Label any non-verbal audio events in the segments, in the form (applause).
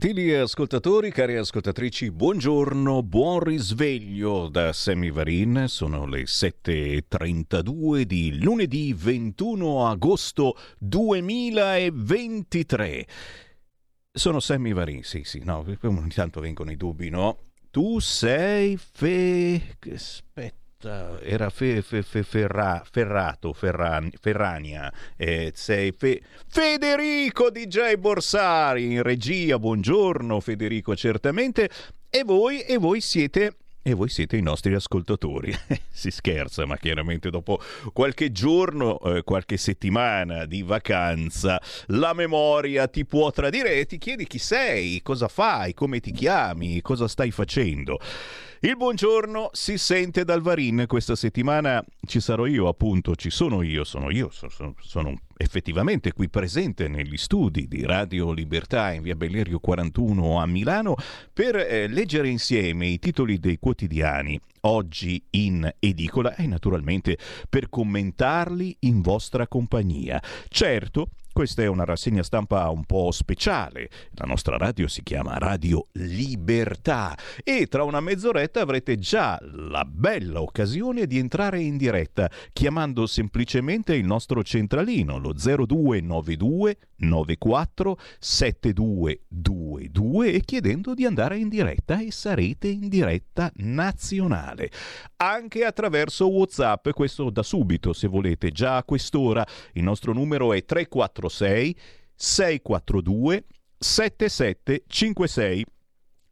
Gentili ascoltatori, cari ascoltatrici, buongiorno, buon risveglio da Semivarin. Sono le 7.32 di lunedì 21 agosto 2023. Sono Semivarin, sì, sì, no, ogni tanto vengono i dubbi, no? Tu sei fe... aspetta era fe, fe, fe, ferra, Ferrato, Ferran, Ferrania, eh, sei Federico DJ Borsari in regia, buongiorno Federico certamente, e voi, e voi siete e voi siete i nostri ascoltatori. (laughs) si scherza, ma chiaramente dopo qualche giorno, eh, qualche settimana di vacanza, la memoria ti può tradire e ti chiedi chi sei, cosa fai, come ti chiami, cosa stai facendo. Il buongiorno si sente dal Varin. Questa settimana ci sarò io, appunto, ci sono io, sono io, sono, sono effettivamente qui presente negli studi di Radio Libertà in via Bellerio 41 a Milano per eh, leggere insieme i titoli dei quotidiani oggi in edicola e naturalmente per commentarli in vostra compagnia. Certo, questa è una rassegna stampa un po' speciale. La nostra radio si chiama Radio Libertà e tra una mezz'oretta avrete già la bella occasione di entrare in diretta chiamando semplicemente il nostro centralino, lo 0292 94 7222 e chiedendo di andare in diretta e sarete in diretta nazionale. Anche attraverso WhatsApp, questo da subito se volete, già a quest'ora. Il nostro numero è 346 346 642 7756.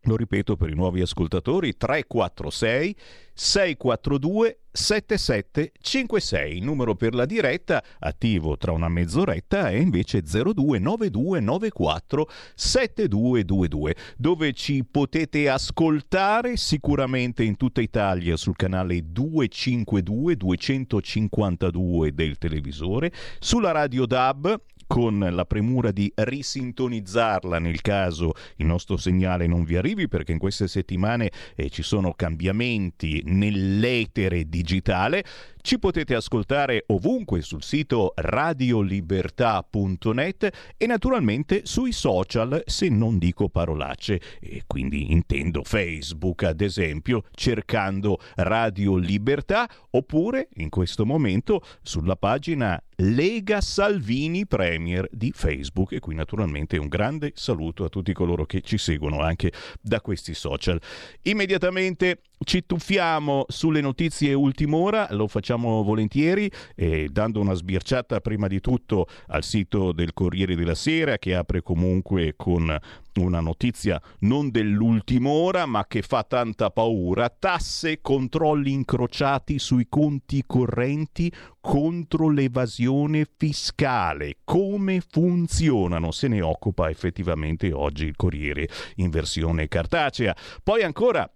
Lo ripeto per i nuovi ascoltatori, 346 642 7756. Il numero per la diretta, attivo tra una mezz'oretta, è invece 029294 7222, dove ci potete ascoltare sicuramente in tutta Italia sul canale 252 252 del televisore, sulla radio DAB con la premura di risintonizzarla nel caso il nostro segnale non vi arrivi perché in queste settimane eh, ci sono cambiamenti nell'etere digitale. Ci potete ascoltare ovunque sul sito radiolibertà.net e naturalmente sui social se non dico parolacce e quindi intendo Facebook ad esempio cercando Radio Libertà oppure in questo momento sulla pagina Lega Salvini Premier di Facebook e qui naturalmente un grande saluto a tutti coloro che ci seguono anche da questi social. Immediatamente ci tuffiamo sulle notizie ultim'ora, lo facciamo volentieri, eh, dando una sbirciata prima di tutto al sito del Corriere della Sera che apre comunque con una notizia non dell'ultima ora ma che fa tanta paura, tasse, controlli incrociati sui conti correnti contro l'evasione fiscale, come funzionano? Se ne occupa effettivamente oggi il Corriere in versione cartacea. Poi ancora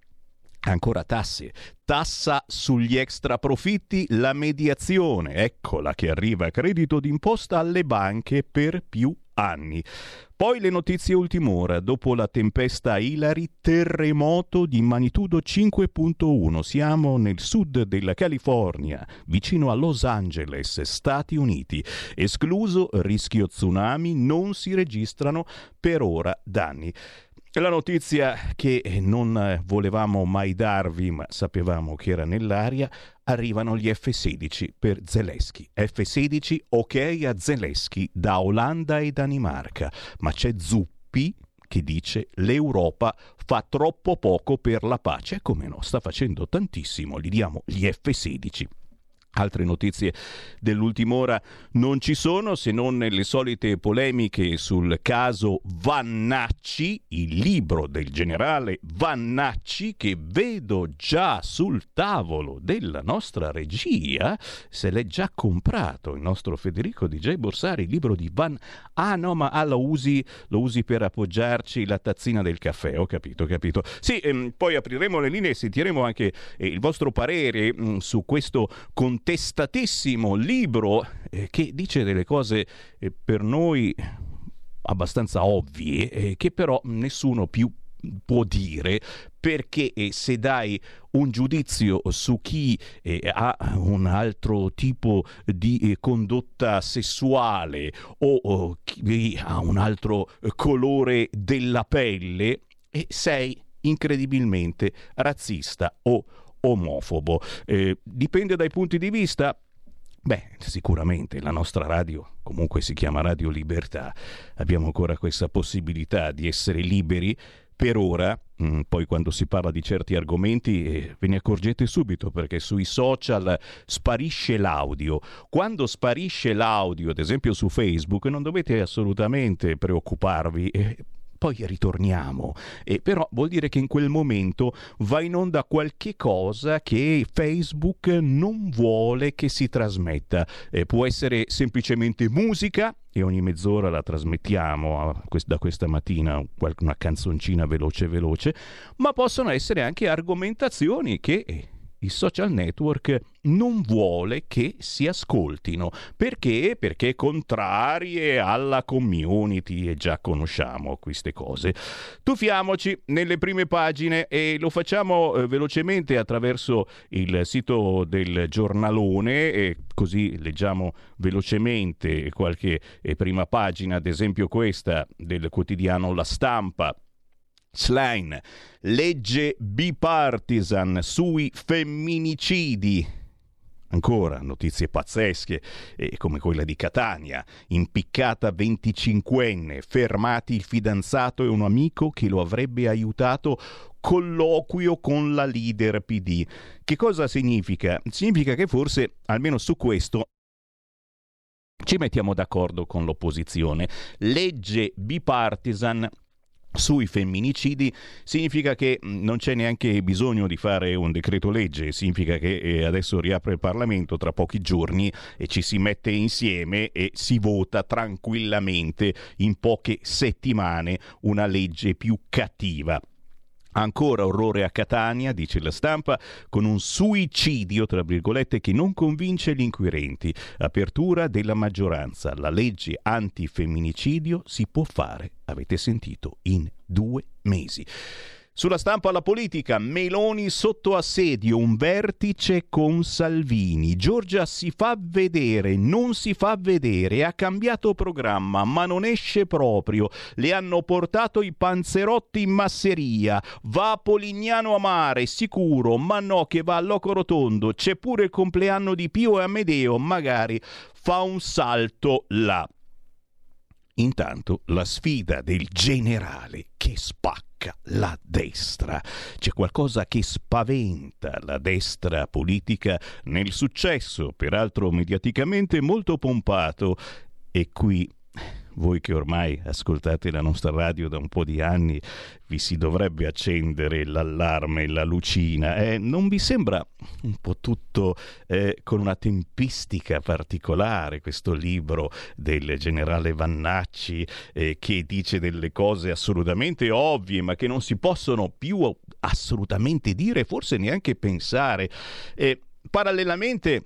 Ancora tasse, tassa sugli extra profitti, la mediazione, eccola che arriva a credito d'imposta alle banche per più anni. Poi le notizie ultim'ora, dopo la tempesta Hilary, terremoto di magnitudo 5.1. Siamo nel sud della California, vicino a Los Angeles, Stati Uniti. Escluso rischio tsunami, non si registrano per ora danni. La notizia che non volevamo mai darvi, ma sapevamo che era nell'aria, arrivano gli F-16 per Zelensky. F-16 ok a Zelensky da Olanda e Danimarca, ma c'è Zuppi che dice l'Europa fa troppo poco per la pace, come no, sta facendo tantissimo, gli diamo gli F-16. Altre notizie dell'ultima ora non ci sono se non le solite polemiche sul caso Vannacci, il libro del generale Vannacci che vedo già sul tavolo della nostra regia, se l'è già comprato il nostro Federico DJ Borsari, il libro di Van... Ah no, ma ah, lo, usi, lo usi per appoggiarci la tazzina del caffè, ho capito, ho capito. Sì, ehm, poi apriremo le linee e sentiremo anche eh, il vostro parere mh, mm, su questo contesto contestatissimo libro eh, che dice delle cose eh, per noi abbastanza ovvie, eh, che però nessuno più può dire perché eh, se dai un giudizio su chi eh, ha un altro tipo di eh, condotta sessuale o, o, chi ha un altro colore della pelle sei incredibilmente razzista o omofobo. Eh, dipende dai punti di vista. Beh, sicuramente la nostra radio comunque si chiama Radio Libertà. Abbiamo ancora questa possibilità di essere liberi per ora, mm, poi quando si parla di certi argomenti eh, ve ne accorgete subito perché sui social sparisce l'audio. Quando sparisce l'audio, ad esempio su Facebook, non dovete assolutamente preoccuparvi. Eh, poi ritorniamo. E però vuol dire che in quel momento va in onda qualche cosa che Facebook non vuole che si trasmetta. Eh, può essere semplicemente musica, e ogni mezz'ora la trasmettiamo da questa mattina una canzoncina veloce veloce, ma possono essere anche argomentazioni che il social network non vuole che si ascoltino. Perché? Perché contrarie alla community e già conosciamo queste cose. Tuffiamoci nelle prime pagine e lo facciamo eh, velocemente attraverso il sito del giornalone e così leggiamo velocemente qualche eh, prima pagina, ad esempio questa del quotidiano La Stampa Schlein, legge bipartisan sui femminicidi. Ancora notizie pazzesche, eh, come quella di Catania, impiccata 25enne, fermati il fidanzato e un amico che lo avrebbe aiutato colloquio con la leader PD. Che cosa significa? Significa che forse, almeno su questo, ci mettiamo d'accordo con l'opposizione. Legge bipartisan sui femminicidi significa che mm, non c'è neanche bisogno di fare un decreto legge, significa che eh, adesso riapre il Parlamento tra pochi giorni e ci si mette insieme e si vota tranquillamente in poche settimane una legge più cattiva. Ancora orrore a Catania, dice la stampa, con un suicidio, tra virgolette, che non convince gli inquirenti. Apertura della maggioranza. La legge antifemminicidio si può fare, avete sentito, in due mesi. Sulla stampa alla politica, Meloni sotto assedio, un vertice con Salvini. Giorgia si fa vedere, non si fa vedere, ha cambiato programma, ma non esce proprio. Le hanno portato i panzerotti in masseria. Va a Polignano a mare, sicuro, ma no che va a Loco Rotondo. C'è pure il compleanno di Pio e Amedeo, magari fa un salto là. Intanto la sfida del generale che spacca attacca la destra. C'è qualcosa che spaventa la destra politica nel successo, peraltro mediaticamente molto pompato. E qui voi che ormai ascoltate la nostra radio da un po' di anni, vi si dovrebbe accendere l'allarme, la lucina. Eh? Non vi sembra un po' tutto eh, con una tempistica particolare questo libro del generale Vannacci eh, che dice delle cose assolutamente ovvie ma che non si possono più assolutamente dire, forse neanche pensare. parallelamente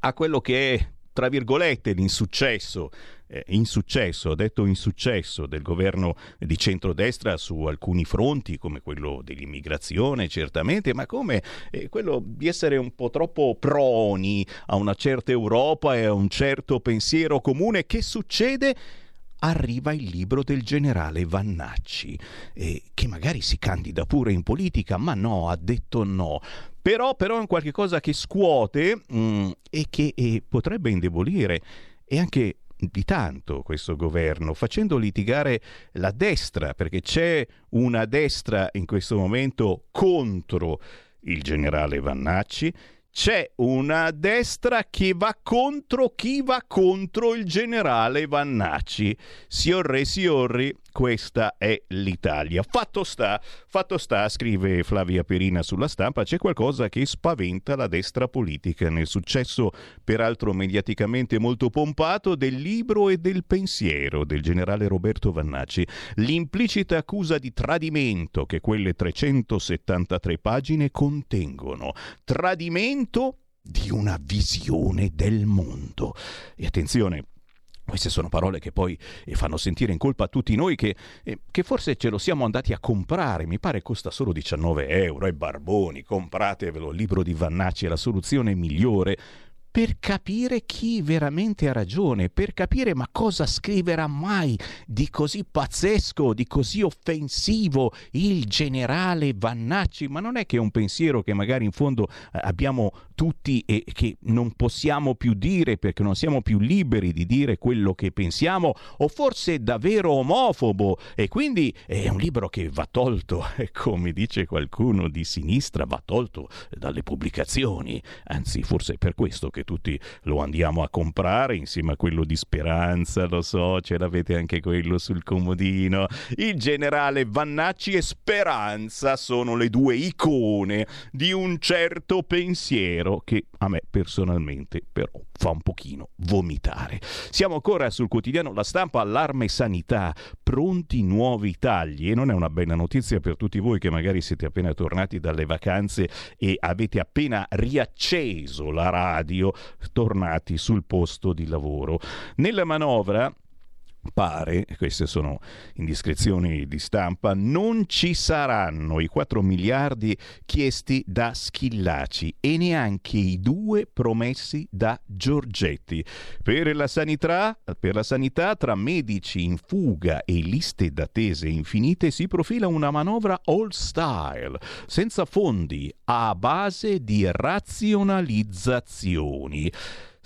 a quello che è tra virgolette l'insuccesso eh, insuccesso, detto insuccesso del governo di centrodestra su alcuni fronti, come quello dell'immigrazione certamente, ma come eh, quello di essere un po' troppo proni a una certa Europa e a un certo pensiero comune. Che succede? Arriva il libro del generale Vannacci, eh, che magari si candida pure in politica, ma no, ha detto no. Però, però è cosa che scuote mh, mm, e che eh, potrebbe indebolire e anche di tanto questo governo, facendo litigare la destra, perché c'è una destra in questo momento contro il generale Vannacci, c'è una destra che va contro chi va contro il generale Vannacci. Siorre, siorri, questa è l'Italia. Fatto sta, fatto sta, scrive Flavia Perina sulla stampa, c'è qualcosa che spaventa la destra politica nel successo, peraltro mediaticamente molto pompato, del libro e del pensiero del generale Roberto Vannacci. L'implicita accusa di tradimento che quelle 373 pagine contengono. Tradimento di una visione del mondo. E attenzione, queste sono parole che poi eh, fanno sentire in colpa a tutti noi che, eh, che, forse ce lo siamo andati a comprare. Mi pare costa solo 19 euro. E barboni, compratevelo. Il libro di Vannacci è la soluzione migliore per capire chi veramente ha ragione, per capire ma cosa scriverà mai di così pazzesco, di così offensivo il generale Vannacci, ma non è che è un pensiero che magari in fondo eh, abbiamo tutti e che non possiamo più dire perché non siamo più liberi di dire quello che pensiamo o forse è davvero omofobo. E quindi è un libro che va tolto, (laughs) come dice qualcuno di sinistra, va tolto dalle pubblicazioni, anzi forse è per questo che tutti lo andiamo a comprare insieme a quello di Speranza, lo so, ce l'avete anche quello sul comodino. Il generale Vannacci e Speranza sono le due icone di un certo pensiero che a me personalmente però fa un pochino vomitare. Siamo ancora sul quotidiano La Stampa, allarme sanità, pronti nuovi tagli e non è una bella notizia per tutti voi che magari siete appena tornati dalle vacanze e avete appena riacceso la radio tornati sul posto di lavoro. Nella manovra pare, queste sono indiscrezioni di stampa, non ci saranno i 4 miliardi chiesti da Schillaci e neanche i due promessi da Giorgetti. Per la sanità, per la sanità tra medici in fuga e liste d'attese infinite si profila una manovra all style, senza fondi, a base di razionalizzazioni.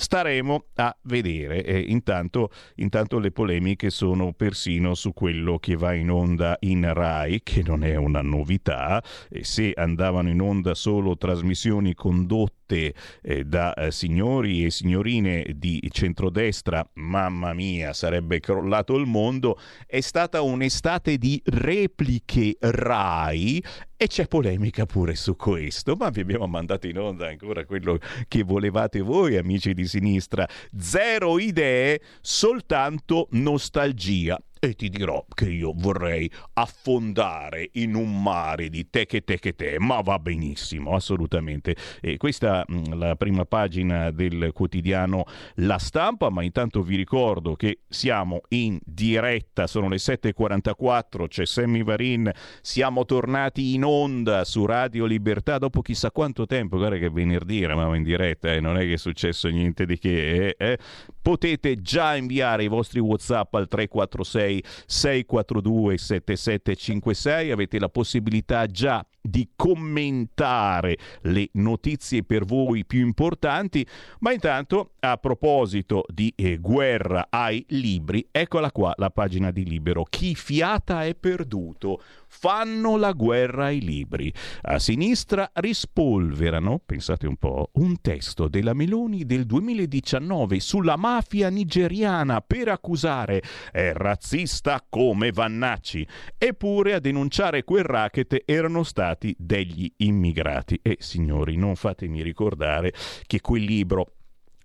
Staremo a vedere. E intanto, intanto le polemiche sono persino su quello che va in onda in Rai, che non è una novità. E se andavano in onda solo trasmissioni condotte eh, da eh, signori e signorine di centrodestra, mamma mia, sarebbe crollato il mondo. È stata un'estate di repliche Rai e c'è polemica pure su questo, ma vi abbiamo mandato in onda ancora quello che volevate voi, amici di sinistra. Zero idee, soltanto nostalgia e ti dirò che io vorrei affondare in un mare di te che te che te, ma va benissimo, assolutamente. E questa è mm, la prima pagina del quotidiano La Stampa, ma intanto vi ricordo che siamo in diretta, sono le 7.44, c'è Sammy Varin, siamo tornati in onda su Radio Libertà dopo chissà quanto tempo, guarda che venerdì eravamo in diretta e eh, non è che è successo niente di che, eh, eh. potete già inviare i vostri Whatsapp al 346 642 7756 avete la possibilità già di commentare le notizie per voi più importanti, ma intanto a proposito di eh, guerra ai libri, eccola qua la pagina di Libero. Chi fiata è perduto fanno la guerra ai libri. A sinistra rispolverano, pensate un po', un testo della Meloni del 2019 sulla mafia nigeriana per accusare è razzista come Vannacci. Eppure a denunciare quel racket erano stati degli immigrati. E signori, non fatemi ricordare che quel libro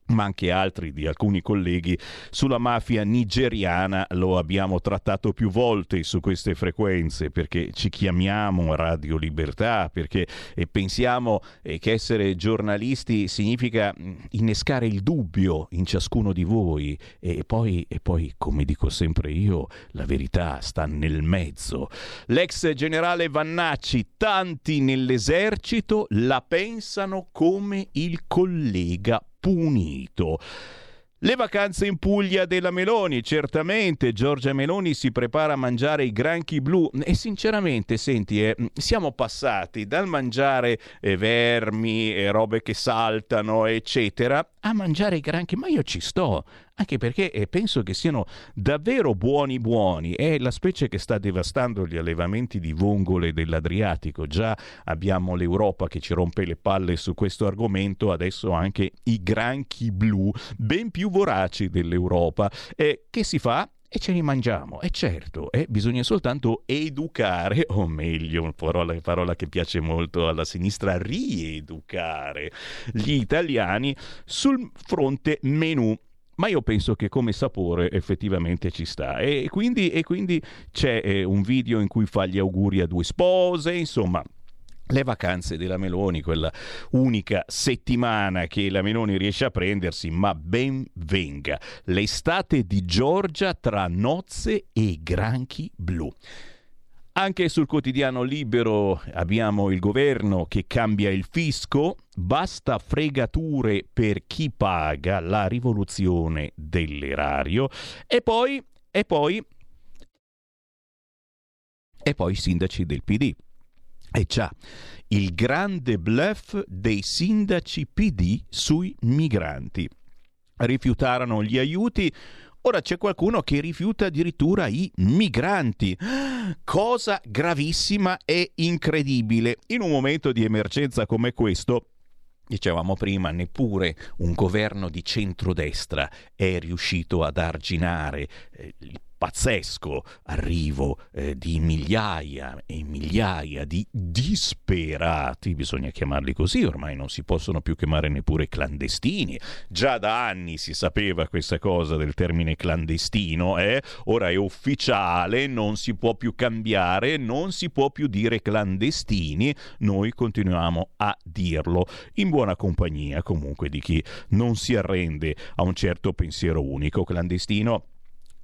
ma anche altri di alcuni colleghi sulla mafia nigeriana. Lo abbiamo trattato più volte su queste frequenze perché ci chiamiamo Radio Libertà perché eh, pensiamo eh, che essere giornalisti significa mm, innescare il dubbio in ciascuno di voi. E poi, e poi come dico sempre io la verità sta nel mezzo. L'ex generale Vannacci tanti nell'esercito la pensano come il collega punito. Le vacanze in Puglia della Meloni, certamente Giorgia Meloni si prepara a mangiare i granchi blu. E sinceramente, senti, eh, siamo passati dal mangiare eh, vermi e robe che saltano, eccetera, a mangiare i granchi, ma io ci sto, anche perché eh, penso che siano davvero buoni buoni, è la specie che sta devastando gli allevamenti di vongole dell'Adriatico, già abbiamo l'Europa che ci rompe le palle su questo argomento, adesso anche i granchi blu, ben più voraci dell'Europa. E che si fa? e ce li mangiamo. E certo, eh, bisogna soltanto educare, o meglio, parola, parola che piace molto alla sinistra, rieducare gli italiani sul fronte menù ma io penso che come sapore effettivamente ci sta. E quindi, e quindi c'è eh, un video in cui fa gli auguri a due spose, insomma. Le vacanze della Meloni, quella unica settimana che la Meloni riesce a prendersi, ma ben venga. L'estate di Giorgia tra nozze e granchi blu. Anche sul quotidiano Libero abbiamo il governo che cambia il fisco, basta fregature per chi paga la rivoluzione dell'erario e poi, e poi, e poi i sindaci del PD. E già, il grande bluff dei sindaci PD sui migranti. Rifiutarono gli aiuti Ora c'è qualcuno che rifiuta addirittura i migranti. Cosa gravissima e incredibile. In un momento di emergenza come questo, Dicevamo prima, neppure un governo di centrodestra è riuscito ad arginare eh, il pazzesco arrivo eh, di migliaia e migliaia di disperati, bisogna chiamarli così, ormai non si possono più chiamare neppure clandestini. Già da anni si sapeva questa cosa del termine clandestino, eh? ora è ufficiale, non si può più cambiare, non si può più dire clandestini, noi continuiamo a dirlo, in buona compagnia comunque di chi non si arrende a un certo pensiero unico. Clandestino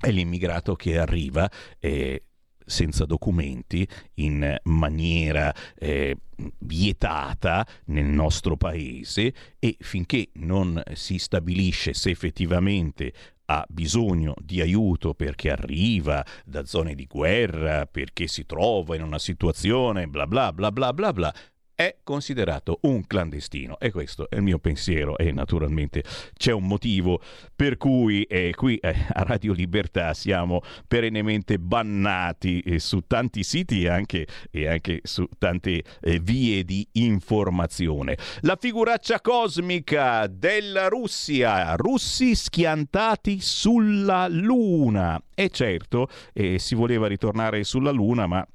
è l'immigrato che arriva eh, senza documenti, in maniera eh, vietata nel nostro paese e finché non si stabilisce se effettivamente ha bisogno di aiuto perché arriva da zone di guerra, perché si trova in una situazione bla bla bla bla bla bla, è considerato un clandestino e questo è il mio pensiero e naturalmente c'è un motivo per cui eh, qui eh, a Radio Libertà siamo perennemente bannati eh, su tanti siti e anche, e anche su tante eh, vie di informazione. La figuraccia cosmica della Russia, russi schiantati sulla Luna. E certo, eh, si voleva ritornare sulla Luna, ma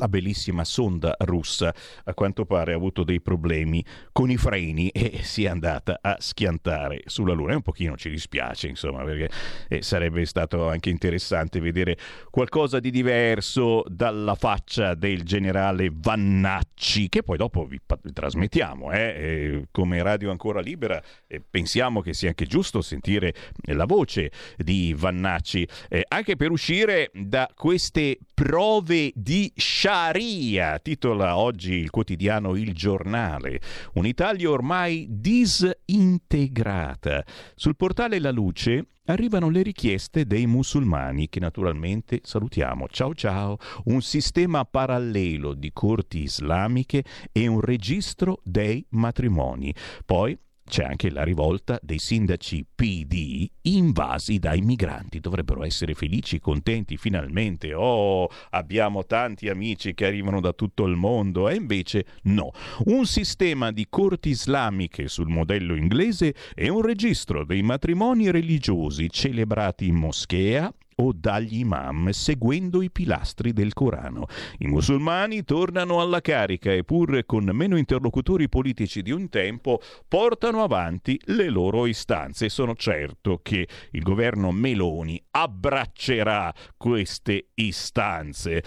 la bellissima sonda russa a quanto pare ha avuto dei problemi con i freni e si è andata a schiantare sulla Luna. E un pochino ci dispiace, insomma, perché eh, sarebbe stato anche interessante vedere qualcosa di diverso dalla faccia del generale Vannacci, che poi dopo vi, vi trasmettiamo. Eh? Come Radio Ancora Libera eh, pensiamo che sia anche giusto sentire la voce di Vannacci, eh, anche per uscire da queste prove di scienza Sharia, titola oggi il quotidiano Il Giornale. Un'Italia ormai disintegrata. Sul portale La Luce arrivano le richieste dei musulmani che naturalmente salutiamo. Ciao ciao. Un sistema parallelo di corti islamiche e un registro dei matrimoni. Poi c'è anche la rivolta dei sindaci PD invasi dai migranti. Dovrebbero essere felici, contenti, finalmente. Oh, abbiamo tanti amici che arrivano da tutto il mondo. E invece no. Un sistema di corti islamiche sul modello inglese e un registro dei matrimoni religiosi celebrati in moschea o dagli imam seguendo i pilastri del Corano. I musulmani tornano alla carica e pur con meno interlocutori politici di un tempo portano avanti le loro istanze. Sono certo che il governo Meloni abbraccerà queste istanze.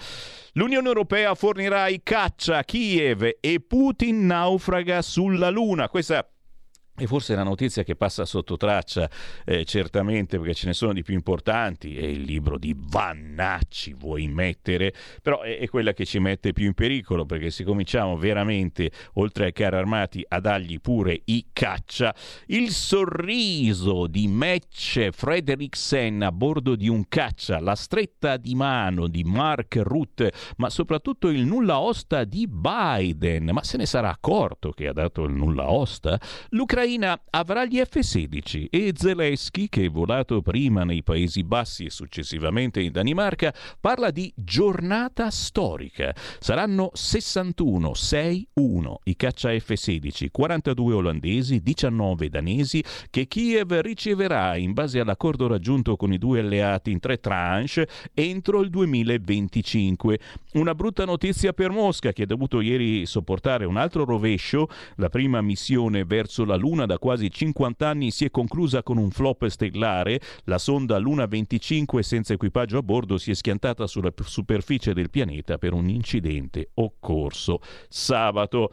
L'Unione Europea fornirà i caccia a Kiev e Putin naufraga sulla Luna. Questa e forse è la notizia che passa sotto traccia, eh, certamente perché ce ne sono di più importanti, è il libro di Vannacci, vuoi mettere, però è, è, quella che ci mette più in pericolo perché se cominciamo veramente, oltre ai carri armati, a dargli pure i caccia, il sorriso di Metsche Frederiksen a bordo di un caccia, la stretta di mano di Mark Rutte, ma soprattutto il nulla osta di Biden, ma se ne sarà accorto che ha dato il nulla osta? L'Ucraina l'Ucraina avrà gli F-16 e Zelensky, che è volato prima nei Paesi Bassi e successivamente in Danimarca, parla di giornata storica. Saranno 61, 6-1 i caccia F-16, 42 olandesi, 19 danesi, che Kiev riceverà in base all'accordo raggiunto con i due alleati in tre tranche entro il 2025. Una brutta notizia per Mosca, che ha dovuto ieri sopportare un altro rovescio, la prima missione verso la Luna Luna da quasi 50 anni si è conclusa con un flop stellare. La sonda Luna 25 senza equipaggio a bordo si è schiantata sulla superficie del pianeta per un incidente occorso sabato.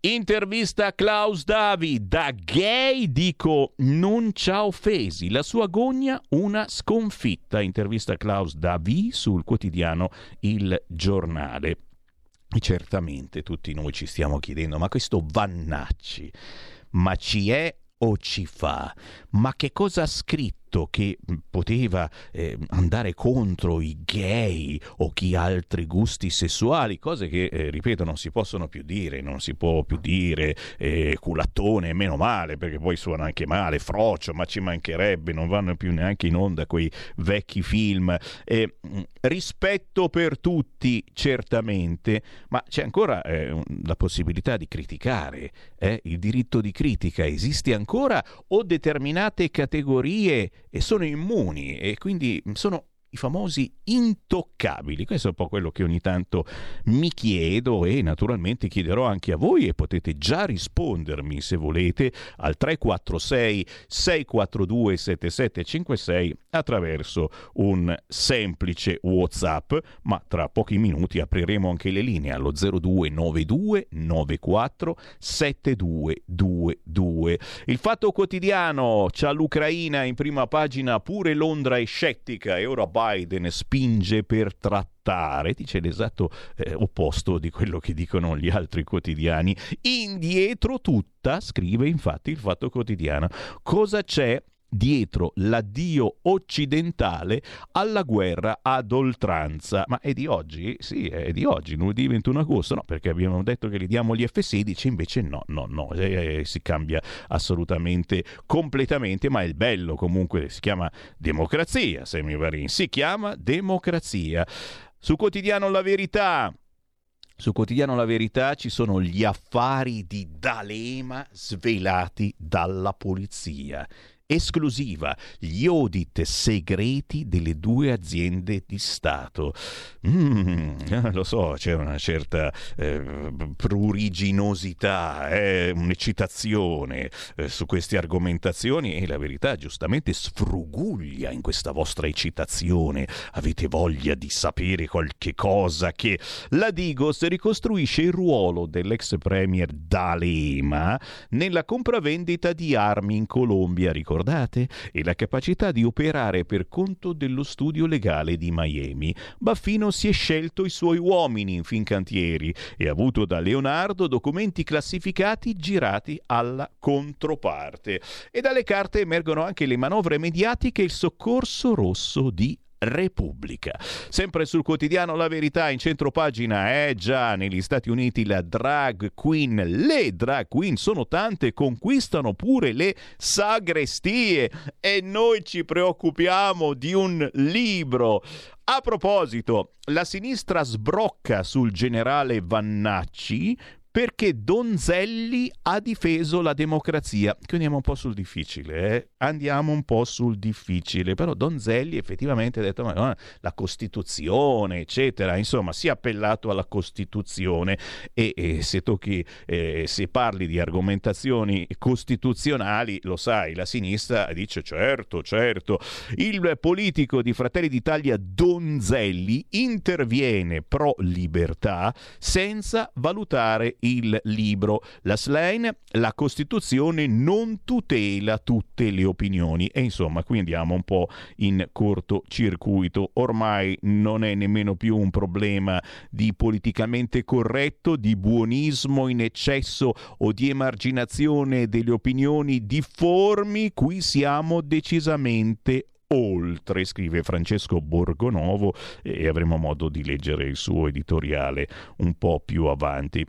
Intervista a Klaus Davi, da gay dico non ci ha offesi, la sua gogna una sconfitta. Intervista a Klaus Davi sul quotidiano Il Giornale. Certamente tutti noi ci stiamo chiedendo, ma questo Vannacci ma ci è o ci fa? Ma che cosa ha scritto? Detto che poteva eh, andare contro i gay o chi ha altri gusti sessuali, cose che, eh, ripeto, non si possono più dire, non si può più dire eh, culattone, meno male, perché poi suona anche male, frocio, ma ci mancherebbe, non vanno più neanche in onda quei vecchi film. rispetto per tutti, certamente, ma c'è ancora eh, la possibilità di criticare, eh, il diritto di critica esiste ancora o determinate categorie e sono immuni e quindi sono i famosi intoccabili. Questo è un po' quello che ogni tanto mi chiedo e naturalmente chiederò anche a voi e potete già rispondermi se volete al 346 642 7756 attraverso un semplice WhatsApp, ma tra pochi minuti apriremo anche le linee allo 0292 94 7222. Il Fatto Quotidiano c'ha l'Ucraina in prima pagina, pure Londra è scettica e ora Biden spinge per trattare, dice l'esatto eh, opposto di quello che dicono gli altri quotidiani. Indietro tutta, scrive infatti il Fatto Quotidiano, cosa c'è dietro l'addio occidentale alla guerra ad oltranza. Ma è di oggi? Sì, è di oggi, lunedì 21 agosto, no, perché abbiamo detto che gli diamo gli F-16, invece no, no, no, eh, eh, si cambia assolutamente, completamente, ma è il bello comunque, si chiama democrazia, Semivarin, si chiama democrazia. Su quotidiano La Verità, su quotidiano La Verità ci sono gli affari di D'Alema svelati dalla polizia esclusiva gli audit segreti delle due aziende di Stato. Mm, (laughs) lo so, c'è una certa eh, pruriginosità, eh, un'eccitazione eh, su queste argomentazioni e la verità giustamente sfruguglia in questa vostra eccitazione. Avete voglia di sapere qualche cosa che la Digos ricostruisce il ruolo dell'ex premier D'Alema nella compravendita di armi in Colombia. Ricordate ricordate? E la capacità di operare per conto dello studio legale di Miami. Baffino si è scelto i suoi uomini in Fincantieri e ha avuto da Leonardo documenti classificati girati alla controparte. E dalle carte emergono anche le manovre mediatiche e il soccorso rosso di Repubblica. Sempre sul quotidiano La Verità in centro pagina, eh già, negli Stati Uniti la drag queen, le drag queen sono tante, conquistano pure le sagrestie e noi ci preoccupiamo di un libro. A proposito, la sinistra sbrocca sul generale Vannacci perché Donzelli ha difeso la democrazia. Qui andiamo un po' sul difficile, eh? Andiamo un po' sul difficile, però Donzelli effettivamente ha detto ma, la Costituzione, eccetera, insomma si è appellato alla Costituzione e, e se tocchi, eh, se parli di argomentazioni costituzionali, lo sai, la sinistra dice certo, certo, il politico di Fratelli d'Italia Donzelli interviene pro libertà senza valutare il libro. La Slane, la Costituzione non tutela tutte le opinioni e insomma qui andiamo un po' in cortocircuito. Ormai non è nemmeno più un problema di politicamente corretto, di buonismo in eccesso o di emarginazione delle opinioni difformi, qui siamo decisamente oltre, scrive Francesco Borgonovo e avremo modo di leggere il suo editoriale un po' più avanti.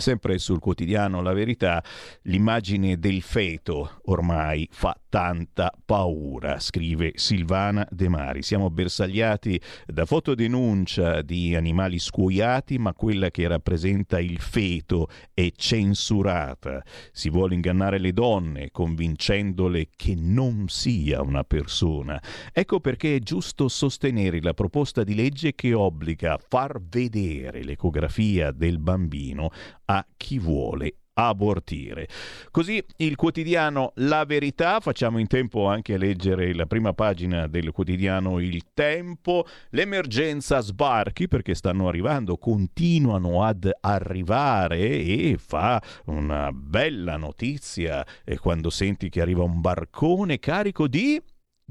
Sempre sul quotidiano La Verità, l'immagine del feto ormai fa tanta paura, scrive Silvana De Mari. Siamo bersagliati da fotodenuncia di animali scuoiati, ma quella che rappresenta il feto è censurata. Si vuole ingannare le donne convincendole che non sia una persona. Ecco perché è giusto sostenere la proposta di legge che obbliga a far vedere l'ecografia del bambino a chi vuole abortire. Così il quotidiano La Verità, facciamo in tempo anche a leggere la prima pagina del quotidiano Il Tempo, l'emergenza sbarchi perché stanno arrivando, continuano ad arrivare e fa una bella notizia e quando senti che arriva un barcone carico di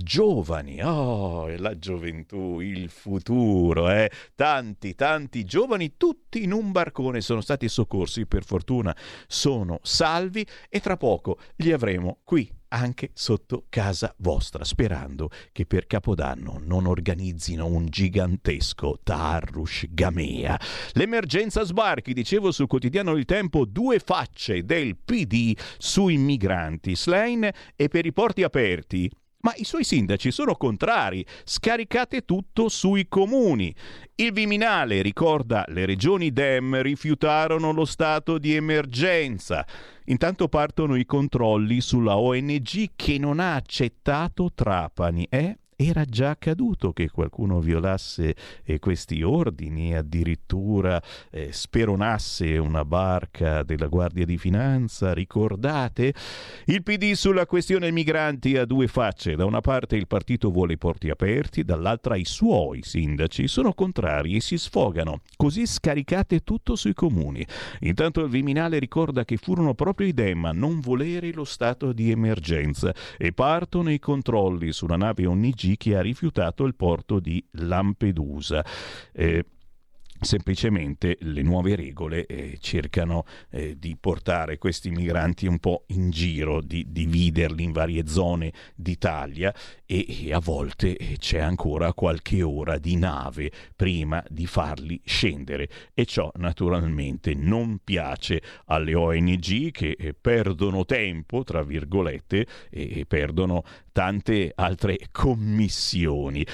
giovani, oh, la gioventù, il futuro, eh? tanti, tanti giovani, tutti in un barcone sono stati soccorsi, per fortuna sono salvi e tra poco li avremo qui anche sotto casa vostra, sperando che per Capodanno non organizzino un gigantesco Tarrush Gamea. L'emergenza sbarchi, dicevo sul quotidiano Il Tempo, due facce del PD sui migranti, Slane e per i porti aperti ma i suoi sindaci sono contrari, scaricate tutto sui comuni. Il Viminale ricorda le regioni Dem rifiutarono lo stato di emergenza. Intanto partono i controlli sulla ONG che non ha accettato Trapani. Eh? Era già accaduto che qualcuno violasse eh, questi ordini addirittura eh, speronasse una barca della Guardia di Finanza, ricordate? Il PD sulla questione migranti ha due facce, da una parte il partito vuole i porti aperti, dall'altra i suoi sindaci sono contrari e si sfogano, così scaricate tutto sui comuni. Intanto il Viminale ricorda che furono proprio i Dem a non volere lo stato di emergenza e partono i controlli sulla nave Che ha rifiutato il porto di Lampedusa. Eh, semplicemente le nuove regole eh, cercano eh, di portare questi migranti un po' in giro, di dividerli in varie zone d'Italia e, e a volte eh, c'è ancora qualche ora di nave prima di farli scendere e ciò naturalmente non piace alle ONG che eh, perdono tempo, tra virgolette, e perdono tante altre commissioni.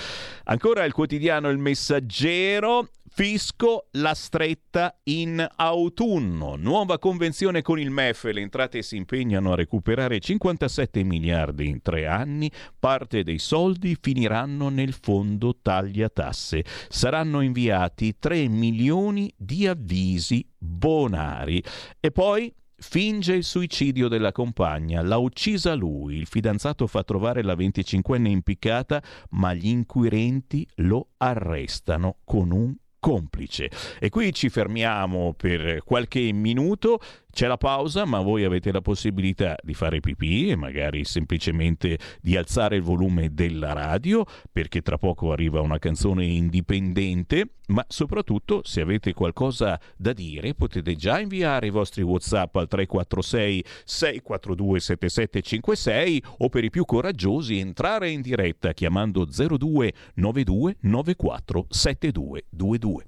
Ancora il quotidiano Il Messaggero Fisco la stretta in autunno. Nuova convenzione con il MEF. Le entrate si impegnano a recuperare 57 miliardi in tre anni. Parte dei soldi finiranno nel fondo taglia tasse. Saranno inviati 3 milioni di avvisi bonari. E poi Finge il suicidio della compagna, l'ha uccisa lui, il fidanzato fa trovare la 25enne impiccata, ma gli inquirenti lo arrestano con un complice. E qui ci fermiamo per qualche minuto, C'è la pausa, ma voi avete la possibilità di fare pipì e magari semplicemente di alzare il volume della radio, perché tra poco arriva una canzone indipendente, ma soprattutto se avete qualcosa da dire potete già inviare i vostri WhatsApp al 346 642 7756 o per i più coraggiosi entrare in diretta chiamando 02 92 94 7222.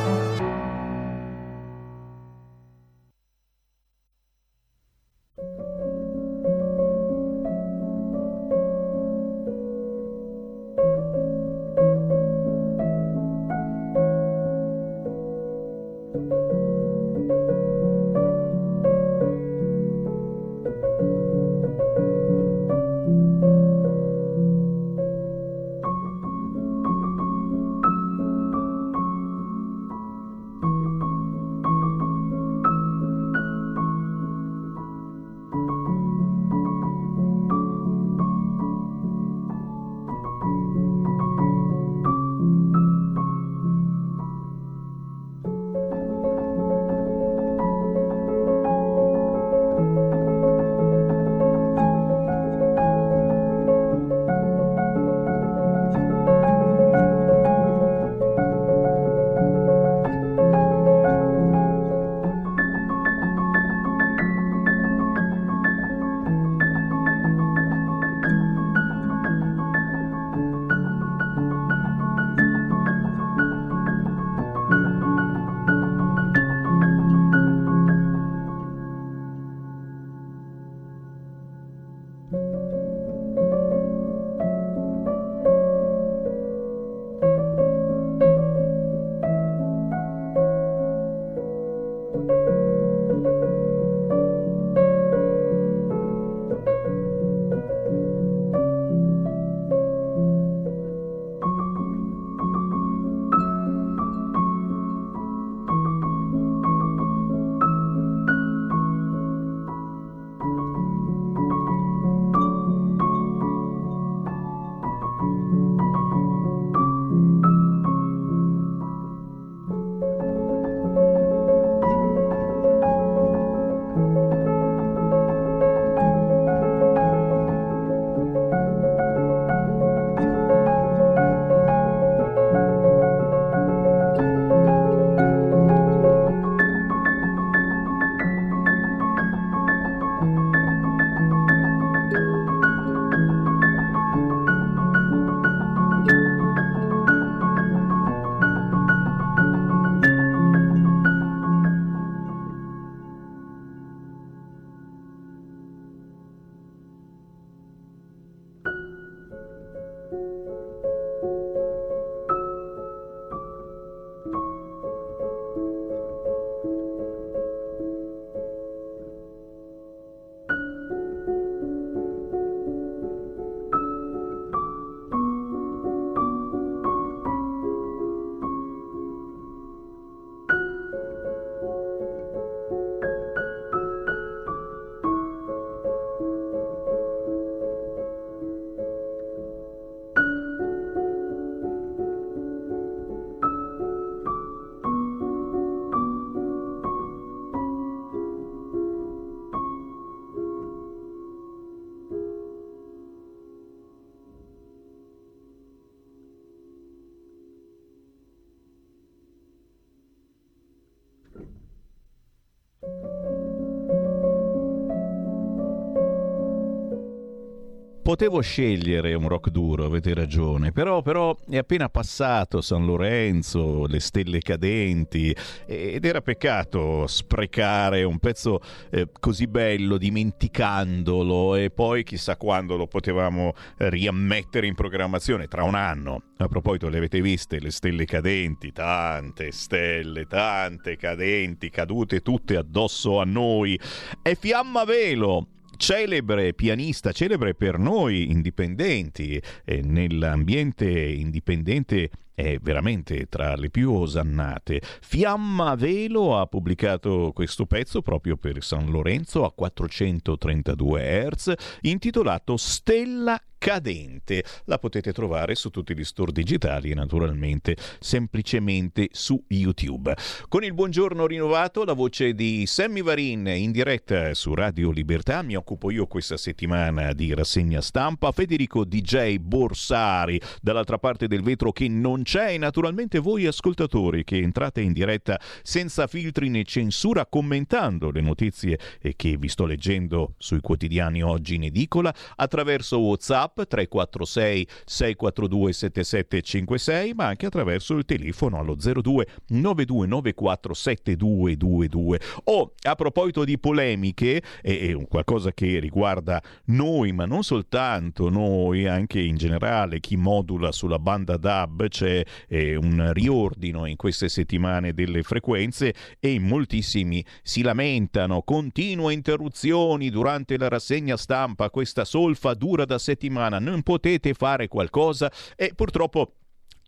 Potevo scegliere un rock duro, avete ragione, però, però, è appena passato San Lorenzo, le stelle cadenti ed era peccato sprecare un pezzo eh, così bello dimenticandolo e poi chissà quando lo potevamo riammettere in programmazione, tra un anno. A proposito, le avete viste le stelle cadenti? Tante stelle, tante cadenti, cadute tutte addosso a noi. È Fiamma Velo celebre pianista, celebre per noi indipendenti, eh, nell'ambiente indipendente è veramente tra le più osannate. Fiamma Velo ha pubblicato questo pezzo proprio per San Lorenzo a 432 Hz intitolato Stella cadente. La potete trovare su tutti gli store digitali e naturalmente semplicemente su YouTube. Con il buongiorno rinnovato, la voce di Sammy Varin in diretta su Radio Libertà. Mi occupo io questa settimana di rassegna stampa. Federico DJ Borsari dall'altra parte del vetro che non c'è e naturalmente voi ascoltatori che entrate in diretta senza filtri né censura commentando le notizie che vi sto leggendo sui quotidiani oggi in edicola attraverso WhatsApp WhatsApp 346 642 7756, ma anche attraverso il telefono allo 02 9294 7222. O a proposito di polemiche, è qualcosa che riguarda noi, ma non soltanto noi, anche in generale chi modula sulla banda DAB, c'è eh, un riordino in queste settimane delle frequenze e moltissimi si lamentano, continue interruzioni durante la rassegna stampa, questa solfa dura da settimane settimana non potete fare qualcosa e purtroppo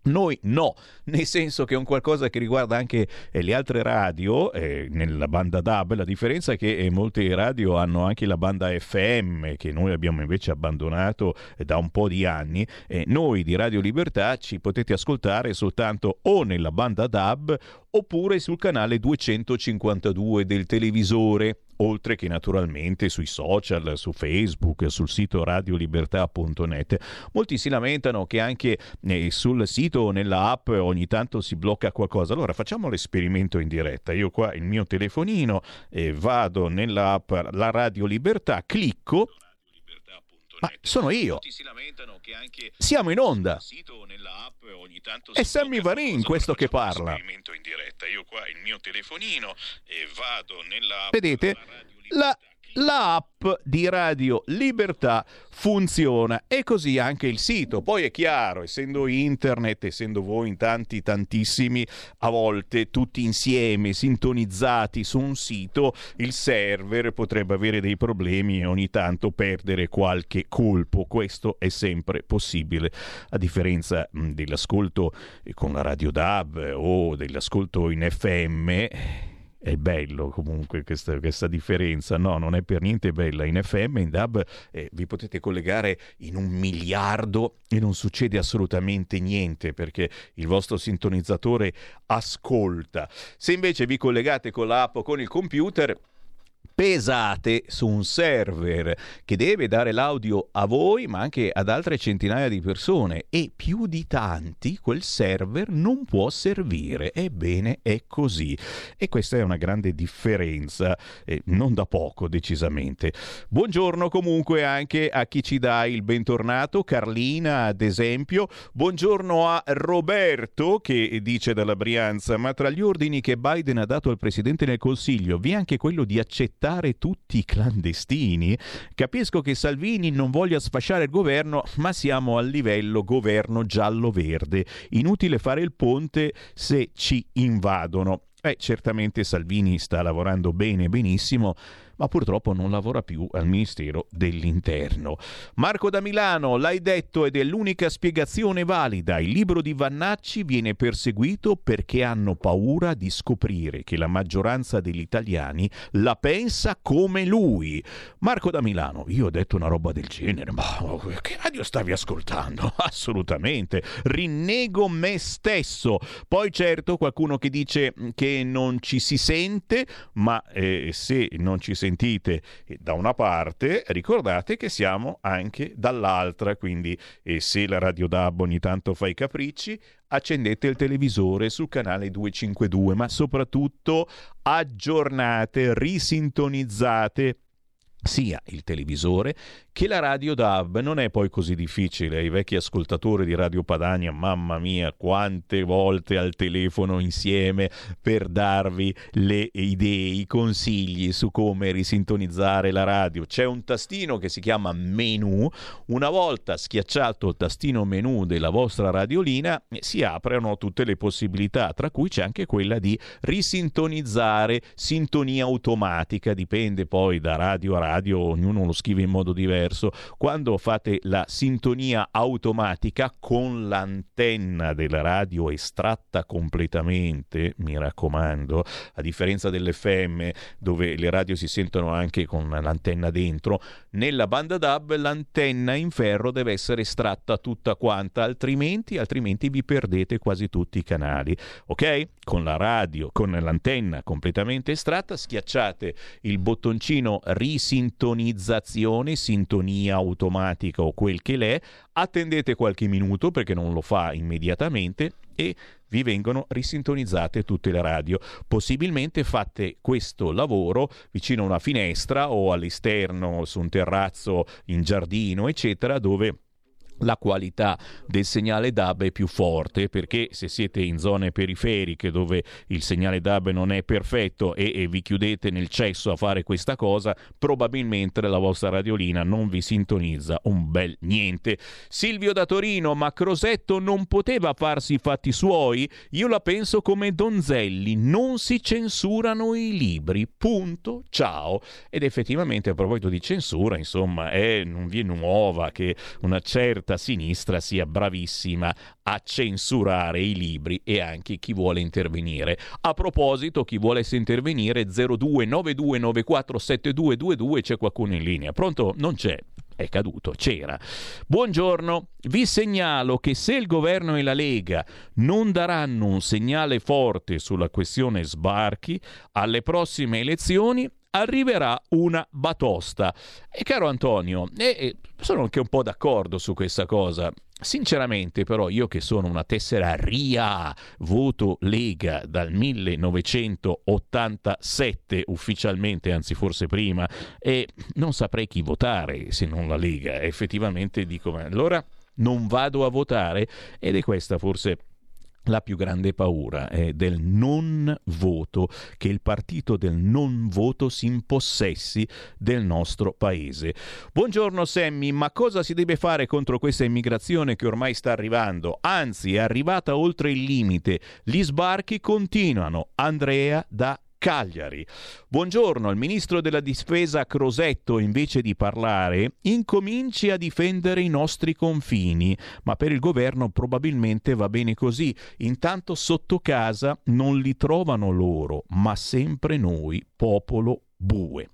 noi no, nel senso che è un qualcosa che riguarda anche eh, le altre radio, eh, nella banda DAB, la differenza è che eh, molte radio hanno anche la banda FM che noi abbiamo invece abbandonato eh, da un po' di anni. noi di Radio Libertà ci potete ascoltare soltanto o nella banda DAB oppure sul canale 252 del televisore oltre che naturalmente sui social, su Facebook, sul sito radiolibertà.net. Molti si lamentano che anche eh, sul sito o nella app ogni tanto si blocca qualcosa. Allora facciamo l'esperimento in diretta. Io qua il mio telefonino eh, vado nella app La Radio Libertà, clicco ma sono io. Siamo in onda. È Sammy Varin questo che parla. Vedete? La l'app di Radio Libertà funziona e così anche il sito. Poi è chiaro, essendo internet, essendo voi in tanti, tantissimi, a volte tutti insieme sintonizzati su un sito, il server potrebbe avere dei problemi e ogni tanto perdere qualche colpo. Questo è sempre possibile, a differenza dell'ascolto con la radio DAB o dell'ascolto in FM è bello comunque questa, questa, differenza. No, non è per niente bella. In FM, in DAB eh, vi potete collegare in un miliardo e non succede assolutamente niente perché il vostro sintonizzatore ascolta. Se invece vi collegate con l'app o con il computer pesate su un server che deve dare l'audio a voi ma anche ad altre centinaia di persone e più di tanti quel server non può servire. Ebbene è così e questa è una grande differenza, eh, non da poco decisamente. Buongiorno comunque anche a chi ci dà il bentornato, Carlina ad esempio. Buongiorno a Roberto che dice dalla Brianza, ma tra gli ordini che Biden ha dato al Presidente del Consiglio vi è anche quello di accettare arrestare tutti i clandestini? Capisco che Salvini non voglia sfasciare il governo, ma siamo al livello governo giallo-verde. Inutile fare il ponte se ci invadono. Eh, certamente Salvini sta lavorando bene, benissimo, ma purtroppo non lavora più al Ministero dell'Interno. Marco da Milano, l'hai detto ed è l'unica spiegazione valida. Il libro di Vannacci viene perseguito perché hanno paura di scoprire che la maggioranza degli italiani la pensa come lui. Marco da Milano, io ho detto una roba del genere, ma che radio stavi ascoltando? (laughs) Assolutamente. Rinnego me stesso. Poi certo qualcuno che dice che non ci si sente, ma eh, se non ci sentite. Da una parte, ricordate che siamo anche dall'altra, quindi se la Radio DAB ogni tanto fa i capricci, accendete il televisore sul canale 252, ma soprattutto aggiornate, risintonizzate sia il televisore che la radio DAB non è poi così difficile. I vecchi ascoltatori di Radio Padania, mamma mia, quante volte al telefono insieme per darvi le idee, i consigli su come risintonizzare la radio. C'è un tastino che si chiama menu. Una volta schiacciato il tastino menu della vostra radiolina, si aprono tutte le possibilità, tra cui c'è anche quella di risintonizzare sintonia automatica, dipende poi da radio a radio, ognuno lo scrive in modo diverso. Quando fate la sintonia automatica con l'antenna della radio estratta completamente, mi raccomando, a differenza dell'FM dove le radio si sentono anche con l'antenna dentro, nella banda DAB l'antenna in ferro deve essere estratta tutta quanta, altrimenti, altrimenti vi perdete quasi tutti i canali. Ok? Con la radio, con l'antenna completamente estratta, schiacciate il bottoncino risintonizzazione, sintonia automatica o quel che l'è, attendete qualche minuto perché non lo fa immediatamente e vi vengono risintonizzate tutte le radio. Possibilmente fate questo lavoro vicino a una finestra o all'esterno su un terrazzo in giardino, eccetera, dove la qualità del segnale DAB è più forte perché se siete in zone periferiche dove il segnale DAB non è perfetto e, e, vi chiudete nel cesso a fare questa cosa, probabilmente la vostra radiolina non vi sintonizza un bel niente. Silvio da Torino, ma Crosetto non poteva farsi i fatti suoi? Io la penso come Donzelli, non si censurano i libri, punto, ciao. Ed effettivamente a proposito di censura, insomma, è, non vi è nuova che una certa certa sinistra sia bravissima a censurare i libri e anche chi vuole intervenire. A proposito, chi volesse intervenire 0292947222 c'è qualcuno in linea. Pronto? Non c'è è caduto, c'era. Buongiorno, vi segnalo che se il governo e la Lega non daranno un segnale forte sulla questione sbarchi, alle prossime elezioni arriverà una batosta. E caro Antonio, e, sono anche un po' d'accordo su questa cosa. Sinceramente, però, io che sono una tessera RIA, voto Lega dal 1987 ufficialmente, anzi forse prima, e non saprei chi votare se non la Lega. Effettivamente dico, ma allora non vado a votare ed è questa forse la più grande paura è del non voto, che il partito del non voto si impossessi del nostro paese. Buongiorno Sammy, ma cosa si deve fare contro questa immigrazione che ormai sta arrivando? Anzi, è arrivata oltre il limite. Gli sbarchi continuano. Andrea da Cagliari. Buongiorno, il ministro della difesa Crosetto, invece di parlare, incominci a difendere i nostri confini, ma per il governo probabilmente va bene così. Intanto sotto casa non li trovano loro, ma sempre noi, popolo bue.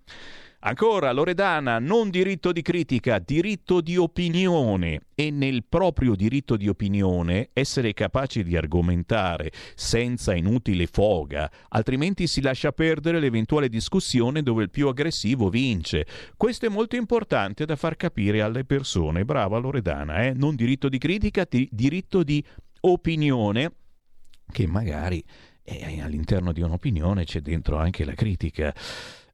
Ancora, Loredana, non diritto di critica, diritto di opinione e nel proprio diritto di opinione essere capaci di argomentare senza inutile foga, altrimenti si lascia perdere l'eventuale discussione dove il più aggressivo vince. Questo è molto importante da far capire alle persone. Brava Loredana, eh? non diritto di critica, di diritto di opinione che magari eh, all'interno di un'opinione c'è dentro anche la critica.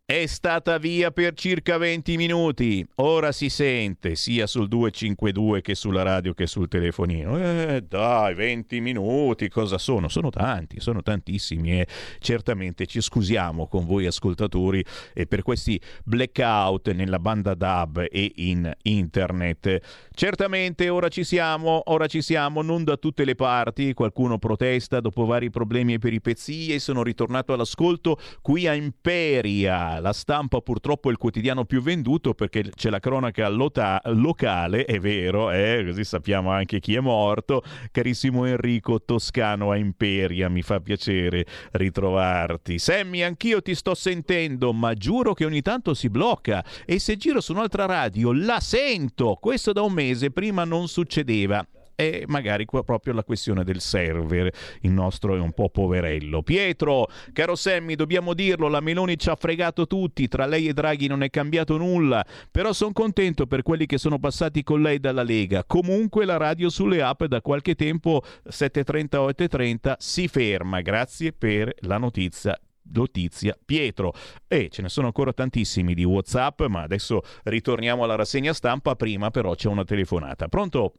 È stata via per circa 20 minuti. Ora si sente sia sul 252 che sulla radio che sul telefonino. Eh, dai, 20 minuti, cosa sono? Sono tanti, sono tantissimi e certamente ci scusiamo con voi ascoltatori per questi blackout nella banda DAB e in internet. Certamente ora ci siamo, ora ci siamo, non da tutte le parti. Qualcuno protesta dopo vari problemi e peripezie. Sono ritornato all'ascolto qui a Imperia la stampa purtroppo è il quotidiano più venduto perché c'è la cronaca lota- locale, è vero, eh, così sappiamo anche chi è morto. Carissimo Enrico Toscano a Imperia, mi fa piacere ritrovarti. Sammy, anch'io ti sto sentendo, ma giuro che ogni tanto si blocca e se giro su un'altra radio la sento. Questo da un mese, prima non succedeva è magari proprio la questione del server. Il nostro è un po' poverello. Pietro, caro Sammy, dobbiamo dirlo, la Meloni ci ha fregato tutti, tra lei e Draghi non è cambiato nulla, però sono contento per quelli che sono passati con lei dalla Lega. Comunque la radio sulle app da qualche tempo 7.30 o 8.30 si ferma. Grazie per la notizia notizia Pietro. E ce ne sono ancora tantissimi di WhatsApp, ma adesso ritorniamo alla rassegna stampa. Prima però c'è una telefonata. Pronto?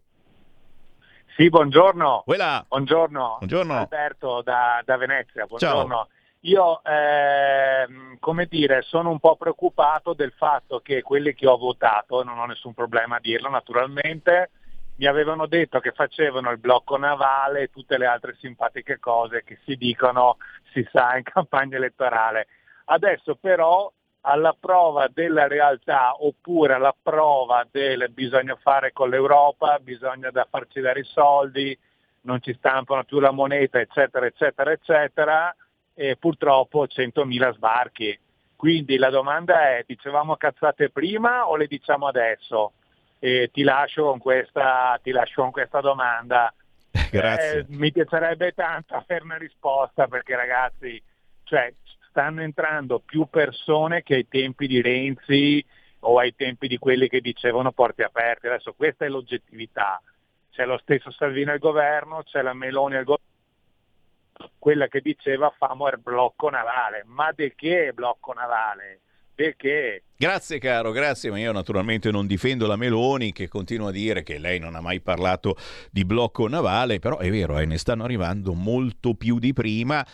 Sì, buongiorno. Buongiorno. Buongiorno. Alberto da, da Venezia. Buongiorno. Ciao. Io, eh, come dire, sono un po' preoccupato del fatto che quelli che ho votato, non ho nessun problema a dirlo naturalmente, mi avevano detto che facevano il blocco navale e tutte le altre simpatiche cose che si dicono, si sa, in (laughs) campagna elettorale. Adesso però alla prova della realtà oppure alla prova del bisogna fare con l'Europa, bisogna da farci dare i soldi, non ci stampano più la moneta, eccetera, eccetera, eccetera, e purtroppo 100.000 sbarchi. Quindi la domanda è, dicevamo cazzate prima o le diciamo adesso? E ti, lascio con questa, ti lascio con questa domanda. (laughs) Grazie. Eh, mi piacerebbe tanto avere una risposta perché ragazzi, cioè, stanno entrando più persone che ai tempi di Renzi o ai tempi di quelli che dicevano porti aperte. Adesso questa è l'oggettività. C'è lo stesso Salvini al governo, c'è la Meloni al governo quella che diceva famo il blocco navale. Ma di che blocco navale? Perché? Grazie caro, grazie, ma io naturalmente non difendo la Meloni che continua a dire che lei non ha mai parlato di blocco navale, però è vero, eh, ne stanno arrivando molto più di prima.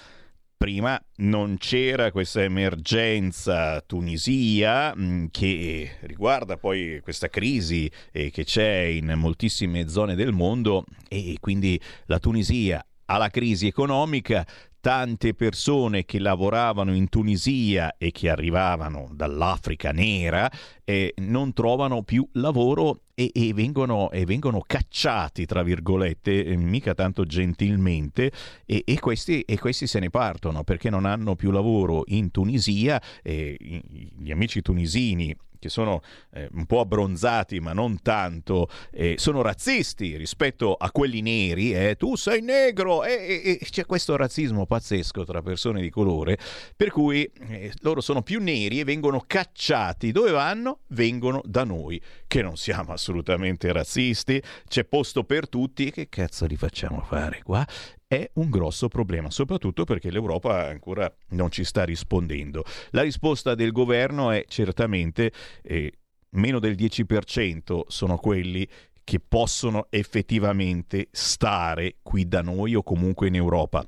Prima non c'era questa emergenza Tunisia mh, che riguarda poi questa crisi eh, che c'è in moltissime zone del mondo e quindi la Tunisia alla crisi economica, tante persone che lavoravano in Tunisia e che arrivavano dall'Africa nera eh, non trovano più lavoro e, e, vengono, e vengono, cacciati, tra virgolette, eh, mica tanto gentilmente, e, e, questi, e, questi, se ne partono perché non hanno più lavoro in Tunisia. gli amici tunisini che sono eh, un po' abbronzati ma non tanto, eh, sono razzisti rispetto a quelli neri, eh, tu sei negro e c'è questo razzismo pazzesco tra persone di colore, per cui eh, loro sono più neri e vengono cacciati. Dove vanno? Vengono da noi, che non siamo assolutamente razzisti, c'è posto per tutti, che cazzo li facciamo fare qua? È un grosso problema, soprattutto perché l'Europa ancora non ci sta rispondendo. La risposta del governo è certamente eh, meno del 10% sono quelli che possono effettivamente stare qui da noi o comunque in Europa.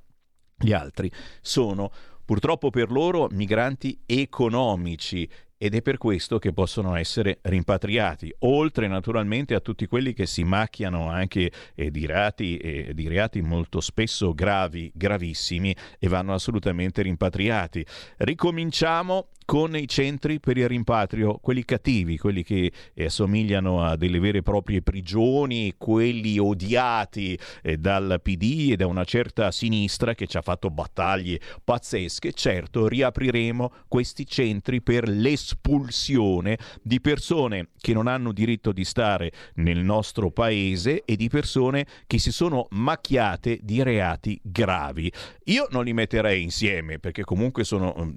Gli altri sono purtroppo per loro migranti economici ed è per questo che possono essere rimpatriati, oltre naturalmente a tutti quelli che si macchiano anche eh, di, reati, eh, di reati molto spesso gravi, gravissimi e vanno assolutamente rimpatriati. Ricominciamo con i centri per il rimpatrio, quelli cattivi, quelli che eh, assomigliano a delle vere e proprie prigioni, quelli odiati eh, dal PD e da una certa sinistra che ci ha fatto battaglie pazzesche. Certo, riapriremo questi centri per l'espulsione di persone che non hanno diritto di stare nel nostro paese e di persone che si sono macchiate di reati gravi. Io non li metterei insieme perché comunque sono mm,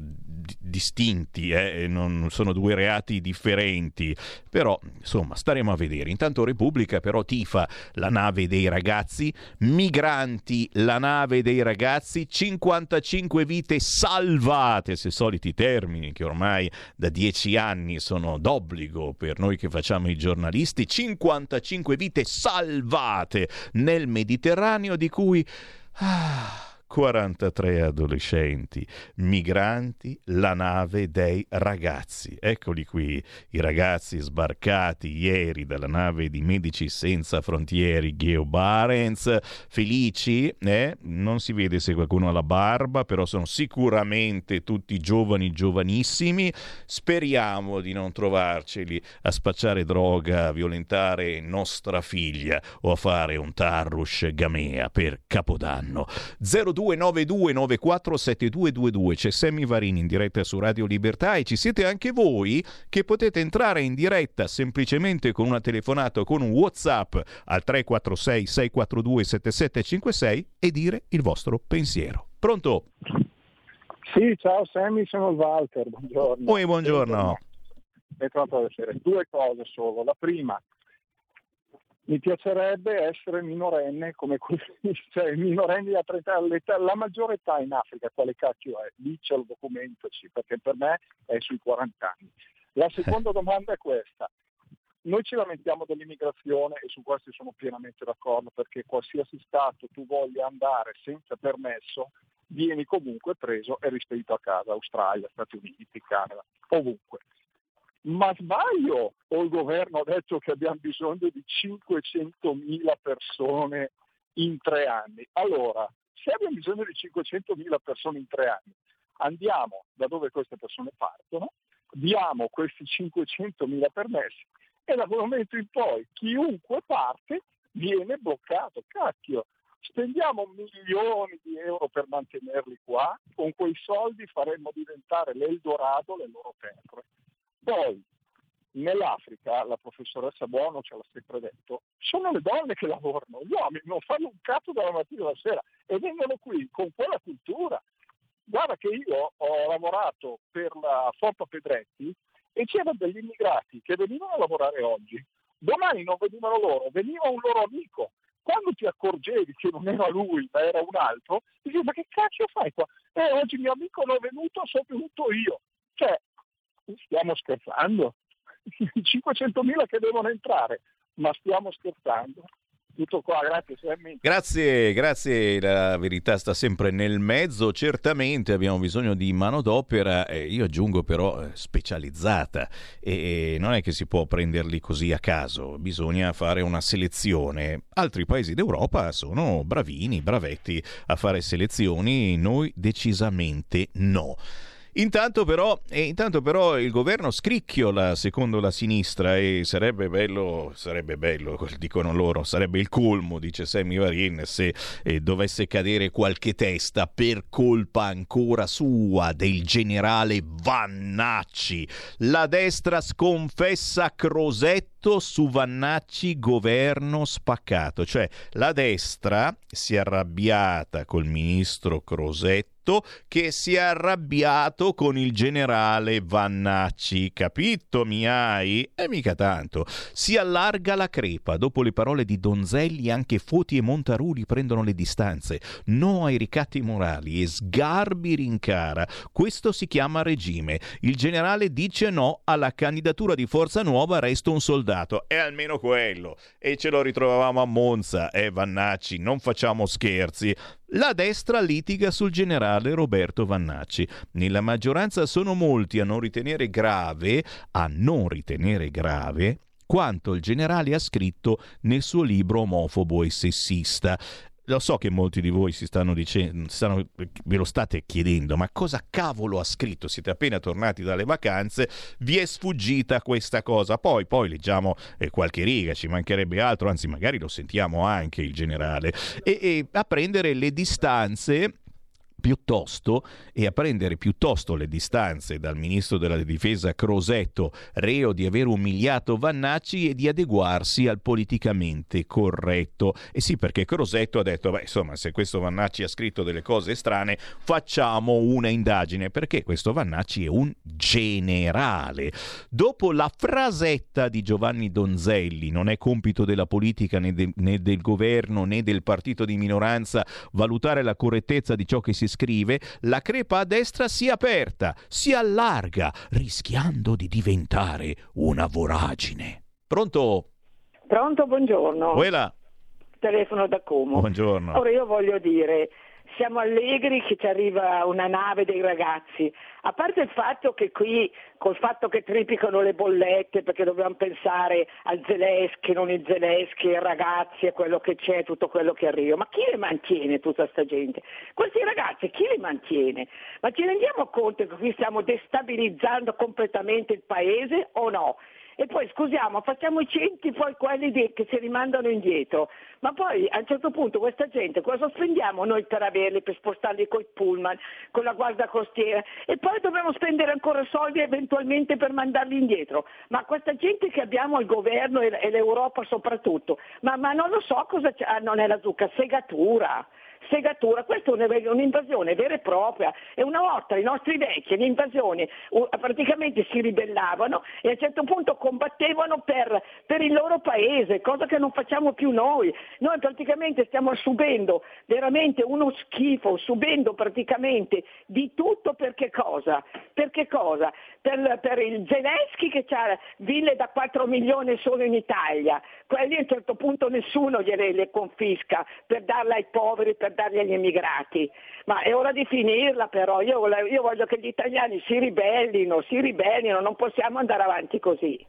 distinti, eh? non sono due reati differenti, però insomma staremo a vedere. Intanto Repubblica però tifa la nave dei ragazzi, migranti, la nave dei ragazzi, 55 vite salvate, se soliti termini che ormai da dieci anni sono d'obbligo per noi che facciamo i giornalisti, 55 vite salvate nel Mediterraneo di cui... Ah, 43 adolescenti, migranti, la nave dei ragazzi. Eccoli qui, i ragazzi sbarcati ieri dalla nave di Medici Senza Frontiere Geo Barents, felici, eh? non si vede se qualcuno ha la barba, però sono sicuramente tutti giovani, giovanissimi. Speriamo di non trovarceli a spacciare droga, a violentare nostra figlia o a fare un tarrush gamea per Capodanno. 02 0292947222 c'è Sammy Varini in diretta su Radio Libertà e ci siete anche voi che potete entrare in diretta semplicemente con una telefonata o con un Whatsapp al 346 642 7756 e dire il vostro pensiero. Pronto? Sì, ciao Sammy, sono il Walter, buongiorno. Oi, buongiorno. È troppo piacere. Due cose solo. La prima, mi piacerebbe essere minorenne come quelli, (laughs) cioè minorenni a 30 anni, la maggiore età in Africa quale cacchio è? Dicelo, documentaci, perché per me è sui 40 anni. La seconda domanda è questa. Noi ci lamentiamo dell'immigrazione e su questo sono pienamente d'accordo perché qualsiasi Stato tu voglia andare senza permesso vieni comunque preso e rispedito a casa, Australia, Stati Uniti, Canada, ovunque. Ma sbaglio o il governo ha detto che abbiamo bisogno di 500.000 persone in tre anni? Allora, se abbiamo bisogno di 500.000 persone in tre anni, andiamo da dove queste persone partono, diamo questi 500.000 permessi e da quel momento in poi chiunque parte viene bloccato. Cacchio, spendiamo milioni di euro per mantenerli qua, con quei soldi faremmo diventare l'Eldorado le loro terre. Poi nell'Africa, la professoressa Buono ce l'ha sempre detto, sono le donne che lavorano, gli uomini non fanno un cazzo dalla mattina alla sera e vengono qui con quella cultura. Guarda che io ho lavorato per la Forpa Pedretti e c'erano degli immigrati che venivano a lavorare oggi, domani non venivano loro, veniva un loro amico. Quando ti accorgevi che non era lui ma era un altro, dicevi ma che cazzo fai qua? Eh, oggi mio amico non è venuto, sono venuto io. Cioè, stiamo scherzando? (laughs) 500.000 che devono entrare, ma stiamo scherzando? Tutto qua, grazie Sammy. Grazie, grazie. La verità sta sempre nel mezzo. Certamente abbiamo bisogno di manodopera, eh, io aggiungo però eh, specializzata. E, e non è che si può prenderli così a caso, bisogna fare una selezione. Altri paesi d'Europa sono bravini, bravetti a fare selezioni, noi decisamente no. Intanto però, intanto però, il governo scricchiola secondo la sinistra e sarebbe bello, sarebbe bello, (laughs) dicono loro, sarebbe il colmo, dice Sammy Varin, se eh, dovesse cadere qualche testa per colpa ancora sua del generale Vannacci. La destra sconfessa Crosetto su Vannacci governo spaccato, cioè la destra si è arrabbiata col ministro Crosetto che si è arrabbiato con il generale Vannacci. Capito, mi hai? E mica tanto. Si allarga la crepa. Dopo le parole di Donzelli, anche Foti e Montaruli prendono le distanze. No ai ricatti morali e Sgarbi rincara. Questo si chiama regime. Il generale dice no alla candidatura di Forza Nuova, resto un soldato. È almeno quello. E ce lo ritrovavamo a Monza. Eh, Vannacci, non facciamo scherzi. La destra litiga sul generale Roberto Vannacci. Nella maggioranza sono molti a non ritenere grave, a non ritenere grave quanto il generale ha scritto nel suo libro omofobo e sessista. Lo so che molti di voi si stanno dicendo, stanno, ve lo state chiedendo, ma cosa cavolo ha scritto? Siete appena tornati dalle vacanze, vi è sfuggita questa cosa. Poi, poi leggiamo eh, qualche riga, ci mancherebbe altro, anzi magari lo sentiamo anche il generale. E, e a prendere le distanze piuttosto e a prendere piuttosto le distanze dal ministro della difesa Crosetto, reo di aver umiliato Vannacci e di adeguarsi al politicamente corretto. E sì, perché Crosetto ha detto, beh, insomma, se questo Vannacci ha scritto delle cose strane, facciamo una indagine, perché questo Vannacci è un generale. Dopo la frasetta di Giovanni Donzelli, non è compito della politica né, de- né del governo né del partito di minoranza valutare la correttezza di ciò che si scrive, la crepa a destra si aperta, si allarga, rischiando di diventare una voragine. Pronto? Pronto, buongiorno. Quella. Telefono da Como. Buongiorno. Ora io voglio dire, siamo allegri che ci arriva una nave dei ragazzi. A parte il fatto che qui, col fatto che tripicano le bollette, perché dobbiamo pensare al Zelensky, non il Zelensky, ai ragazzi e quello che c'è, tutto quello che arriva. Ma chi le mantiene tutta questa gente? Questi ragazzi chi li mantiene? Ma ci rendiamo conto che qui stiamo destabilizzando completamente il paese o no? E poi scusiamo, facciamo i centi poi quelli di, che si rimandano indietro, ma poi a un certo punto questa gente cosa spendiamo noi per averli, per spostarli con i pullman, con la guardia costiera e poi dobbiamo spendere ancora soldi eventualmente per mandarli indietro, ma questa gente che abbiamo al governo e, l'Europa soprattutto, ma, ma non lo so cosa c'è, ah, non è la zucca, segatura segatura, questa è un'invasione vera e propria e una volta i nostri vecchi le invasioni praticamente si ribellavano e a un certo punto combattevano per, per il loro paese, cosa che non facciamo più noi. Noi praticamente stiamo subendo veramente uno schifo, subendo praticamente di tutto per che cosa? Per che cosa? Per, per il Zelensky che ha ville da 4 milioni solo in Italia, quelli a un certo punto nessuno gliele le confisca per darle ai poveri, per darli agli immigrati. Ma è ora di finirla però, io, io voglio che gli italiani si ribellino, si ribellino, non possiamo andare avanti così.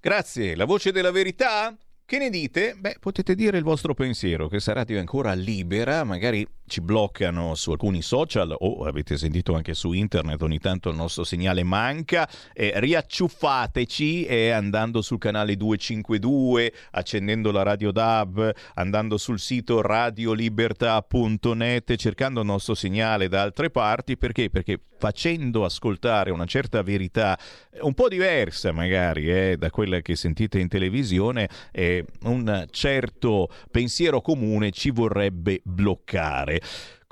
Grazie, la voce della verità? Che ne dite? Beh, potete dire il vostro pensiero, che sarà ancora libera, magari ci bloccano su alcuni social o avete sentito anche su internet, ogni tanto il nostro segnale manca, eh, riacciuffateci eh, andando sul canale 252, accendendo la radio DAB, andando sul sito radiolibertà.net, cercando il nostro segnale da altre parti, perché? Perché facendo ascoltare una certa verità, un po' diversa magari eh, da quella che sentite in televisione, un certo pensiero comune ci vorrebbe bloccare.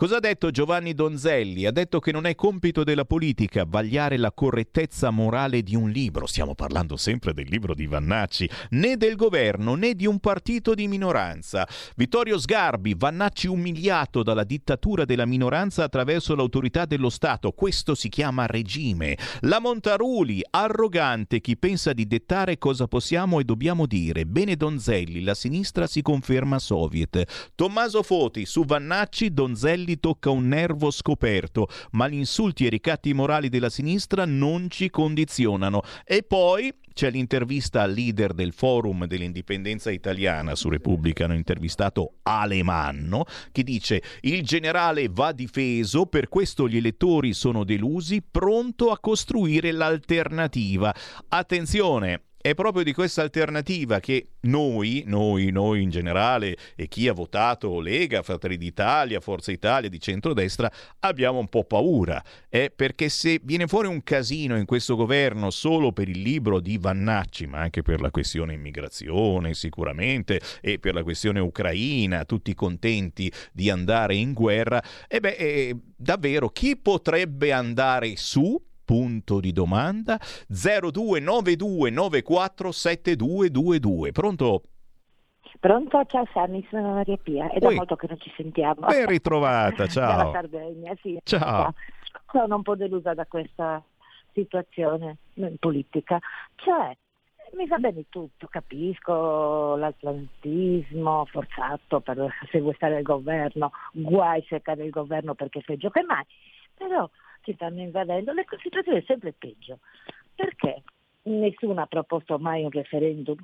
Cosa ha detto Giovanni Donzelli? Ha detto che non è compito della politica vagliare la correttezza morale di un libro, stiamo parlando sempre del libro di Vannacci, né del governo né di un partito di minoranza. Vittorio Sgarbi, Vannacci umiliato dalla dittatura della minoranza attraverso l'autorità dello Stato, questo si chiama regime. La Montaruli, arrogante chi pensa di dettare cosa possiamo e dobbiamo dire. Bene Donzelli, la sinistra si conferma soviet. Tommaso Foti, su Vannacci, Donzelli Renzi tocca un nervo scoperto, ma gli insulti e i ricatti morali della sinistra non ci condizionano. E poi c'è l'intervista al leader del forum dell'indipendenza italiana su Repubblica, hanno intervistato Alemanno, che dice il generale va difeso, per questo gli elettori sono delusi, pronto a costruire l'alternativa. Attenzione, è proprio di questa alternativa che noi, noi, noi in generale e chi ha votato Lega, Fratelli d'Italia, Forza Italia, di centrodestra, abbiamo un po' paura. Eh, perché se viene fuori un casino in questo governo solo per il libro di Vannacci, ma anche per la questione immigrazione sicuramente e per la questione ucraina, tutti contenti di andare in guerra, e beh, eh, davvero chi potrebbe andare su? Punto di domanda 0292947222. Pronto? Pronto? Ciao Sammy, sono Maria Pia. È da Oi. molto che non ci sentiamo. Ben ritrovata, (laughs) ciao. Dalla Sardegna, sì. Ciao. Sono un po' delusa da questa situazione politica. Cioè, mi va bene tutto, capisco l'atlantismo forzato per se vuoi stare al governo, guai se cade il governo perché è peggio che mai, però ci stanno invadendo, la situazione è sempre peggio. Perché? Nessuno ha proposto mai un referendum,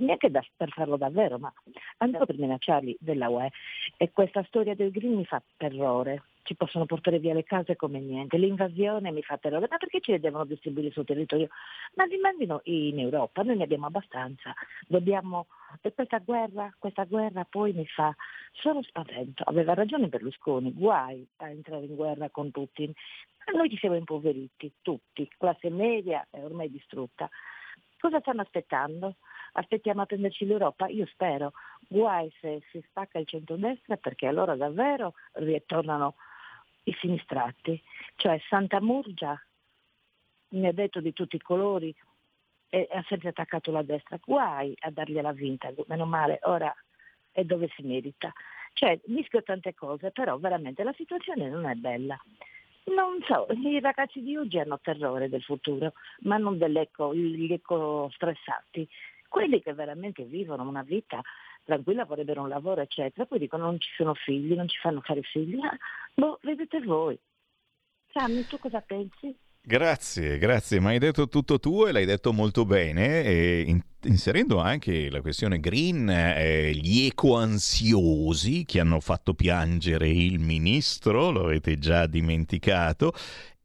neanche da, per farlo davvero, ma andavo per minacciarli della UE e questa storia del Green mi fa terrore ci possono portare via le case come niente. L'invasione mi fa terrore, ma perché ci devono distribuire sul territorio? Ma li mandino in Europa, noi ne abbiamo abbastanza. Dobbiamo... E questa guerra, questa guerra poi mi fa solo spavento. Aveva ragione Berlusconi, guai a entrare in guerra con Putin. Ma noi ci siamo impoveriti, tutti, classe media è ormai distrutta. Cosa stanno aspettando? Aspettiamo a prenderci l'Europa? Io spero. Guai se si spacca il centro-destra perché allora davvero ritornano i sinistrati, cioè Santa Murgia mi ha detto di tutti i colori e ha sempre attaccato la destra, guai a dargliela vinta, meno male, ora è dove si merita. Cioè, mischio tante cose, però veramente la situazione non è bella. Non so, i ragazzi di oggi hanno terrore del futuro, ma non dell'eco, gli eco stressati. Quelli che veramente vivono una vita tranquilla, vorrebbero un lavoro, eccetera, poi dicono non ci sono figli, non ci fanno fare figli. Boh, vedete voi. Sammy, tu cosa pensi? Grazie, grazie, ma hai detto tutto tu e l'hai detto molto bene, e in, inserendo anche la questione green, eh, gli ecoansiosi che hanno fatto piangere il ministro, lo avete già dimenticato,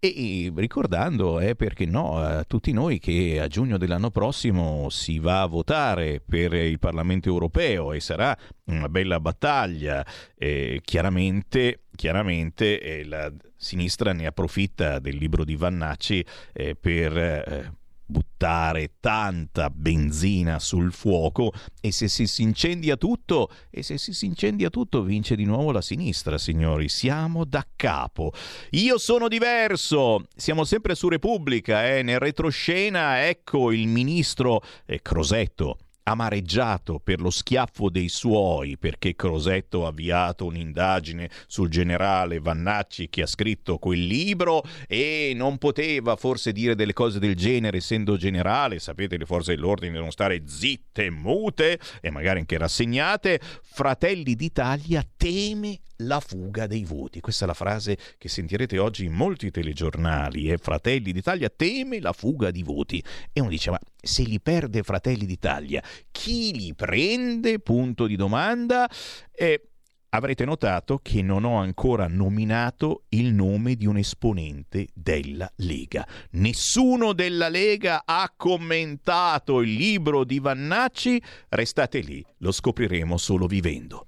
e ricordando, eh, perché no, a tutti noi che a giugno dell'anno prossimo si va a votare per il Parlamento europeo e sarà una bella battaglia, eh, chiaramente, chiaramente eh, la sinistra ne approfitta del libro di Vannacci eh, per eh, buttare tanta benzina sul fuoco e se si, incendia tutto, e se si, si incendia tutto vince di nuovo la sinistra, signori. Siamo da capo. Io sono diverso. Siamo sempre su Repubblica, eh. nel retroscena ecco il ministro eh, Crosetto amareggiato per lo schiaffo dei suoi perché Crosetto ha avviato un'indagine sul generale Vannacci che ha scritto quel libro e non poteva forse dire delle cose del genere essendo generale, sapete le forze dell'ordine devono stare zitte, mute e magari anche rassegnate, Fratelli d'Italia teme la fuga dei voti. Questa è la frase che sentirete oggi in molti telegiornali. Eh? Fratelli d'Italia teme la fuga di voti. E uno dice, ma se li perde Fratelli d'Italia, chi li prende? Punto di domanda. E avrete notato che non ho ancora nominato il nome di un esponente della Lega. Nessuno della Lega ha commentato il libro di Vannacci. Restate lì, lo scopriremo solo vivendo.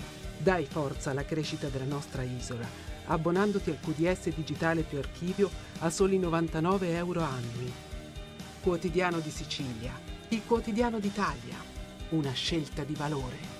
Dai forza alla crescita della nostra isola, abbonandoti al QDS digitale più archivio a soli 99 euro annui. Quotidiano di Sicilia, il quotidiano d'Italia, una scelta di valore.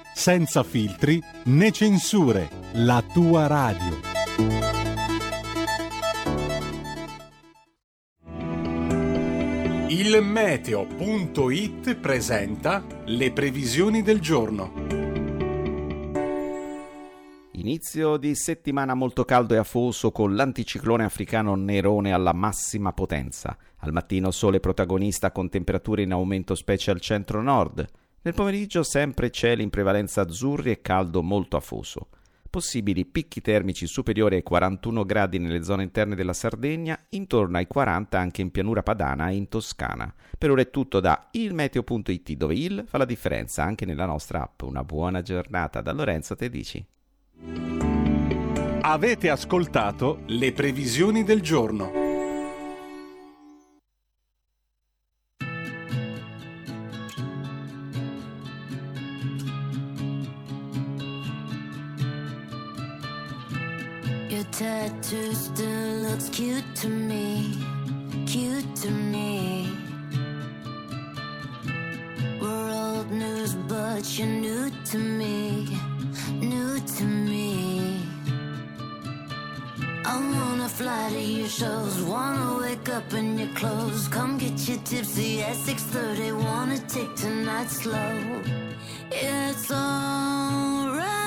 senza filtri né censure, la tua radio. Il meteo.it presenta le previsioni del giorno. Inizio di settimana molto caldo e afoso con l'anticiclone africano Nerone alla massima potenza. Al mattino sole protagonista con temperature in aumento specie al centro-nord. Nel pomeriggio sempre cieli in prevalenza azzurri e caldo molto afoso. Possibili picchi termici superiori ai 41 gradi nelle zone interne della Sardegna, intorno ai 40 anche in pianura padana e in Toscana. Per ora è tutto da ilmeteo.it dove il fa la differenza anche nella nostra app. Una buona giornata da Lorenzo Tedici. Avete ascoltato le previsioni del giorno. Tattoo still looks cute to me, cute to me. We're old news, but you're new to me, new to me. I wanna fly to your shows, wanna wake up in your clothes. Come get you tipsy at 6:30, wanna take tonight slow. It's alright.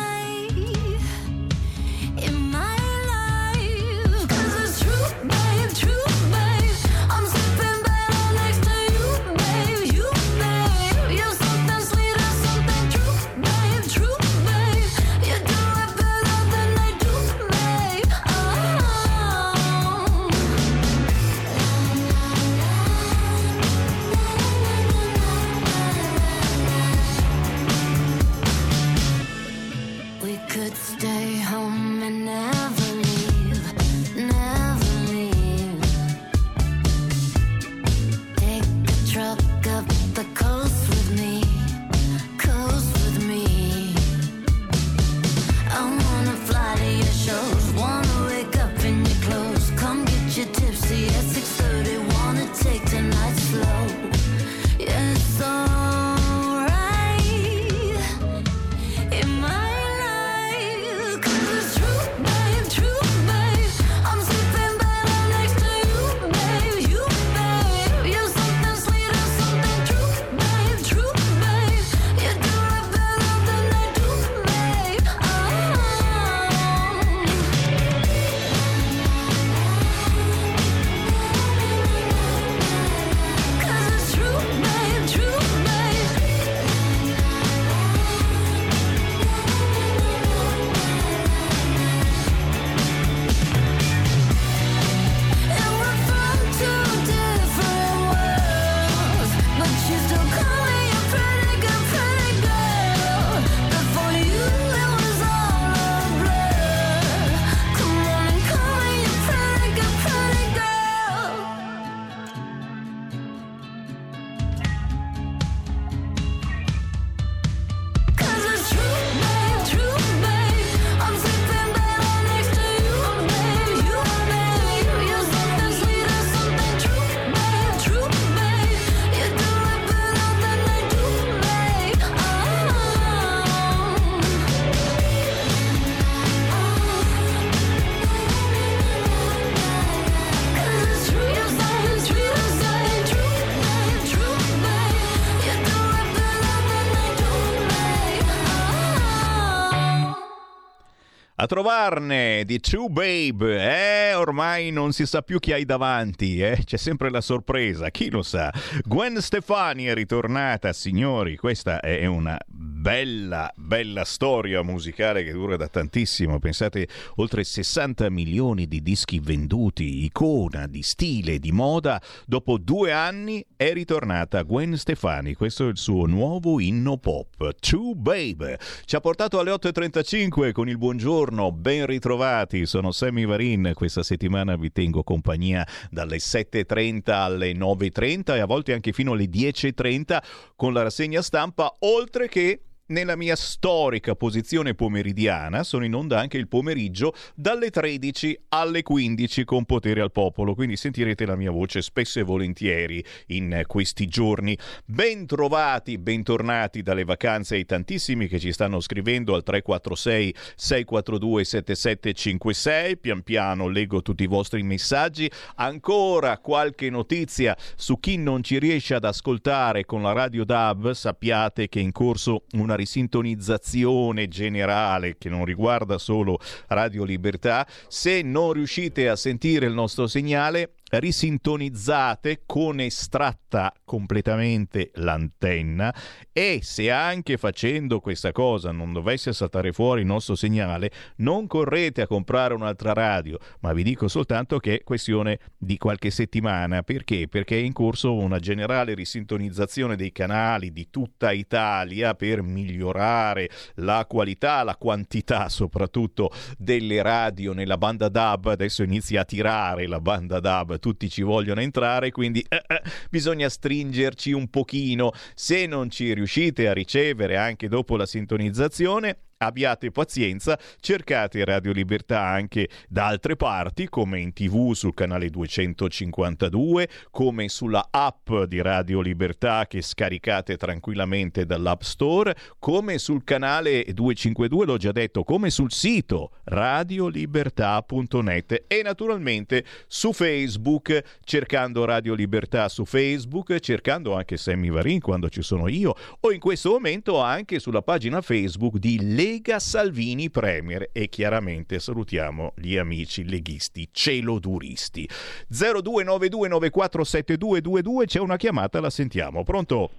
A trovarne di True Babe, eh, ormai non si sa più chi hai davanti, eh? c'è sempre la sorpresa, chi lo sa. Gwen Stefani è ritornata, signori, questa è una bella, bella storia musicale che dura da tantissimo, pensate oltre 60 milioni di dischi venduti, icona di stile, di moda, dopo due anni è ritornata Gwen Stefani, questo è il suo nuovo inno pop, True Babe. Ci ha portato alle 8.35 con il buongiorno ben ritrovati, sono Sammy Varin, questa settimana vi tengo compagnia dalle 7.30 alle 9.30 e a volte anche fino alle 10.30 con la rassegna stampa, oltre che nella mia storica posizione pomeridiana sono in onda anche il pomeriggio dalle 13 alle 15 con potere al popolo, quindi sentirete la mia voce spesso e volentieri in questi giorni. Bentrovati, bentornati dalle vacanze ai tantissimi che ci stanno scrivendo al 346 642 7756. Pian piano leggo tutti i vostri messaggi. Ancora qualche notizia su chi non ci riesce ad ascoltare con la radio DAB, sappiate che è in corso una risintonizzazione generale che non riguarda solo Radio Libertà. Se non riuscite a sentire il nostro segnale, risintonizzate con estratta completamente l'antenna e se anche facendo questa cosa non dovesse saltare fuori il nostro segnale non correte a comprare un'altra radio. Ma vi dico soltanto che è questione di qualche settimana. Perché? perché è in corso una generale risintonizzazione dei canali di tutta Italia per migliorare la qualità la quantità soprattutto delle radio nella banda DAB adesso inizia a tirare la banda DAB tutti ci vogliono entrare, quindi eh, eh, bisogna stringerci un pochino. Se non ci riuscite a ricevere anche dopo la sintonizzazione, abbiate pazienza, cercate Radio Libertà anche da altre parti, come in tv sul canale 252, come sulla app di Radio Libertà che scaricate tranquillamente dall'App Store, come sul canale 252, l'ho già detto, come sul sito radiolibertà.net e naturalmente su Facebook, cercando Radio Libertà su Facebook, cercando anche Sammy Varin quando ci sono io, o in questo momento anche sulla pagina Facebook di Lega Salvini Premier e chiaramente salutiamo gli amici leghisti celoduristi. 0292947222 c'è una chiamata, la sentiamo. Pronto?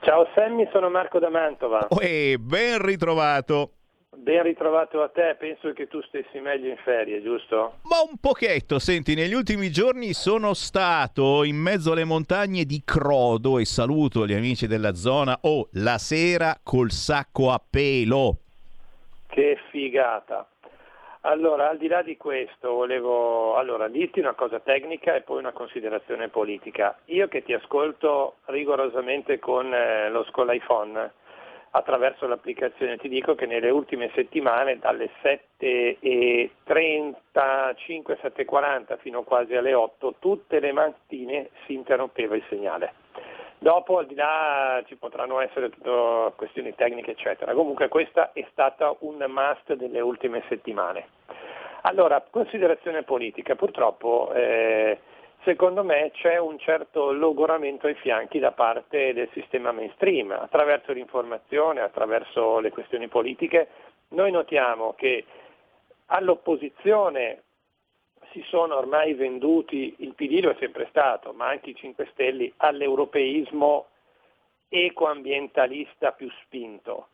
Ciao Sammy, sono Marco da Mantova. E ben ritrovato. Ben ritrovato a te, penso che tu stessi meglio in ferie, giusto? Ma un pochetto, senti, negli ultimi giorni sono stato in mezzo alle montagne di Crodo e saluto gli amici della zona. Oh, la sera col sacco a pelo. Che figata. Allora, al di là di questo, volevo allora, dirti una cosa tecnica e poi una considerazione politica. Io che ti ascolto rigorosamente con eh, lo School iPhone attraverso l'applicazione, ti dico che nelle ultime settimane, dalle 7.35, 7.40 fino quasi alle 8, tutte le mattine si interrompeva il segnale. Dopo, al di là, ci potranno essere tutte questioni tecniche, eccetera. Comunque questa è stata un must delle ultime settimane. Allora, considerazione politica. Purtroppo, eh, secondo me, c'è un certo logoramento ai fianchi da parte del sistema mainstream, attraverso l'informazione, attraverso le questioni politiche. Noi notiamo che all'opposizione si sono ormai venduti, il PD lo è sempre stato, ma anche i 5 Stelle, all'europeismo ecoambientalista più spinto.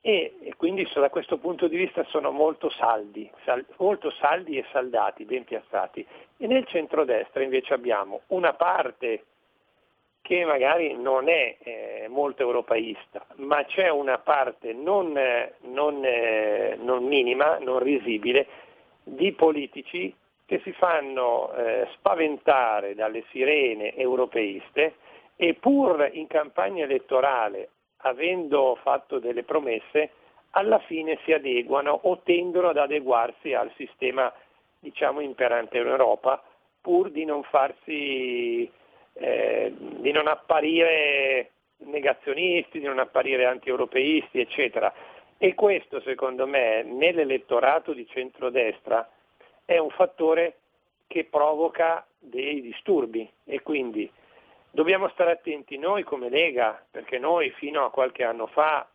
E, e quindi so- da questo punto di vista sono molto saldi, sal- molto saldi e saldati, ben piazzati. E nel centrodestra invece abbiamo una parte che magari non è eh, molto europeista, ma c'è una parte non, eh, non, eh, non minima, non risibile, di politici che si fanno eh, spaventare dalle sirene europeiste e pur in campagna elettorale, avendo fatto delle promesse, alla fine si adeguano o tendono ad adeguarsi al sistema diciamo imperante in Europa, pur di non farsi eh, di non apparire negazionisti, di non apparire anti-europeisti, eccetera. E questo, secondo me, nell'elettorato di centrodestra è un fattore che provoca dei disturbi e quindi dobbiamo stare attenti noi come Lega, perché noi fino a qualche anno fa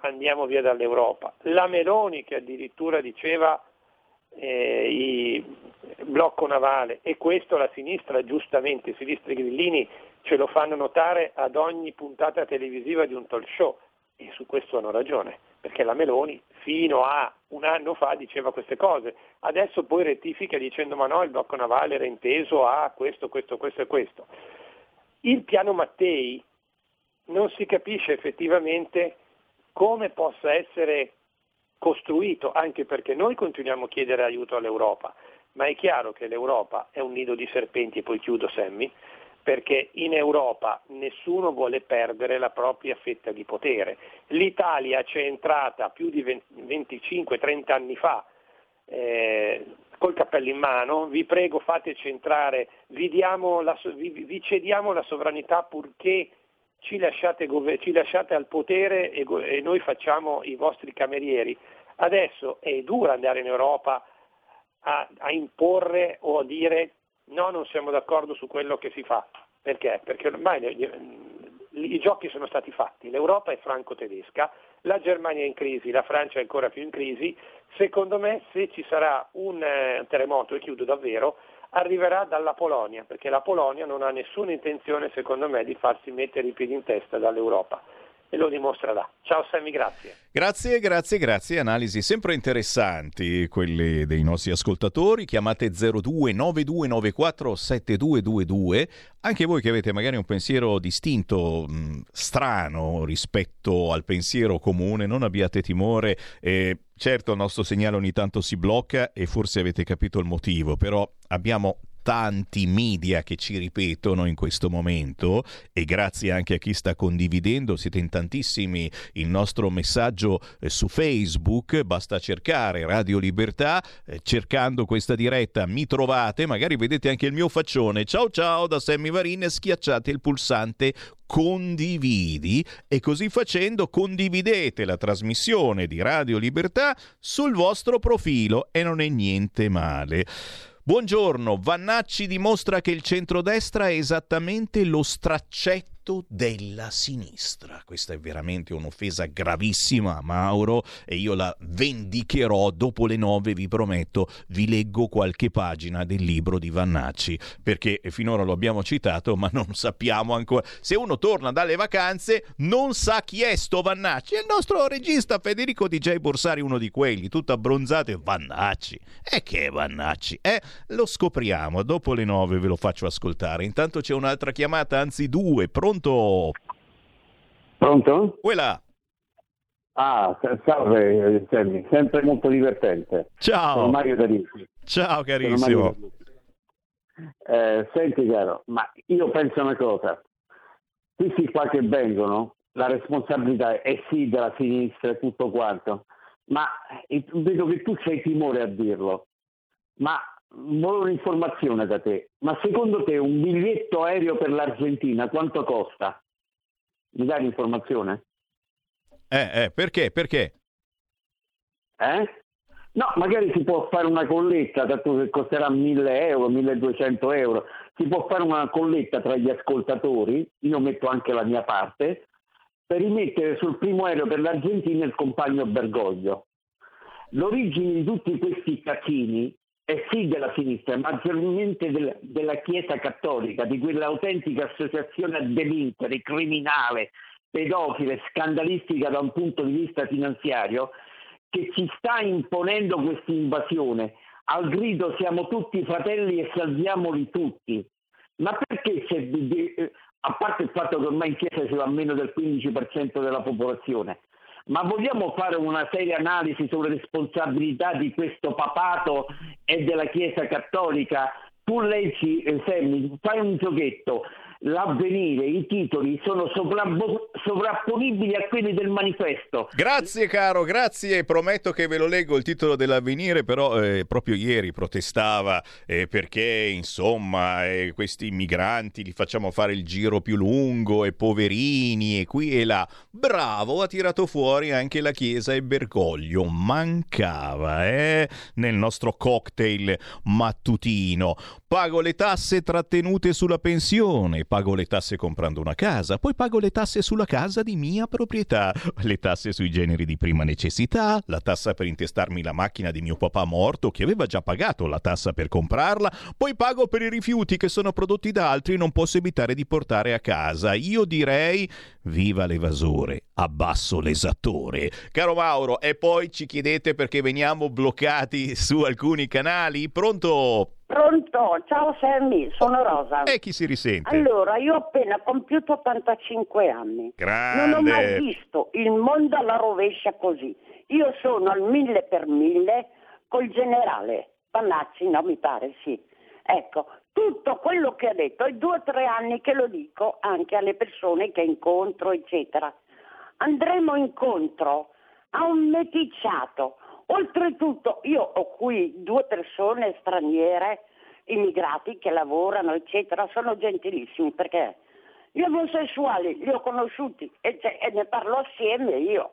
andiamo via dall'Europa. La Meloni che addirittura diceva eh, i blocco navale e questo la sinistra, giustamente, i sinistri grillini ce lo fanno notare ad ogni puntata televisiva di un talk show e su questo hanno ragione, perché la Meloni fino a un anno fa diceva queste cose, adesso poi rettifica dicendo ma no, il blocco navale era inteso a questo, questo, questo e questo. Il piano Mattei non si capisce effettivamente come possa essere costruito, anche perché noi continuiamo a chiedere aiuto all'Europa, ma è chiaro che l'Europa è un nido di serpenti, e poi chiudo Sammy, perché in Europa nessuno vuole perdere la propria fetta di potere. L'Italia c'è entrata più di 25-30 anni fa eh, col cappello in mano, vi prego fateci entrare, vi, la vi- vi cediamo la sovranità purché ci lasciate, ci lasciate al potere e, e noi facciamo i vostri camerieri. Adesso è duro andare in Europa a, a imporre o a dire no, non siamo d'accordo su quello che si fa. Perché? Perché ormai le- i giochi sono stati fatti, l'Europa è franco-tedesca, la Germania è in crisi, la Francia è ancora più in crisi, secondo me se ci sarà un eh, terremoto, e chiudo davvero, arriverà dalla Polonia, perché la Polonia non ha nessuna intenzione, secondo me, di farsi mettere i piedi in testa dall'Europa e lo dimostrerà. Ciao Sammy, grazie. Grazie, grazie, grazie. Analisi sempre interessanti quelle dei nostri ascoltatori. Chiamate 02 9294 7222. Anche voi che avete magari un pensiero distinto, strano rispetto al pensiero comune, non abbiate timore. Eh, certo, il nostro segnale ogni tanto si blocca e forse avete capito il motivo, però abbiamo tanti media che ci ripetono in questo momento e grazie anche a chi sta condividendo, siete in tantissimi il nostro messaggio eh, su Facebook, basta cercare Radio Libertà, eh, cercando questa diretta mi trovate, magari vedete anche il mio faccione, ciao ciao da Sammy Varin, schiacciate il pulsante condividi e così facendo condividete la trasmissione di Radio Libertà sul vostro profilo e non è niente male. Buongiorno, Vannacci dimostra che il centrodestra è esattamente lo straccetto della sinistra. Questa è veramente un'offesa gravissima, Mauro, e io la vendicherò dopo le nove, vi prometto, vi leggo qualche pagina del libro di Vannacci, perché finora lo abbiamo citato, ma non sappiamo ancora. Se uno torna dalle vacanze, non sa chi è sto Vannacci. È il nostro regista Federico DJ Borsari, uno di quelli, tutto abbronzato e Vannacci. E che Vannacci? Eh, lo scopriamo, dopo le nove ve lo faccio ascoltare. Intanto c'è un'altra chiamata, anzi due. Pronto? Pronto? Quella. Ah, salve Sammy, sempre molto divertente. Ciao. Sono Mario D'Arisi. Ciao carissimo. Eh, senti caro, ma io penso una cosa, questi qua che vengono, la responsabilità è sì della sinistra e tutto quanto, ma eh, vedo che tu c'hai timore a dirlo, ma volevo un'informazione da te, ma secondo te un biglietto aereo per l'Argentina quanto costa? Mi dai l'informazione? Eh, eh, perché? Perché? Eh? No, magari si può fare una colletta, dato che costerà 1000 euro, 1200 euro, si può fare una colletta tra gli ascoltatori, io metto anche la mia parte, per rimettere sul primo aereo per l'Argentina il compagno Bergoglio. L'origine di tutti questi casini è sì della sinistra, maggiormente del- della Chiesa Cattolica, di quella autentica associazione a delinquere, criminale, pedofile, scandalistica da un punto di vista finanziario, che ci sta imponendo questa invasione. Al grido siamo tutti fratelli e salviamoli tutti. Ma perché c'è, eh, a parte il fatto che ormai in chiesa ci va meno del 15% della popolazione, ma vogliamo fare una seria analisi sulle responsabilità di questo papato e della Chiesa Cattolica? Tu leggi, eh, Sammy, fai un giochetto, l'avvenire, i titoli sono sovrapponibili a quelli del manifesto. Grazie caro, grazie, prometto che ve lo leggo il titolo dell'avvenire, però eh, proprio ieri protestava eh, perché insomma eh, questi migranti li facciamo fare il giro più lungo e poverini e qui e là. Bravo, ha tirato fuori anche la Chiesa e Bergoglio, mancava eh, nel nostro cocktail mattutino. Pago le tasse trattenute sulla pensione, pago le tasse comprando una casa, poi pago le tasse sulla casa di mia proprietà, le tasse sui generi di prima necessità, la tassa per intestarmi la macchina di mio papà morto che aveva già pagato la tassa per comprarla, poi pago per i rifiuti che sono prodotti da altri e non posso evitare di portare a casa. Io direi viva l'evasore, abbasso l'esattore. Caro Mauro, e poi ci chiedete perché veniamo bloccati su alcuni canali? Pronto? Pronto, ciao Sammy, sono Rosa. E chi si risente? Allora, io ho appena compiuto 85 anni. Grande. Non ho mai visto il mondo alla rovescia così. Io sono al mille per mille col generale Panazzi, no mi pare, sì. Ecco, tutto quello che ha detto, è due o tre anni che lo dico anche alle persone che incontro, eccetera. Andremo incontro a un meticciato. Oltretutto, io ho qui due persone straniere, immigrati che lavorano, eccetera, sono gentilissimi perché gli omosessuali li ho conosciuti e, e ne parlo assieme io,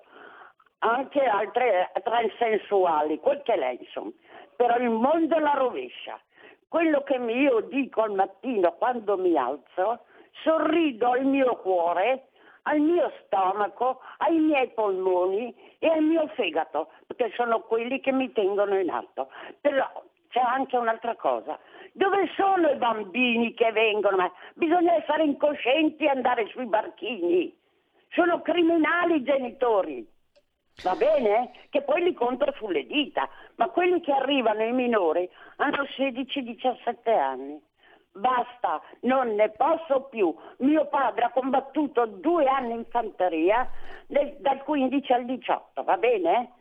anche altre transensuali, quel che lei insomma. Però il mondo è la rovescia. Quello che io dico al mattino quando mi alzo, sorrido al mio cuore, al mio stomaco, ai miei polmoni e al mio fegato, perché sono quelli che mi tengono in alto. Però c'è anche un'altra cosa. Dove sono i bambini che vengono? Ma bisogna essere incoscienti e andare sui barchini. Sono criminali i genitori. Va bene? Che poi li conto sulle dita, ma quelli che arrivano, i minori, hanno 16-17 anni. Basta, non ne posso più. Mio padre ha combattuto due anni in fanteria, nel- dal 15 al 18, va bene?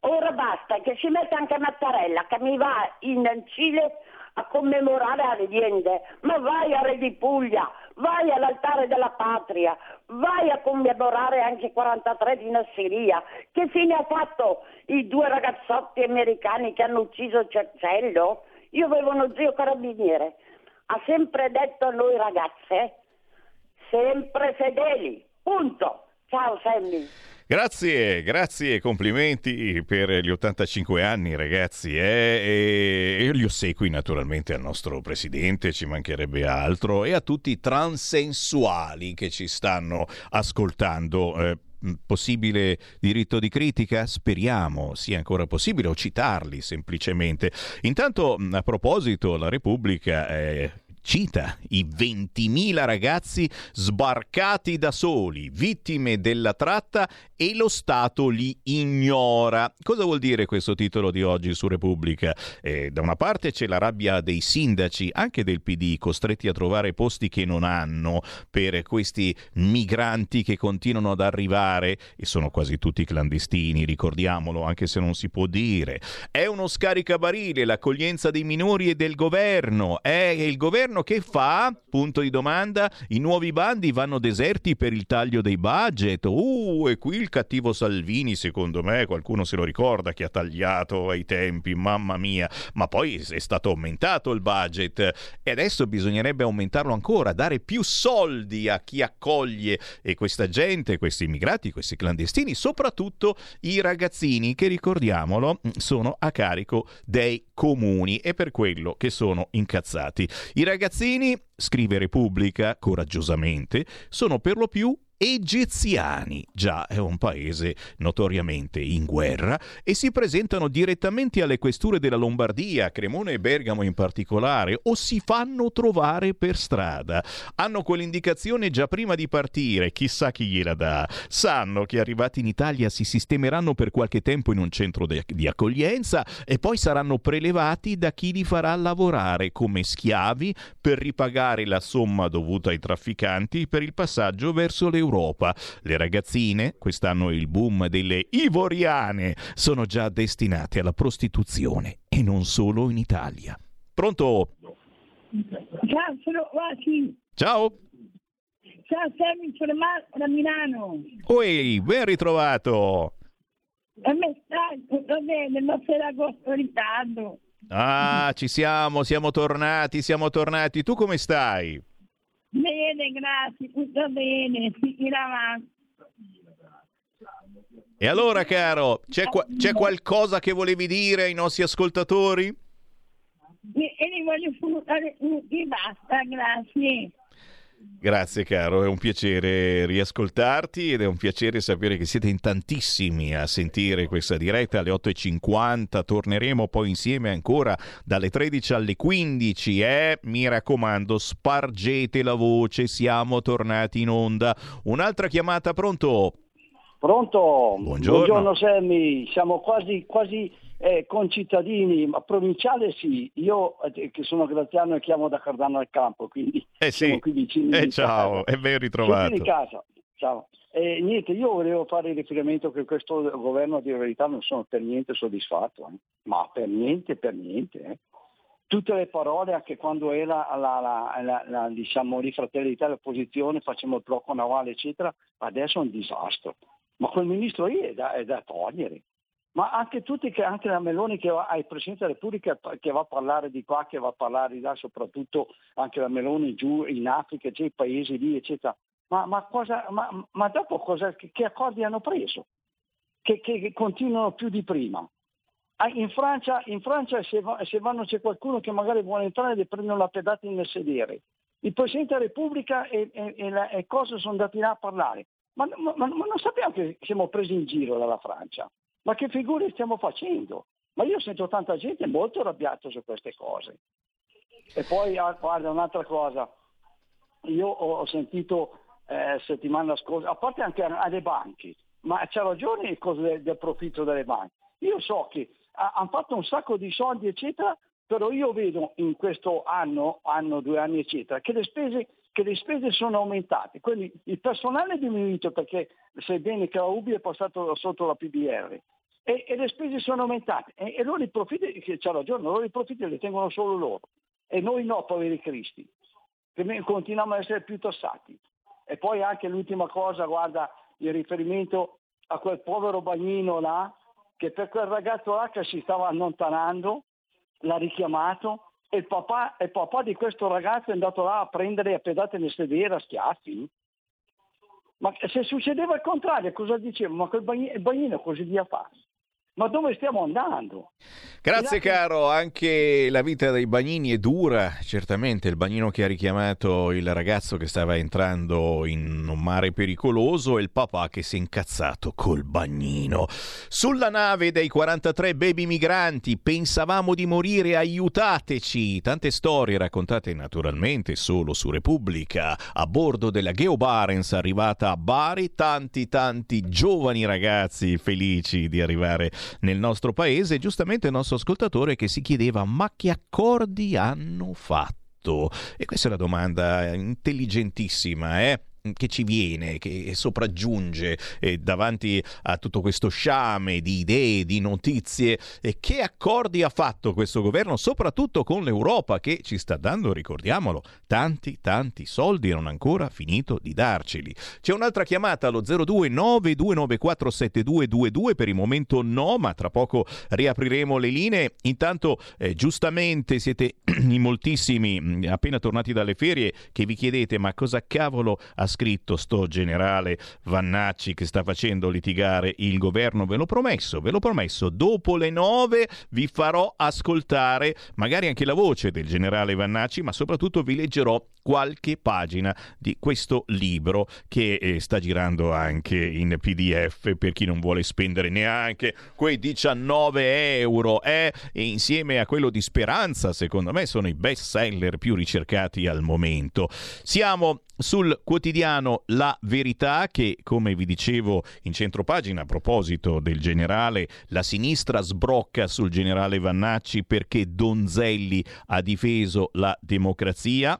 Ora basta, che si metta anche Mattarella, che mi va in Cile a commemorare Allende, ma vai a Re di Puglia, vai all'altare della patria, vai a commemorare anche il 43 di Nassiria. Che fine ha fatto i due ragazzotti americani che hanno ucciso Cercello? Io avevo uno zio carabiniere, ha sempre detto a noi ragazze, sempre fedeli, punto. Ciao Sammy. Grazie, grazie, complimenti per gli 85 anni ragazzi. eh, e io li ossequi naturalmente al nostro presidente, ci mancherebbe altro, e a tutti i transensuali che ci stanno ascoltando. eh, Possibile diritto di critica? Speriamo sia ancora possibile o citarli semplicemente. Intanto, a proposito, la Repubblica eh, cita i 20.000 ragazzi sbarcati da soli, vittime della tratta e lo Stato li ignora. Cosa vuol dire questo titolo di oggi su Repubblica? Eh, da una parte c'è la rabbia dei sindaci, anche del PD, costretti a trovare posti che non hanno per questi migranti che continuano ad arrivare e sono quasi tutti clandestini, ricordiamolo, anche se non si può dire. È uno scaricabarile l'accoglienza dei minori e del governo. È il governo che fa? Punto di domanda. I nuovi bandi vanno deserti per il taglio dei budget. Uh, e qui il cattivo Salvini, secondo me, qualcuno se lo ricorda che ha tagliato ai tempi, mamma mia. Ma poi è stato aumentato il budget e adesso bisognerebbe aumentarlo ancora, dare più soldi a chi accoglie e questa gente, questi immigrati, questi clandestini, soprattutto i ragazzini che ricordiamolo sono a carico dei comuni e per quello che sono incazzati. I ragazzini, scrive Repubblica coraggiosamente, sono per lo più egiziani, già è un paese notoriamente in guerra, e si presentano direttamente alle questure della Lombardia, Cremona e Bergamo in particolare, o si fanno trovare per strada. Hanno quell'indicazione già prima di partire, chissà chi gliela dà. Sanno che arrivati in Italia si sistemeranno per qualche tempo in un centro de- di accoglienza e poi saranno prelevati da chi li farà lavorare come schiavi per ripagare la somma dovuta ai trafficanti per il passaggio verso l'Europa. Le ragazzine, quest'anno il boom delle ivoriane, sono già destinate alla prostituzione e non solo in Italia. Pronto? Ciao, sono Vasi. Ciao. Ciao Sammy, sono Mar- da Milano. Oi, ben ritrovato. A me stai tutto bene, ma Ferragosto in ritardo. Ah, ci siamo, siamo tornati, siamo tornati. Tu come stai? Bene, grazie, tutto bene, tira avanti. E allora, caro, c'è, qua- c'è qualcosa che volevi dire ai nostri ascoltatori? E, e li voglio salutare tutti, basta, grazie. Grazie caro, è un piacere riascoltarti ed è un piacere sapere che siete in tantissimi a sentire questa diretta alle 8.50, torneremo poi insieme ancora dalle 13 alle 15 e mi raccomando spargete la voce, siamo tornati in onda. Un'altra chiamata, pronto? Pronto? Buongiorno. Sammy, siamo quasi, quasi eh, concittadini, ma provinciale sì. Io eh, che sono graziano e chiamo da Cardano al Campo, quindi Eh sì, siamo qui vicini. eh, ciao, casa. è ben ritrovato. di casa. Ciao. Eh, niente, io volevo fare riferimento che questo governo a dire la verità non sono per niente soddisfatto, eh. ma per niente, per niente. eh. Tutte le parole, anche quando era la, la, la, diciamo, lì Fratelli d'Italia opposizione, facciamo il blocco navale, eccetera, adesso è un disastro. Ma quel ministro lì è da, è da togliere. Ma anche tutti, che, anche la Meloni che va, il Presidente della Repubblica che va a parlare di qua, che va a parlare di là, soprattutto anche la Meloni giù in Africa, c'è i paesi lì, eccetera. Ma, ma, cosa, ma, ma dopo cosa, che, che accordi hanno preso? Che, che- continuano più di prima? Ah, In Francia, in Francia se, va- se vanno, c'è qualcuno che magari vuole entrare le prendono la pedata nel sedere. Il Presidente della Repubblica e, e, e la- e cosa sono andati là a parlare. Ma- ma non sappiamo che siamo presi in giro dalla Francia. Ma che figure stiamo facendo? Ma io sento tanta gente molto arrabbiata su queste cose. E poi, ah, guarda, un'altra cosa. Io ho, sentito eh, settimana scorsa, a parte anche alle banche, ma c'ha ragione il coso del, del profitto delle banche. Io so che ha- hanno fatto un sacco di soldi, eccetera, però io vedo in questo anno, anno, due anni, eccetera, che le spese, che le spese sono aumentate. Quindi il personale è diminuito perché sebbene che la UBI è passato sotto la PBR. E, e le spese sono aumentate e, e loro i profitti, c'ha ragione, loro i profitti li tengono solo loro e noi no, poveri cristi, che continuiamo a essere più tassati. E poi anche l'ultima cosa, guarda, il riferimento a quel povero bagnino là, che per quel ragazzo là che si stava allontanando, l'ha richiamato e il papà, il papà di questo ragazzo è andato là a prendere a pedate nel sedere a schiaffi. Ma se succedeva il contrario, cosa dicevo? Ma quel bagnino, bagnino così via fa? Ma dove stiamo andando? Grazie caro, anche la vita dei bagnini è dura, certamente il bagnino che ha richiamato il ragazzo che stava entrando in un mare pericoloso e il papà che si è incazzato col bagnino. Sulla nave dei 43 baby migranti pensavamo di morire, aiutateci! Tante storie raccontate naturalmente solo su Repubblica, a bordo della Geo Barents arrivata a Bari, tanti tanti giovani ragazzi felici di arrivare nel nostro paese, giustamente il nostro ascoltatore che si chiedeva ma che accordi hanno fatto? E questa è una domanda intelligentissima, eh? Che ci viene, che sopraggiunge eh, davanti a tutto questo sciame di idee, di notizie. E che accordi ha fatto questo governo, soprattutto con l'Europa, che ci sta dando, ricordiamolo, tanti, tanti soldi e non ancora finito di darceli. C'è un'altra chiamata allo 0292947222, per il momento no, ma tra poco riapriremo le linee. Intanto, eh, giustamente, siete (clears throat) in moltissimi, appena tornati dalle ferie, che vi chiedete ma cosa cavolo ha scritto sto generale Vannacci che sta facendo litigare il governo? Ve l'ho promesso, ve l'ho promesso, dopo le nove vi farò ascoltare magari anche la voce del generale Vannacci, ma soprattutto vi leggerò qualche pagina di questo libro che eh, sta girando anche in PDF per chi non vuole spendere neanche quei 19 euro eh? e insieme a quello di Speranza secondo me sono i best seller più ricercati al momento siamo sul quotidiano La Verità che, come vi dicevo in centropagina a proposito del generale, la sinistra sbrocca sul generale Vannacci perché Donzelli ha difeso la democrazia.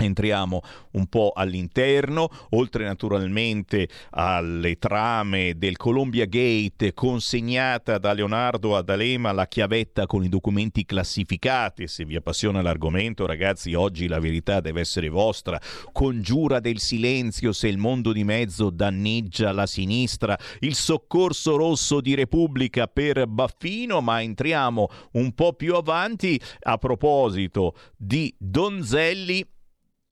Entriamo un po' all'interno, oltre naturalmente alle trame del Columbia Gate consegnata da Leonardo ad Alema la chiavetta con i documenti classificati. Se vi appassiona l'argomento, ragazzi, oggi la verità deve essere vostra. Congiura del silenzio se il mondo di mezzo danneggia la sinistra. Il soccorso rosso di Repubblica per Baffino, ma entriamo un po' più avanti a proposito di Donzelli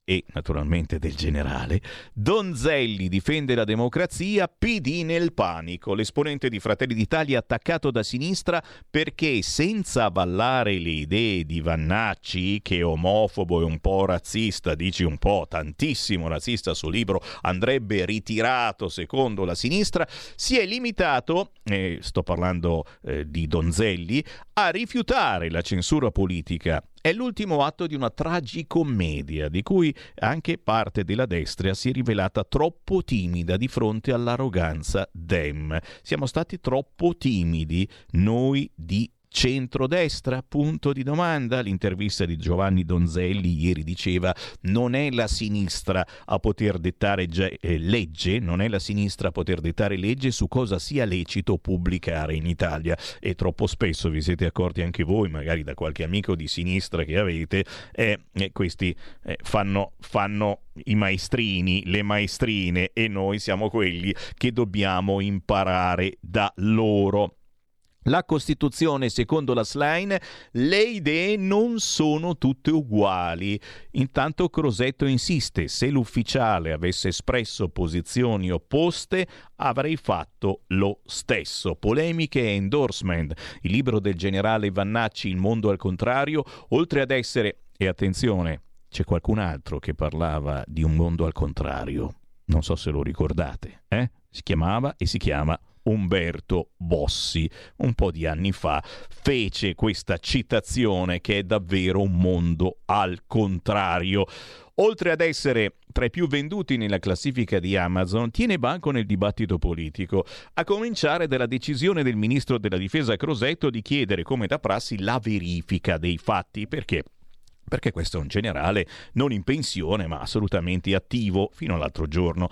e naturalmente del generale, Donzelli difende la democrazia, PD nel panico. L'esponente di Fratelli d'Italia attaccato da sinistra perché senza avallare le idee di Vannacci, che è omofobo e un po' razzista, dici un po' tantissimo razzista sul libro, andrebbe ritirato secondo la sinistra, si è limitato, eh, sto parlando eh, di Donzelli, a rifiutare la censura politica è l'ultimo atto di una tragicommedia di cui anche parte della destra si è rivelata troppo timida di fronte all'arroganza Dem. Siamo stati troppo timidi noi di centrodestra? Punto di domanda. L'intervista di Giovanni Donzelli ieri diceva non è la sinistra a poter dettare ge- eh, legge, non è la sinistra a poter dettare legge su cosa sia lecito pubblicare in Italia e troppo spesso vi siete accorti anche voi, magari da qualche amico di sinistra che avete, eh, eh, questi eh, fanno, fanno i maestrini, le maestrine e noi siamo quelli che dobbiamo imparare da loro. La Costituzione, secondo la Slime, le idee non sono tutte uguali. Intanto Crosetto insiste, se l'ufficiale avesse espresso posizioni opposte, avrei fatto lo stesso. Polemiche e endorsement. Il libro del generale Vannacci, Il mondo al contrario, oltre ad essere, e attenzione, c'è qualcun altro che parlava di un mondo al contrario. Non so se lo ricordate, eh? Si chiamava e si chiama Umberto Bossi, un po' di anni fa, fece questa citazione che è davvero un mondo al contrario. Oltre ad essere tra i più venduti nella classifica di Amazon, tiene banco nel dibattito politico, a cominciare dalla decisione del ministro della difesa Crosetto di chiedere come da prassi la verifica dei fatti, perché perché questo è un generale non in pensione ma assolutamente attivo fino all'altro giorno.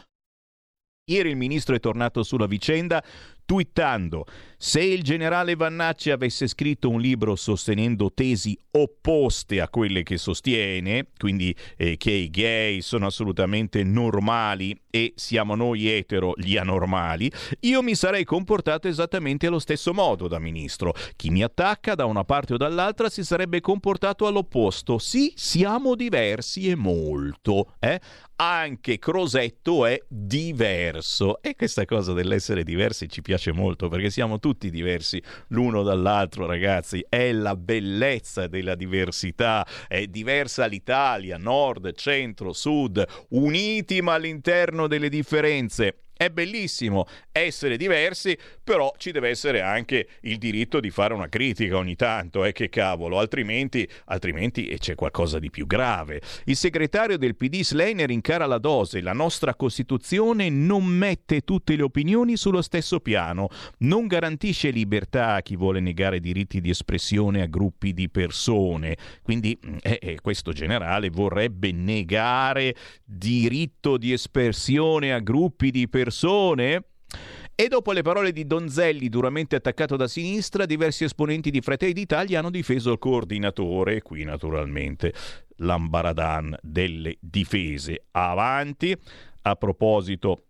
Ieri il ministro è tornato sulla vicenda twittando se il generale Vannacci avesse scritto un libro sostenendo tesi opposte a quelle che sostiene, quindi eh, che i gay sono assolutamente normali e siamo noi etero gli anormali, io mi sarei comportato esattamente allo stesso modo da ministro. Chi mi attacca da una parte o dall'altra si sarebbe comportato all'opposto. Sì, siamo diversi e molto. Eh? Anche Crosetto è diverso e questa cosa dell'essere diversi ci piace molto perché siamo tutti diversi l'uno dall'altro ragazzi. È la bellezza della diversità è diversa l'Italia nord, centro, sud uniti ma all'interno delle differenze è bellissimo essere diversi, però ci deve essere anche il diritto di fare una critica ogni tanto, eh, che cavolo, altrimenti, altrimenti c'è qualcosa di più grave. Il segretario del PD Sleiner incara la dose, la nostra Costituzione non mette tutte le opinioni sullo stesso piano, non garantisce libertà a chi vuole negare diritti di espressione a gruppi di persone, quindi eh, eh, questo generale vorrebbe negare diritto di espressione a gruppi di persone persone? E dopo le parole di Donzelli, duramente attaccato da sinistra, diversi esponenti di Fratelli d'Italia hanno difeso il coordinatore, qui naturalmente l'ambaradan delle difese. Avanti, a proposito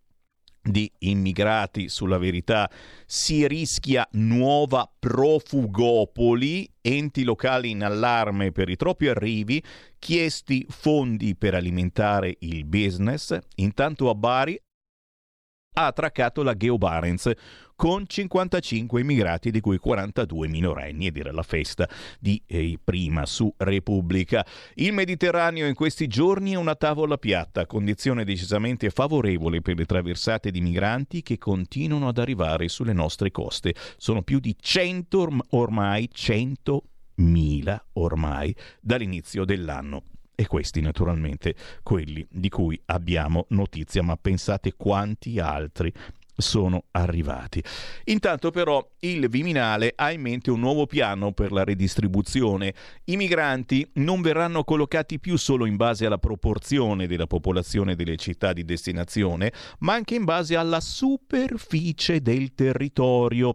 di immigrati sulla verità si rischia nuova profugopoli, enti locali in allarme per i troppi arrivi, chiesti fondi per alimentare il business, intanto a Bari ha attraccato la Geo Barents con 55 immigrati, di cui 42 minorenni, ed era la festa di eh, prima su Repubblica. Il Mediterraneo in questi giorni è una tavola piatta, condizione decisamente favorevole per le traversate di migranti che continuano ad arrivare sulle nostre coste. Sono più di 100 ormai, 100.000 ormai dall'inizio dell'anno. E questi naturalmente quelli di cui abbiamo notizia, ma pensate quanti altri sono arrivati. Intanto però il Viminale ha in mente un nuovo piano per la redistribuzione. I migranti non verranno collocati più solo in base alla proporzione della popolazione delle città di destinazione, ma anche in base alla superficie del territorio.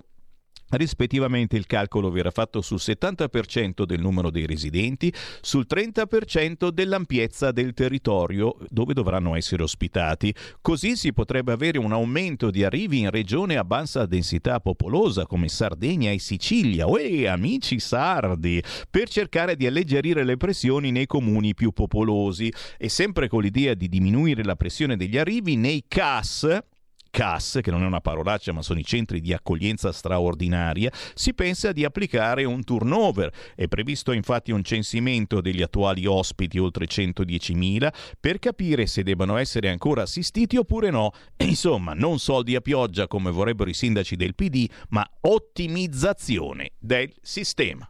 Rispettivamente il calcolo verrà fatto sul 70% del numero dei residenti, sul 30% dell'ampiezza del territorio dove dovranno essere ospitati. Così si potrebbe avere un aumento di arrivi in regione a bassa densità popolosa come Sardegna e Sicilia. Uè, amici sardi! Per cercare di alleggerire le pressioni nei comuni più popolosi e sempre con l'idea di diminuire la pressione degli arrivi nei CAS CAS, che non è una parolaccia ma sono i centri di accoglienza straordinaria, si pensa di applicare un turnover. È previsto infatti un censimento degli attuali ospiti oltre 110.000 per capire se debbano essere ancora assistiti oppure no. Insomma, non soldi a pioggia come vorrebbero i sindaci del PD, ma ottimizzazione del sistema.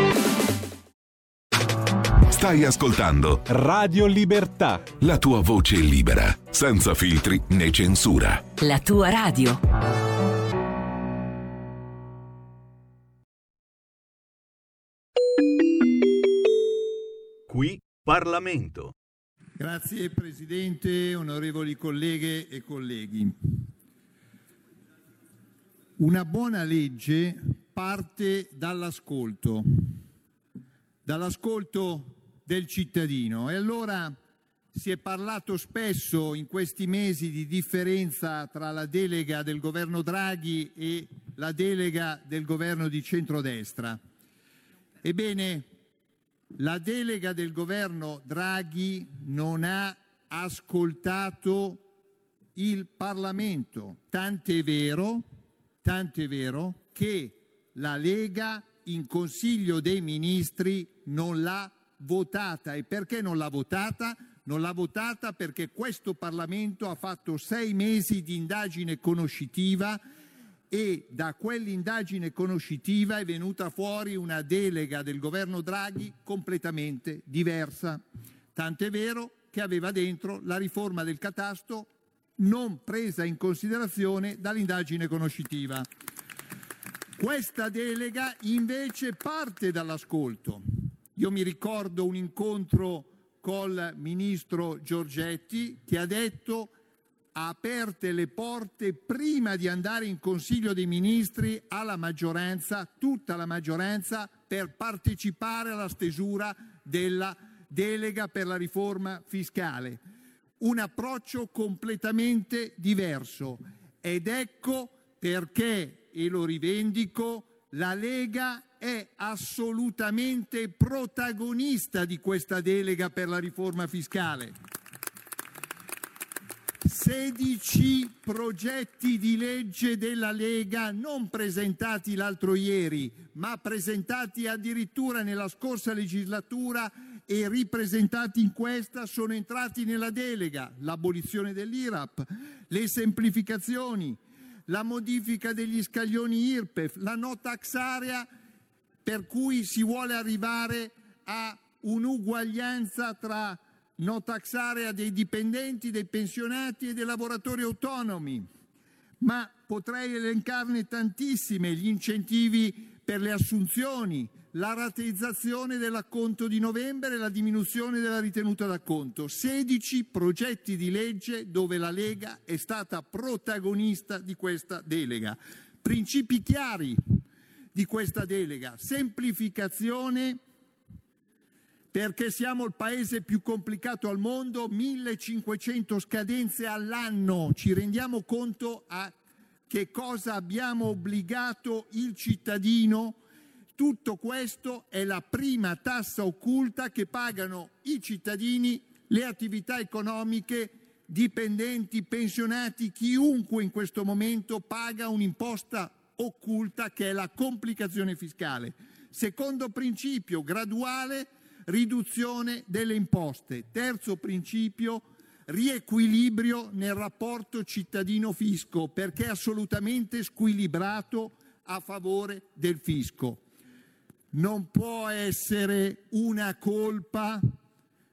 Stai ascoltando Radio Libertà. la tua voce libera, senza filtri né censura. La tua radio. Qui Parlamento. Grazie Presidente, onorevoli colleghe e colleghi. Una buona legge parte dall'ascolto, dall'ascolto del cittadino e allora si è parlato spesso in questi mesi di differenza tra la delega del governo Draghi e la delega del governo di centrodestra. Ebbene, la delega del governo Draghi non ha ascoltato il Parlamento, tant'è vero, tant'è vero che la Lega in Consiglio dei Ministri non l'ha votata. E perché non l'ha votata? Non l'ha votata perché questo Parlamento ha fatto sei mesi di indagine conoscitiva e da quell'indagine conoscitiva è venuta fuori una delega del governo Draghi completamente diversa. Tant'è vero che aveva dentro la riforma del catasto non presa in considerazione dall'indagine conoscitiva. Questa delega invece parte dall'ascolto. Io mi ricordo un incontro col ministro Giorgetti che ha detto ha aperte le porte prima di andare in Consiglio dei Ministri alla maggioranza, tutta la maggioranza, per partecipare alla stesura della delega per la riforma fiscale. Un approccio completamente diverso ed ecco perché, e lo rivendico, la Lega è assolutamente protagonista di questa delega per la riforma fiscale. 16 progetti di legge della Lega non presentati l'altro ieri, ma presentati addirittura nella scorsa legislatura e ripresentati in questa sono entrati nella delega, l'abolizione dell'IRAP, le semplificazioni, la modifica degli scaglioni IRPEF, la no tax area per cui si vuole arrivare a un'uguaglianza tra no tax area dei dipendenti, dei pensionati e dei lavoratori autonomi. Ma potrei elencarne tantissime, gli incentivi per le assunzioni, la rateizzazione dell'acconto di novembre e la diminuzione della ritenuta d'acconto. 16 progetti di legge dove la Lega è stata protagonista di questa delega. Principi chiari di questa delega, semplificazione perché siamo il paese più complicato al mondo, 1500 scadenze all'anno, ci rendiamo conto a che cosa abbiamo obbligato il cittadino? Tutto questo è la prima tassa occulta che pagano i cittadini, le attività economiche, dipendenti, pensionati, chiunque in questo momento paga un'imposta occulta che è la complicazione fiscale. Secondo principio, graduale riduzione delle imposte. Terzo principio, riequilibrio nel rapporto cittadino-fisco, perché è assolutamente squilibrato a favore del fisco. Non può essere una colpa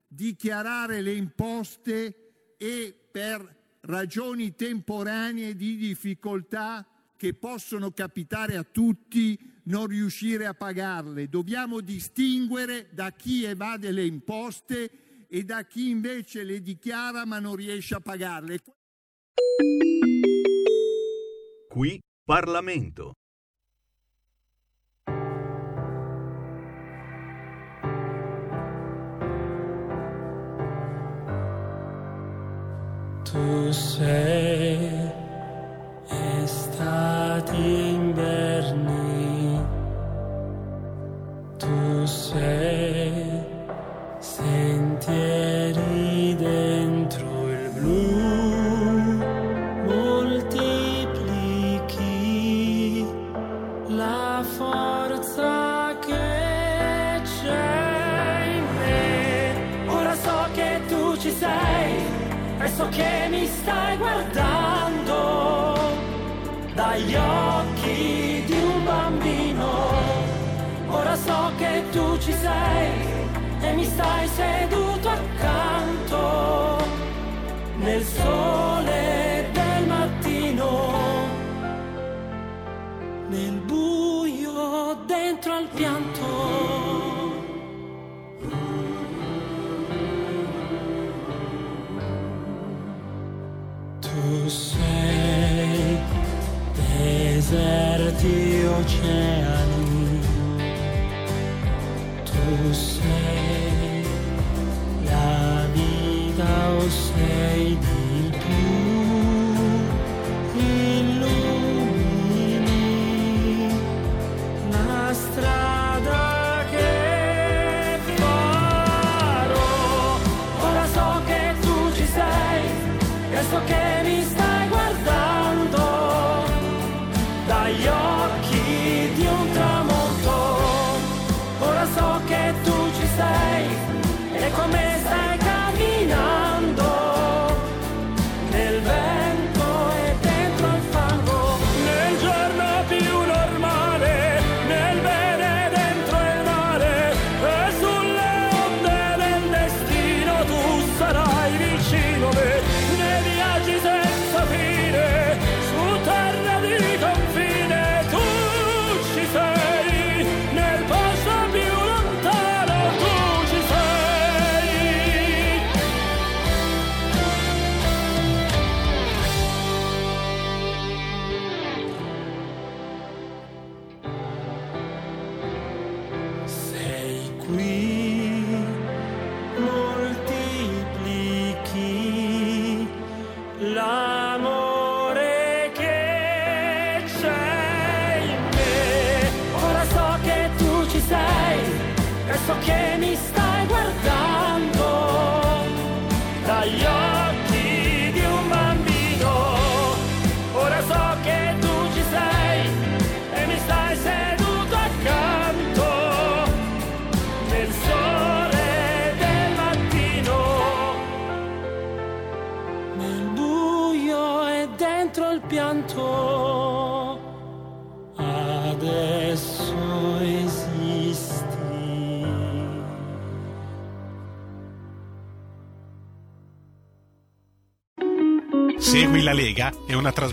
dichiarare le imposte e per ragioni temporanee di difficoltà che possono capitare a tutti non riuscire a pagarle. Dobbiamo distinguere da chi evade le imposte e da chi invece le dichiara ma non riesce a pagarle. Qui Parlamento. Tu sei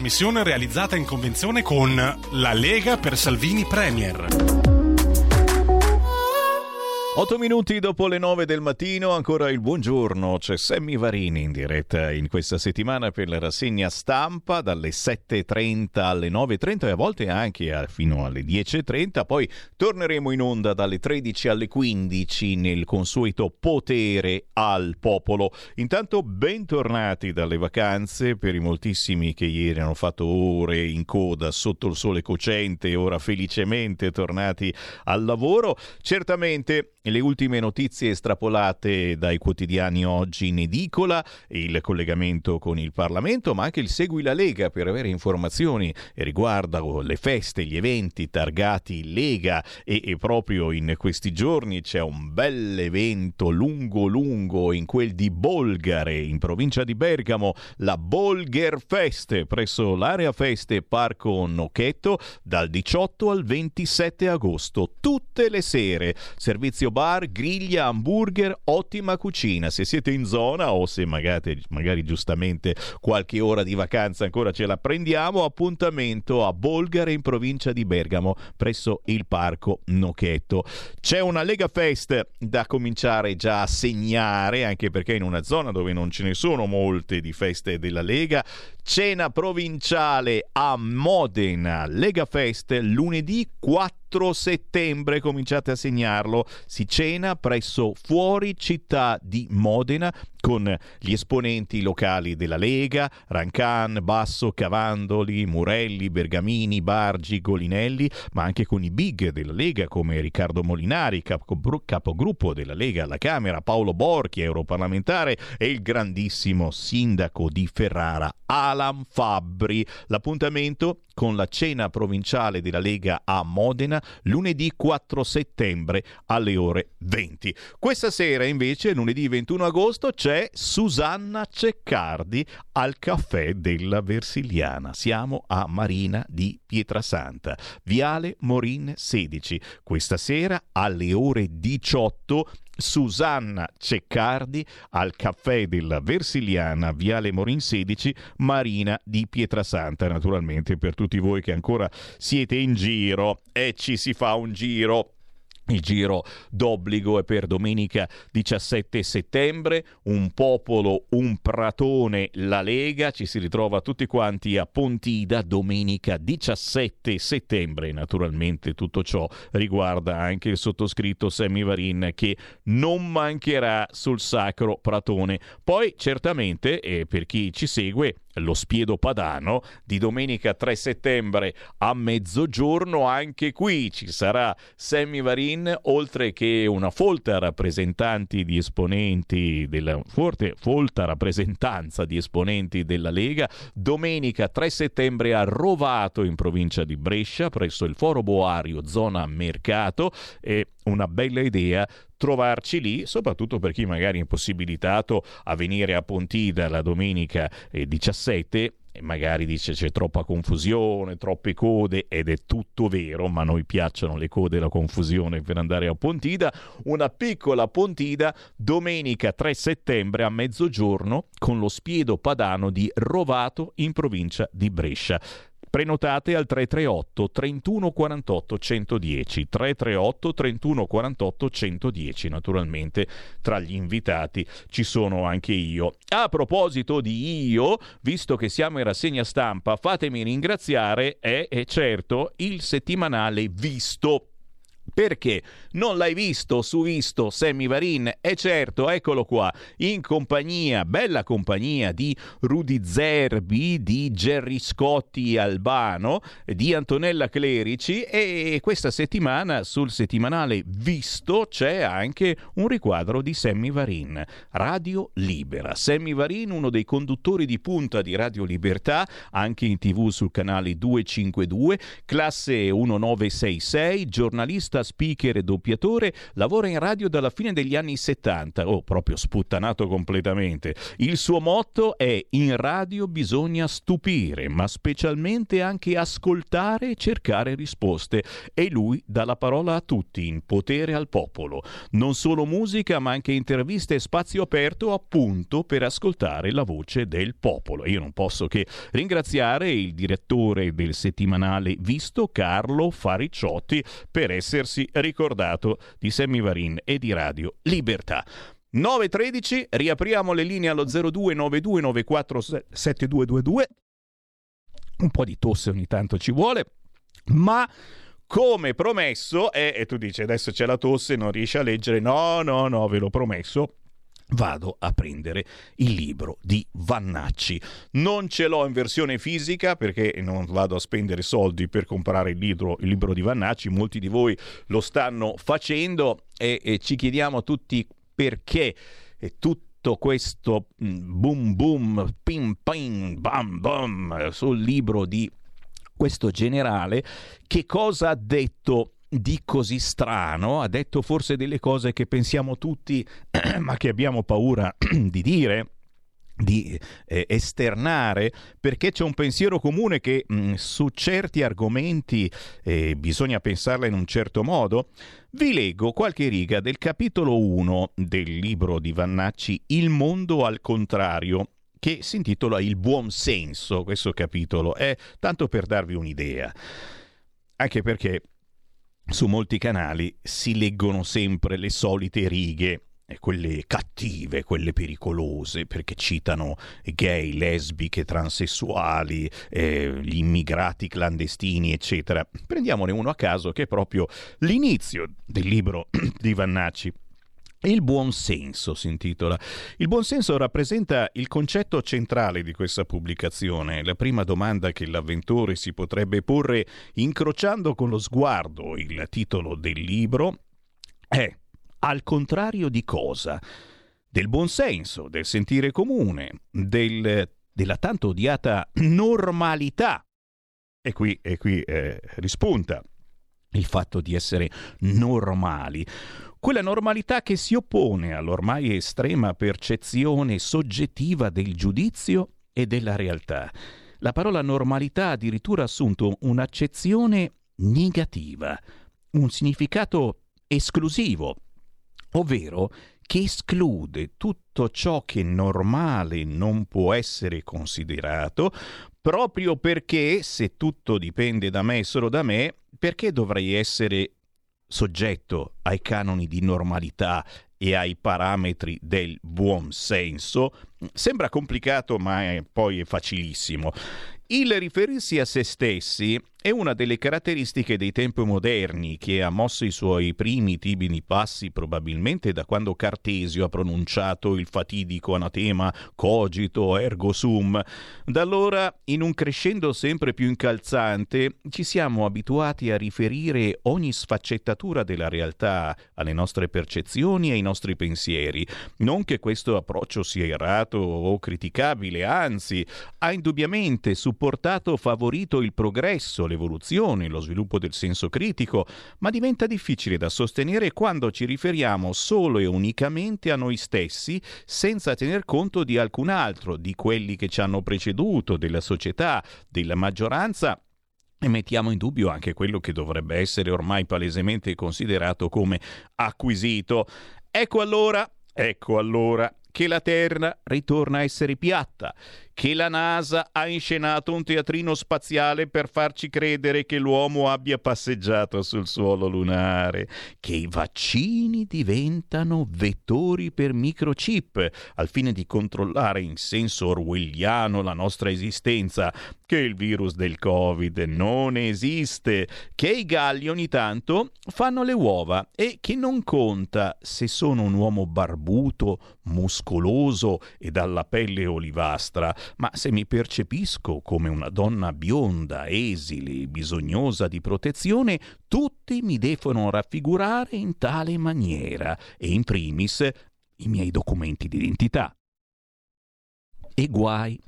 trasmissione realizzata in convenzione con La Lega per Salvini Premier. 8 minuti dopo le 9 del mattino, ancora il buongiorno. C'è Sammy Varini in diretta in questa settimana per la rassegna stampa dalle 7.30 alle 9.30 e a volte anche a- fino alle 10.30. Poi torneremo in onda dalle 13 alle 15 nel consueto potere al popolo. Intanto bentornati dalle vacanze per i moltissimi che ieri hanno fatto ore in coda sotto il sole cocente e ora felicemente tornati al lavoro. Certamente le ultime notizie estrapolate dai quotidiani oggi in edicola, il collegamento con il Parlamento, ma anche il Segui la Lega per avere informazioni riguardo le feste, gli eventi targati Lega. E, e proprio in questi giorni c'è un bel evento lungo lungo in quel di Bolgare in provincia di Bergamo, la Bolger Feste presso l'area feste Parco Nocchetto dal 18 al 27 agosto, tutte le sere, servizio bar, griglia, hamburger, ottima cucina. Se siete in zona o se magari, magari giustamente qualche ora di vacanza ancora ce la prendiamo, appuntamento a Bolgare in provincia di Bergamo presso il parco Nocchetto. C'è una Lega Fest da cominciare già a segnare, anche perché in una zona dove non ce ne sono molte di feste della Lega, cena provinciale a Modena, Lega Fest lunedì 4 settembre, cominciate a segnarlo, si cena presso fuori città di Modena con gli esponenti locali della Lega, Rancan, Basso, Cavandoli, Murelli, Bergamini, Bargi, Golinelli, ma anche con i big della Lega come Riccardo Molinari, capogru- capogruppo della Lega alla Camera, Paolo Borchi, europarlamentare e il grandissimo sindaco di Ferrara, Alan Fabbri. L'appuntamento con la cena provinciale della Lega a Modena lunedì 4 settembre alle ore 20. Questa sera invece, lunedì 21 agosto, c'è Susanna Ceccardi al caffè della Versiliana. Siamo a Marina di Pietrasanta, Viale Morin 16. Questa sera alle ore 18 Susanna Ceccardi al caffè della Versiliana, Viale Morin 16, Marina di Pietrasanta. Naturalmente per tutti voi che ancora siete in giro e ci si fa un giro il giro d'obbligo è per domenica 17 settembre, un popolo, un pratone, la Lega, ci si ritrova tutti quanti a Pontida domenica 17 settembre. Naturalmente tutto ciò riguarda anche il sottoscritto Sammy Varin che non mancherà sul sacro pratone. Poi certamente, e per chi ci segue, lo spiedo padano di domenica 3 settembre a mezzogiorno anche qui ci sarà Sammy Varin oltre che una folta rappresentanti di esponenti della forte, folta rappresentanza di esponenti della Lega domenica 3 settembre a Rovato in provincia di Brescia presso il Foro Boario zona mercato e una bella idea trovarci lì, soprattutto per chi magari è impossibilitato a venire a Pontida la domenica eh, 17 e magari dice c'è troppa confusione, troppe code ed è tutto vero, ma a noi piacciono le code e la confusione per andare a Pontida. Una piccola Pontida domenica 3 settembre a mezzogiorno con lo spiedo padano di Rovato in provincia di Brescia. Prenotate al 338 31 48 110 338 31 48 110 naturalmente tra gli invitati ci sono anche io. A proposito di io visto che siamo in rassegna stampa fatemi ringraziare è, è certo il settimanale Visto perché non l'hai visto su Visto Sammy Varin? E certo, eccolo qua, in compagnia, bella compagnia di Rudy Zerbi, di Gerry Scotti Albano, di Antonella Clerici e questa settimana sul settimanale Visto c'è anche un riquadro di Sammy Varin, Radio Libera. Sammy Varin, uno dei conduttori di punta di Radio Libertà, anche in tv sul canale 252, classe 1966, giornalista speaker e doppiatore, lavora in radio dalla fine degli anni 70, oh proprio sputtanato completamente. Il suo motto è in radio bisogna stupire, ma specialmente anche ascoltare e cercare risposte. E lui dà la parola a tutti, in potere al popolo. Non solo musica, ma anche interviste e spazio aperto appunto per ascoltare la voce del popolo. Io non posso che ringraziare il direttore del settimanale Visto, Carlo Faricciotti, per essersi ricordato di Semivarin e di Radio Libertà. 9.13, riapriamo le linee allo 0292947222. Un po' di tosse ogni tanto ci vuole, ma come promesso, e, e tu dici adesso c'è la tosse, non riesci a leggere, no, no, no, ve l'ho promesso, vado a prendere il libro di Vannacci. Non ce l'ho in versione fisica perché non vado a spendere soldi per comprare il libro, il libro di Vannacci, molti di voi lo stanno facendo e, e ci chiediamo tutti perché e tutto questo mm, boom boom, pim pim, bam bam sul libro di questo generale, che cosa ha detto di così strano, ha detto forse delle cose che pensiamo tutti, (clears throat) ma che abbiamo paura (clears throat) di dire. di eh, esternare perché c'è un pensiero comune che mh, su certi argomenti eh, bisogna pensarla in un certo modo, vi leggo qualche riga del capitolo 1 del libro di Vannacci Il mondo al contrario che si intitola Il buon senso, questo capitolo, è tanto per darvi un'idea, anche perché su molti canali si leggono sempre le solite righe e quelle cattive, quelle pericolose, perché citano gay, lesbiche, transessuali, eh, gli immigrati clandestini, eccetera. Prendiamone uno a caso che è proprio l'inizio del libro (clears throat) di Vannacci. Il buon senso si intitola. Il buon senso rappresenta il concetto centrale di questa pubblicazione. La prima domanda che l'avventore si potrebbe porre incrociando con lo sguardo il titolo del libro è al contrario di cosa? Del buonsenso, del sentire comune, del, della tanto odiata normalità. E qui, e qui eh, rispunta il fatto di essere normali. Quella normalità che si oppone all'ormai estrema percezione soggettiva del giudizio e della realtà. La parola normalità ha addirittura assunto un'accezione negativa, un significato esclusivo, ovvero che esclude tutto ciò che normale non può essere considerato, proprio perché se tutto dipende da me e solo da me, perché dovrei essere soggetto ai canoni di normalità e ai parametri del buon senso? Sembra complicato, ma è poi è facilissimo. Il riferirsi a se stessi è una delle caratteristiche dei tempi moderni che ha mosso i suoi primi timidi passi probabilmente da quando Cartesio ha pronunciato il fatidico anatema cogito ergo sum. Da allora, in un crescendo sempre più incalzante, ci siamo abituati a riferire ogni sfaccettatura della realtà alle nostre percezioni e ai nostri pensieri. Non che questo approccio sia errato o criticabile, anzi, ha indubbiamente supportato, favorito il progresso, l'evoluzione, lo sviluppo del senso critico, ma diventa difficile da sostenere quando ci riferiamo solo e unicamente a noi stessi, senza tener conto di alcun altro, di quelli che ci hanno preceduto, della società, della maggioranza e mettiamo in dubbio anche quello che dovrebbe essere ormai palesemente considerato come acquisito. Ecco allora, ecco allora che la Terra ritorna a essere piatta, che la NASA ha inscenato un teatrino spaziale per farci credere che l'uomo abbia passeggiato sul suolo lunare, che i vaccini diventano vettori per microchip al fine di controllare in senso orwelliano la nostra esistenza, che il virus del Covid non esiste, che i galli ogni tanto fanno le uova e che non conta se sono un uomo barbuto, muscoloso e dalla pelle olivastra, ma se mi percepisco come una donna bionda, esile, bisognosa di protezione, tutti mi devono raffigurare in tale maniera, e in primis i miei documenti d'identità. E guai,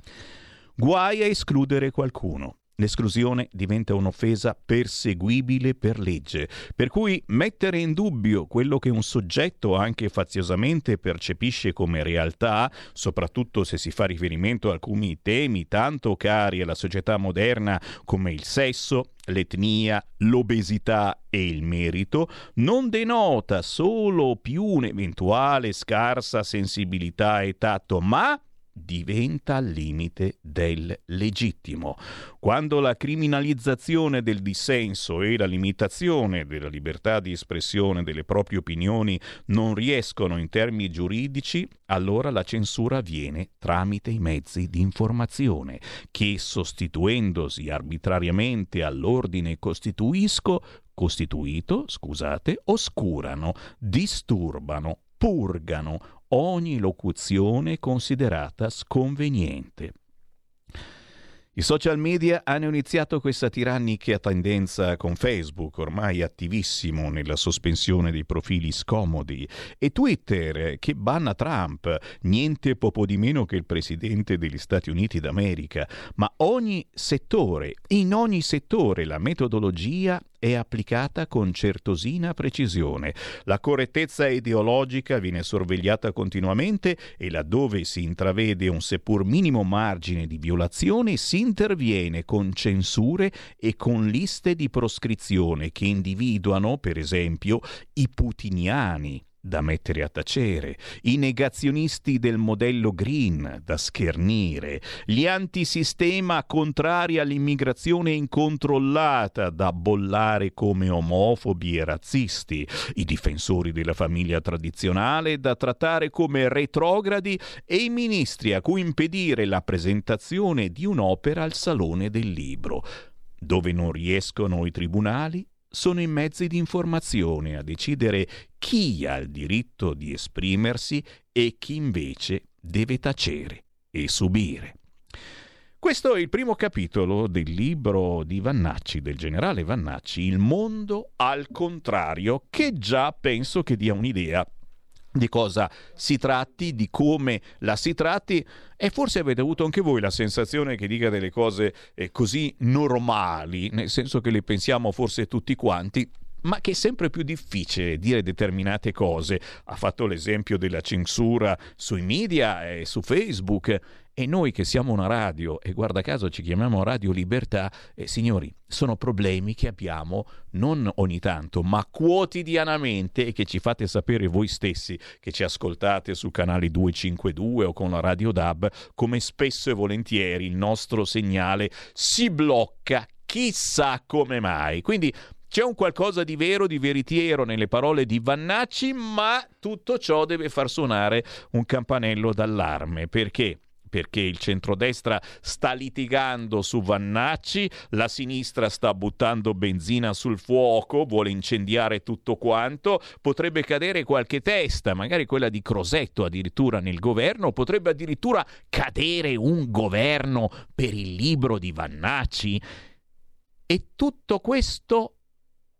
guai a escludere qualcuno. L'esclusione diventa un'offesa perseguibile per legge, per cui mettere in dubbio quello che un soggetto anche faziosamente percepisce come realtà, soprattutto se si fa riferimento a alcuni temi tanto cari alla società moderna come il sesso, l'etnia, l'obesità e il merito, non denota solo più un'eventuale scarsa sensibilità e tatto, ma diventa limite del legittimo. Quando la criminalizzazione del dissenso e la limitazione della libertà di espressione delle proprie opinioni non riescono in termini giuridici, allora la censura avviene tramite i mezzi di informazione che, sostituendosi arbitrariamente all'ordine costituisco, costituito, scusate, oscurano, disturbano, purgano ogni locuzione considerata sconveniente. I social media hanno iniziato questa tirannica tendenza con Facebook, ormai attivissimo nella sospensione dei profili scomodi, e Twitter, che banna Trump, niente poco di meno che il presidente degli Stati Uniti d'America. Ma ogni settore, in ogni settore, la metodologia è applicata con certosina precisione. La correttezza ideologica viene sorvegliata continuamente e laddove si intravede un seppur minimo margine di violazione si interviene con censure e con liste di proscrizione che individuano, per esempio, i putiniani da mettere a tacere, i negazionisti del modello green da schernire, gli antisistema contrari all'immigrazione incontrollata da bollare come omofobi e razzisti, i difensori della famiglia tradizionale da trattare come retrogradi e i ministri a cui impedire la presentazione di un'opera al Salone del Libro. Dove non riescono i tribunali, sono i mezzi di informazione a decidere chi ha il diritto di esprimersi e chi invece deve tacere e subire. Questo è il primo capitolo del libro di Vannacci, del generale Vannacci, Il mondo al contrario, che già penso che dia un'idea di cosa si tratti, di come la si tratti e forse avete avuto anche voi la sensazione che dica delle cose eh, così normali, nel senso che le pensiamo forse tutti quanti, ma che è sempre più difficile dire determinate cose. Ha fatto l'esempio della censura sui media e su Facebook e noi che siamo una radio e guarda caso ci chiamiamo Radio Libertà, eh, signori, sono problemi che abbiamo non ogni tanto, ma quotidianamente e che ci fate sapere voi stessi che ci ascoltate su canali 252 o con la Radio DAB, come spesso e volentieri il nostro segnale si blocca, chissà come mai. Quindi c'è un qualcosa di vero, di veritiero nelle parole di Vannacci, ma tutto ciò deve far suonare un campanello d'allarme. Perché? Perché il centrodestra sta litigando su Vannacci, la sinistra sta buttando benzina sul fuoco, vuole incendiare tutto quanto, potrebbe cadere qualche testa, magari quella di Crosetto addirittura nel governo, potrebbe addirittura cadere un governo per il libro di Vannacci. E tutto questo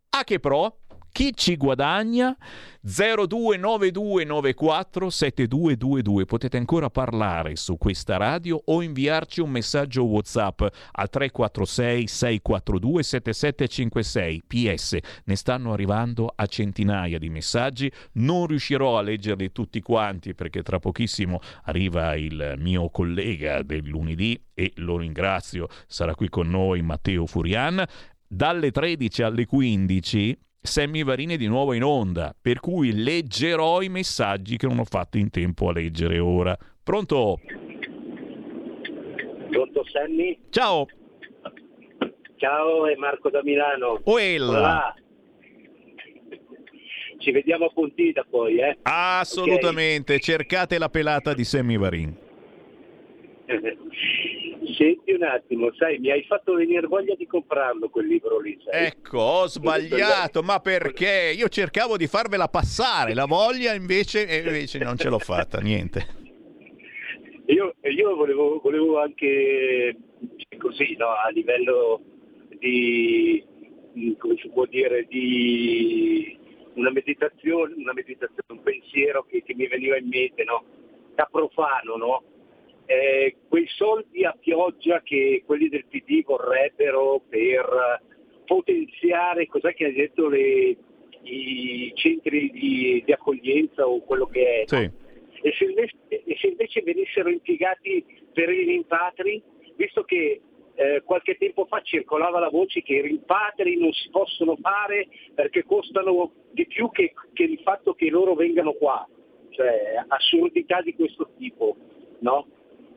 a che pro? Chi ci guadagna? 0292947222. Potete ancora parlare su questa radio o inviarci un messaggio WhatsApp al 346 642 7756. PS, ne stanno arrivando a centinaia di messaggi. Non riuscirò a leggerli tutti quanti perché tra pochissimo arriva il mio collega del lunedì e lo ringrazio. Sarà qui con noi Matteo Furian dalle 13 alle 15 Sammy Varini è di nuovo in onda, per cui leggerò i messaggi che non ho fatto in tempo a leggere ora. Pronto? Pronto Sammy? Ciao! Ciao, è Marco da Milano. Uella. Olà. Ci vediamo a Pontida poi, eh? Assolutamente, cercate la pelata di Sammy Varin. (laughs) Senti un attimo, sai, mi hai fatto venire voglia di comprarlo quel libro lì, sai? Ecco, ho sbagliato, ma perché? Io cercavo di farvela passare, la voglia invece, e invece non ce l'ho fatta, niente. Io, io volevo, volevo anche così, no, a livello di, come si può dire, di una meditazione, una meditazione un pensiero che, che mi veniva in mente, no? Da profano, no? Eh, quei soldi a pioggia che quelli del PD vorrebbero per potenziare, cos'è che hai detto, le- i centri di, di accoglienza o quello che è. no? E, se invece, e se invece venissero impiegati per i rimpatri, visto che eh, qualche tempo fa circolava la voce che i rimpatri non si possono fare perché costano di più che, che il fatto che loro vengano qua, cioè assurdità di questo tipo, no?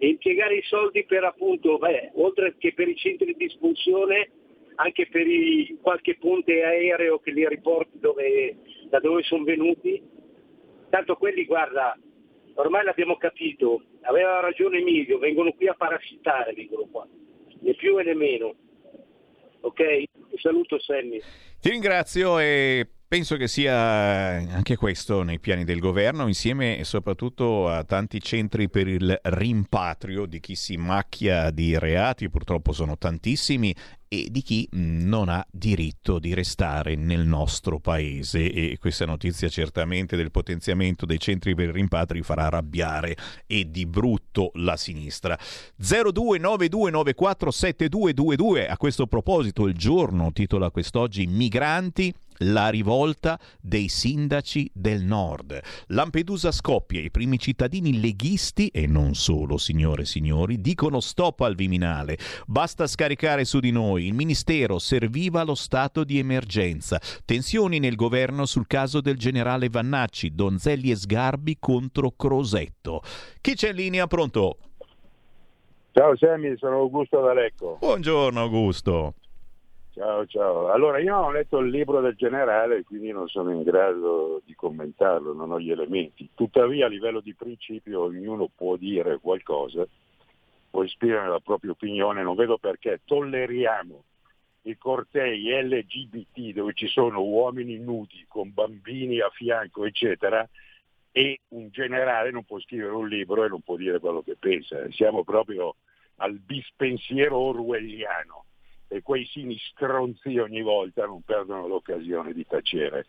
E impiegare i soldi per appunto, beh, oltre che per i centri di espulsione, anche per i- qualche ponte aereo che li riporti dove- da dove sono venuti. Tanto quelli, guarda, ormai l'abbiamo capito, aveva ragione Emilio, vengono qui a parassitare, dicono qua, né più e né meno. Ok? Saluto Sammy. Ti ringrazio e penso che sia anche questo nei piani del governo, insieme soprattutto a tanti centri per il rimpatrio di chi si macchia di reati, purtroppo sono tantissimi, e di chi mh, non ha diritto di restare nel nostro paese e questa notizia certamente del potenziamento dei centri per i rimpatri farà arrabbiare e di brutto la sinistra. 0292947222 a questo proposito il giorno titola quest'oggi Migranti la rivolta dei sindaci del nord. Lampedusa scoppia, i primi cittadini leghisti, e non solo, signore e signori, dicono stop al Viminale. Basta scaricare su di noi. Il ministero serviva lo stato di emergenza. Tensioni nel governo sul caso del generale Vannacci, Donzelli e Sgarbi contro Crosetto. Chi c'è in linea? Pronto? Ciao Sammy, sono Augusto D'Alecco. Buongiorno Augusto. Ciao, ciao. Allora, io non ho letto il libro del generale, quindi non sono in grado di commentarlo, non ho gli elementi. Tuttavia, a livello di principio, ognuno può dire qualcosa, può esprimere la propria opinione. Non vedo perché tolleriamo i cortei LGBT dove ci sono uomini nudi con bambini a fianco, eccetera, e un generale non può scrivere un libro e non può dire quello che pensa. Siamo proprio al bispensiero orwelliano e quei sini stronzi ogni volta non perdono l'occasione di tacere.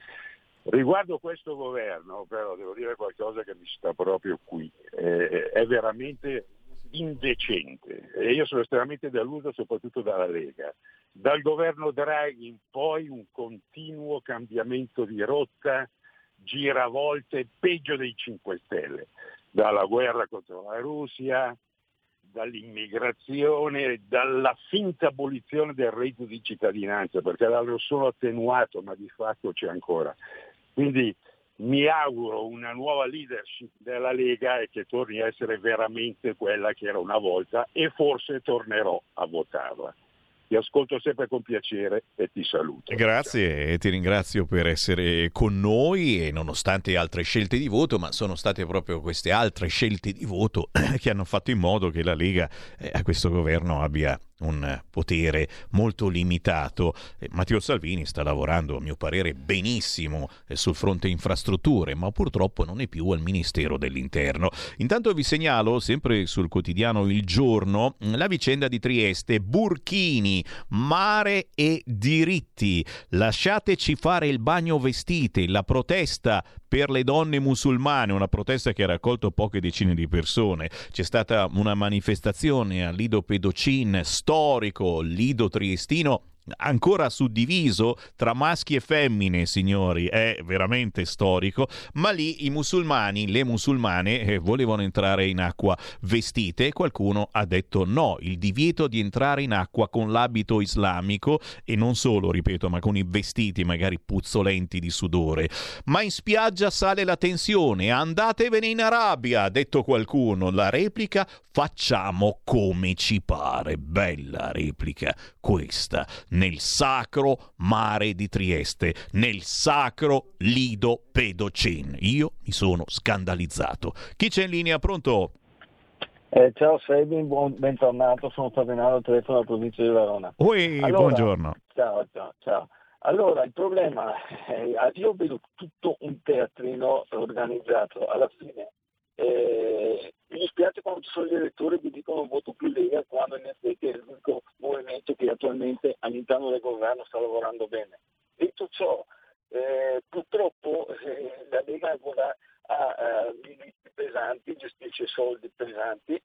Riguardo questo governo, però, devo dire qualcosa che mi sta proprio qui. Eh, è veramente indecente e io sono estremamente deluso soprattutto dalla Lega. Dal governo Draghi in poi un continuo cambiamento di rotta, giravolte peggio dei 5 Stelle, dalla guerra contro la Russia, dall'immigrazione, dalla finta abolizione del reddito di cittadinanza, perché l'hanno solo attenuato, ma di fatto c'è ancora. Quindi mi auguro una nuova leadership della Lega e che torni a essere veramente quella che era una volta e forse tornerò a votarla. Ti ascolto sempre con piacere e ti saluto. Grazie e ti ringrazio per essere con noi e nonostante altre scelte di voto, ma sono state proprio queste altre scelte di voto (coughs) che hanno fatto in modo che la Lega eh, a questo governo abbia un potere molto limitato. Eh, Matteo Salvini sta lavorando, a mio parere, benissimo eh, sul fronte infrastrutture, ma purtroppo non è più al Ministero dell'Interno. Intanto vi segnalo, sempre sul quotidiano Il Giorno, la vicenda di Trieste, Burchini, mare e diritti. Lasciateci fare il bagno vestite, la protesta per le donne musulmane, una protesta che ha raccolto poche decine di persone. C'è stata una manifestazione a Lido Pedocin, storico Lido Triestino, ancora suddiviso tra maschi e femmine, signori, è veramente storico, ma lì i musulmani, le musulmane eh, volevano entrare in acqua vestite e qualcuno ha detto no, il divieto di entrare in acqua con l'abito islamico e non solo, ripeto, ma con i vestiti magari puzzolenti di sudore. Ma in spiaggia sale la tensione, andatevene in Arabia, ha detto qualcuno. La replica facciamo come ci pare. Bella replica questa nel sacro mare di Trieste, nel sacro Lido Pedocin. Io mi sono scandalizzato. Chi c'è in linea? Pronto? Eh, ciao Sebin, buon, bentornato, sono Fabiano telefono della provincia di Verona. Ui, buongiorno. Ciao, ciao, ciao. Allora, il problema è, io vedo tutto un teatrino organizzato, alla fine eh, mi dispiace quando ci sono gli elettori che dicono voto più Lega quando in effetti è l'unico movimento che attualmente all'interno del governo sta lavorando bene. Detto ciò, eh, purtroppo eh, la Lega ha eh, diritti pesanti, gestisce soldi pesanti,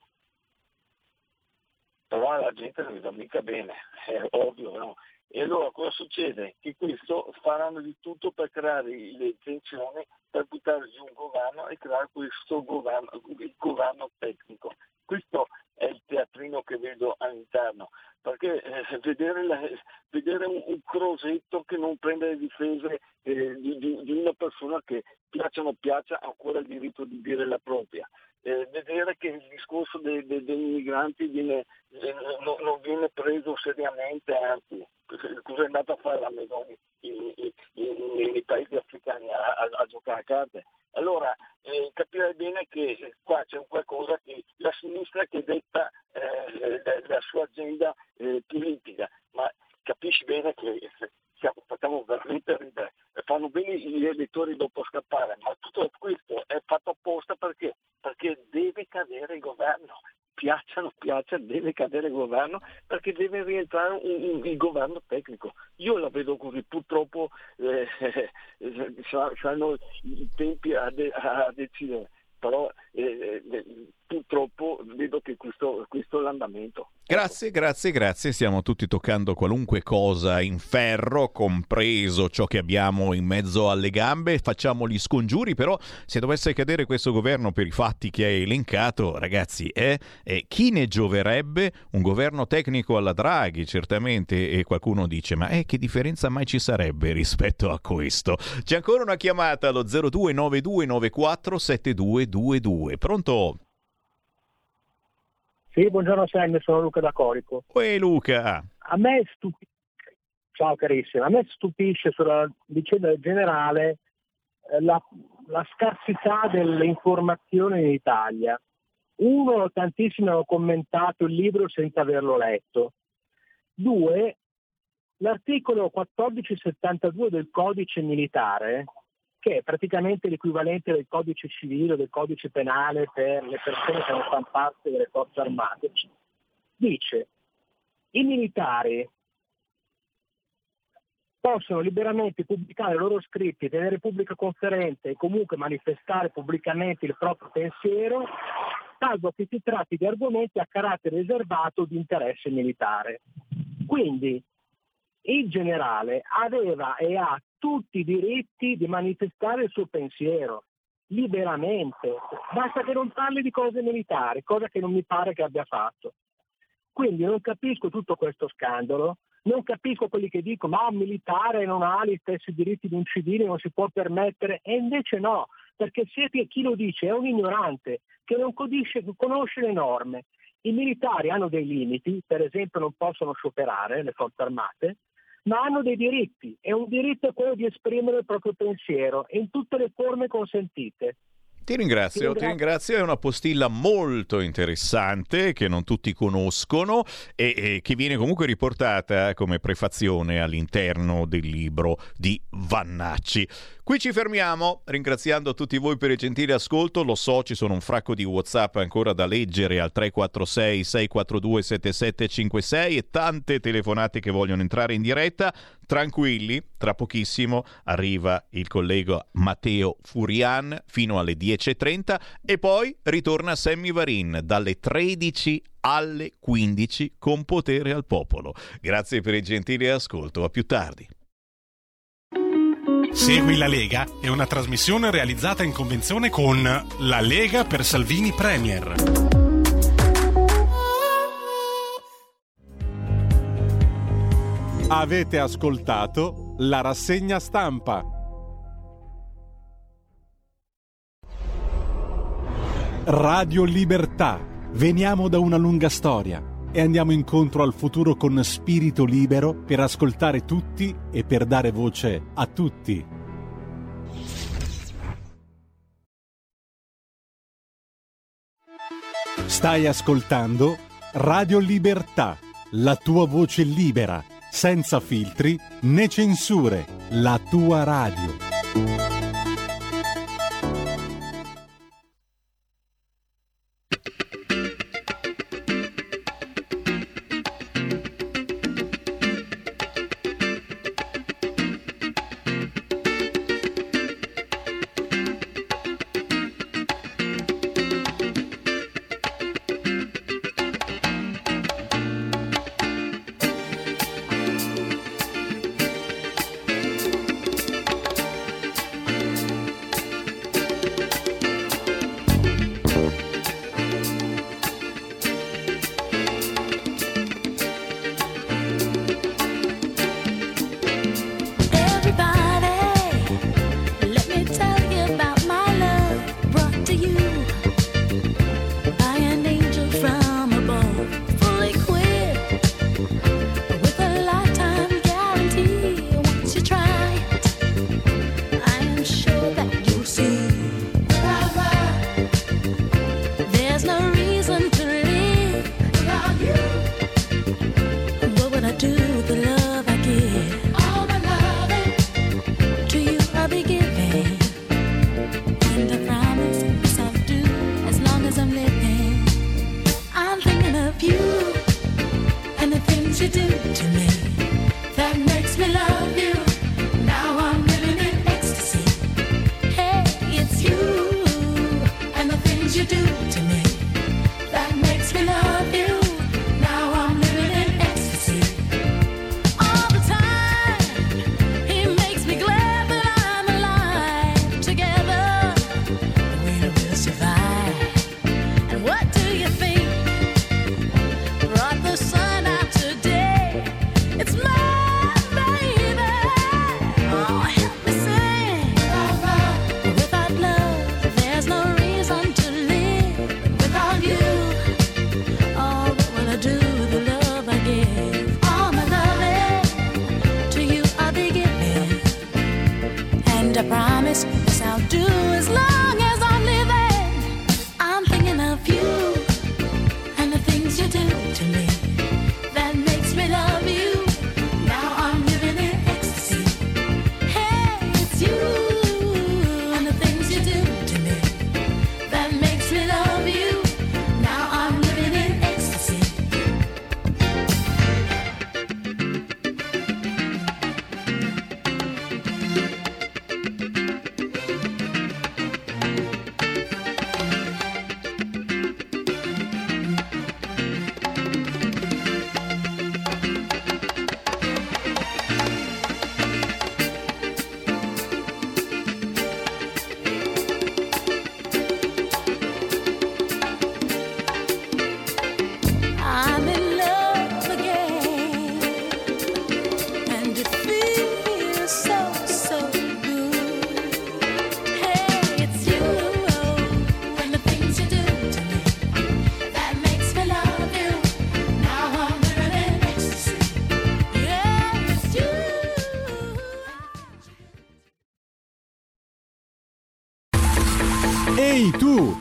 però alla gente non gli va mica bene, è ovvio, no? E allora cosa succede? Che questo faranno di tutto per creare le tensioni, per buttare giù un governo e creare questo governo, il governo tecnico. Questo è il teatrino che vedo all'interno, perché eh, vedere, la- vedere un, un Crosetto che non prende le difese eh, di, di- di una persona che piaccia o non piaccia ha ancora il diritto di dire la propria. Eh, vedere che il discorso dei, dei- dei migranti viene, eh, non, non viene preso seriamente, anzi, cosa è andata a fare la Meloni nei paesi africani a, a- a giocare a carte? Allora eh, capire bene che eh, qua c'è qualcosa che la sinistra che detta eh, la, la sua agenda eh, politica, ma capisci bene che eh, siamo, facciamo veramente ridere. Fanno bene gli elettori dopo scappare, ma tutto questo è fatto apposta perché? Perché deve cadere il governo piaccia o non piaccia, deve cadere il governo perché deve rientrare un- un- il governo tecnico. Io la vedo così, purtroppo eh, (laughs) sa- saranno i tempi a, de- a decidere, però eh, eh, purtroppo vedo che questo, questo è l'andamento. Grazie, grazie, grazie. Stiamo tutti toccando qualunque cosa in ferro, compreso ciò che abbiamo in mezzo alle gambe. Facciamo gli scongiuri, però se dovesse cadere questo governo per i fatti che hai elencato, ragazzi, eh, eh, chi ne gioverebbe? Un governo tecnico alla Draghi, certamente, e qualcuno dice, ma eh, che differenza mai ci sarebbe rispetto a questo? C'è ancora una chiamata allo 0292947222. Pronto? Sì, buongiorno Sam, sono Luca da Corico. Uè Luca! A me stupisce, ciao carissimo, a me stupisce sulla vicenda generale eh, la, la scarsità delle informazioni in Italia. Uno, tantissimi hanno commentato il libro senza averlo letto. Due, l'articolo 1472 del codice militare, che è praticamente l'equivalente del codice civile o del codice penale per le persone che non fanno parte delle forze armate, dice i militari possono liberamente pubblicare i loro scritti, tenere pubblica conferenze e comunque manifestare pubblicamente il proprio pensiero, salvo che si tratti di argomenti a carattere riservato di interesse militare. Quindi il generale aveva e ha tutti i diritti di manifestare il suo pensiero liberamente, basta che non parli di cose militari, cosa che non mi pare che abbia fatto. Quindi non capisco tutto questo scandalo, non capisco quelli che dicono ma un militare non ha gli stessi diritti di un civile, non si può permettere, e invece no, perché se chi lo dice è un ignorante che non codisce- conosce le norme. I militari hanno dei limiti, per esempio non possono scioperare le forze armate, ma hanno dei diritti e un diritto è quello di esprimere il proprio pensiero in tutte le forme consentite. Ti ringrazio, Ti ti ringrazio, è una postilla molto interessante che non tutti conoscono e, e che viene comunque riportata come prefazione all'interno del libro di Vannacci. Qui ci fermiamo, ringraziando tutti voi per il gentile ascolto, lo so ci sono un fracco di Whatsapp ancora da leggere al 346 642 7756 e tante telefonate che vogliono entrare in diretta, tranquilli, tra pochissimo arriva il collega Matteo Furian fino alle 10.30 e poi ritorna Sammy Varin dalle 13 alle 15 con potere al popolo. Grazie per il gentile ascolto, a più tardi. Segui la Lega è una trasmissione realizzata in convenzione con La Lega per Salvini Premier. Avete ascoltato la rassegna stampa. Radio Libertà. Veniamo da una lunga storia e andiamo incontro al futuro con spirito libero per ascoltare tutti e per dare voce a tutti. Stai ascoltando Radio Libertà, la tua voce libera, senza filtri né censure, la tua radio.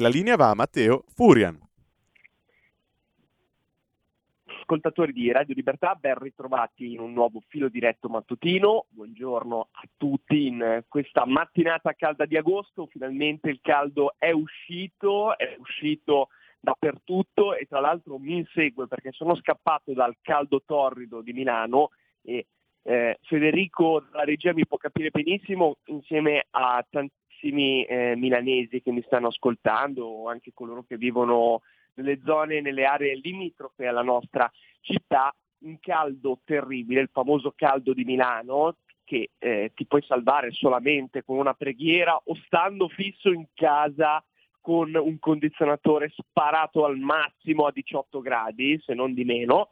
La linea va a Matteo Furian. Ascoltatori di Radio Libertà, ben ritrovati in un nuovo filo diretto mattutino. Buongiorno a tutti in questa mattinata calda di agosto. Finalmente il caldo è uscito, è uscito dappertutto e tra l'altro mi insegue perché sono scappato dal caldo torrido di Milano e eh, Federico dalla regia mi può capire benissimo insieme a tantissimi eh, milanesi che mi stanno ascoltando o anche coloro che vivono nelle zone, nelle aree limitrofe alla nostra città, un caldo terribile, il famoso caldo di Milano che eh, ti puoi salvare solamente con una preghiera o stando fisso in casa con un condizionatore sparato al massimo a 18 gradi, se non di meno.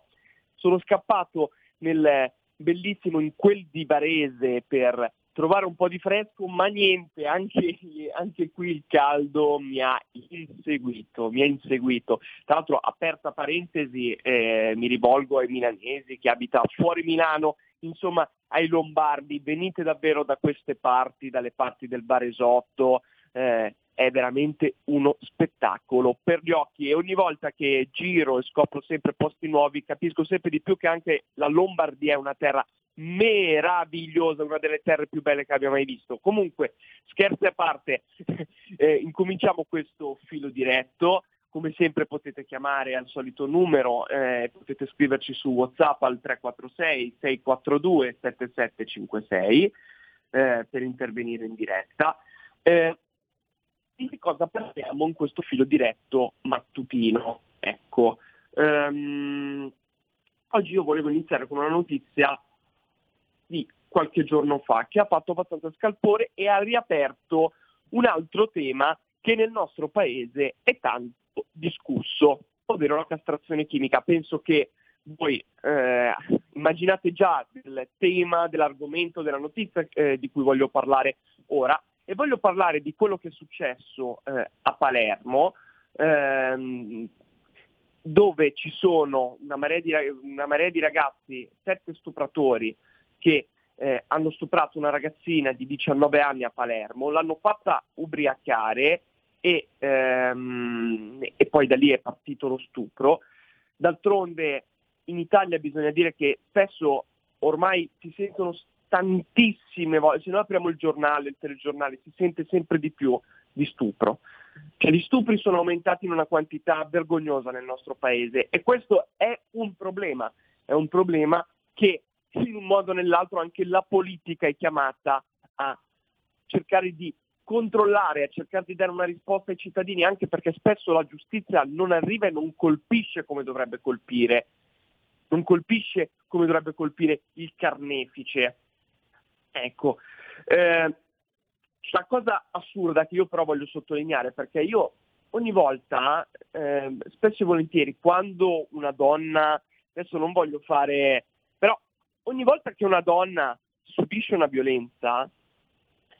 Sono scappato nel bellissimo in quel di Varese per trovare un po' di fresco, ma niente, anche, anche qui il caldo mi ha inseguito, mi ha inseguito. Tra l'altro, aperta parentesi, eh, mi rivolgo ai milanesi che abitano fuori Milano, insomma ai lombardi, venite davvero da queste parti, dalle parti del Baresotto, eh, è veramente uno spettacolo per gli occhi e ogni volta che giro e scopro sempre posti nuovi capisco sempre di più che anche la Lombardia è una terra meravigliosa, una delle terre più belle che abbia mai visto. Comunque, scherzi a parte, (laughs) eh, incominciamo questo filo diretto. Come sempre potete chiamare al solito numero, eh, potete scriverci su WhatsApp al 346 642 7756 eh, per intervenire in diretta. Eh, di cosa parliamo in questo filo diretto mattutino? Ecco, ehm, oggi io volevo iniziare con una notizia di qualche giorno fa che ha fatto abbastanza scalpore e ha riaperto un altro tema che nel nostro paese è tanto discusso, ovvero la castrazione chimica. Penso che voi eh, immaginate già il tema dell'argomento della notizia eh, di cui voglio parlare ora e voglio parlare di quello che è successo eh, a Palermo, ehm, dove ci sono una marea, di, una marea di ragazzi, sette stupratori, che eh, hanno stuprato una ragazzina di 19 anni a Palermo, l'hanno fatta ubriacare e, ehm, e poi da lì è partito lo stupro. D'altronde in Italia bisogna dire che spesso ormai si sentono tantissime volte, se noi apriamo il giornale, il telegiornale, si sente sempre di più di stupro. Cioè gli stupri sono aumentati in una quantità vergognosa nel nostro paese e questo è un problema, è un problema che in un modo o nell'altro anche la politica è chiamata a cercare di controllare, a cercare di dare una risposta ai cittadini, anche perché spesso la giustizia non arriva e non colpisce come dovrebbe colpire, non colpisce come dovrebbe colpire il carnefice. Ecco, eh, la cosa assurda che io però voglio sottolineare, perché io ogni volta, eh, spesso e volentieri, quando una donna, adesso non voglio fare, ogni volta che una donna subisce una violenza,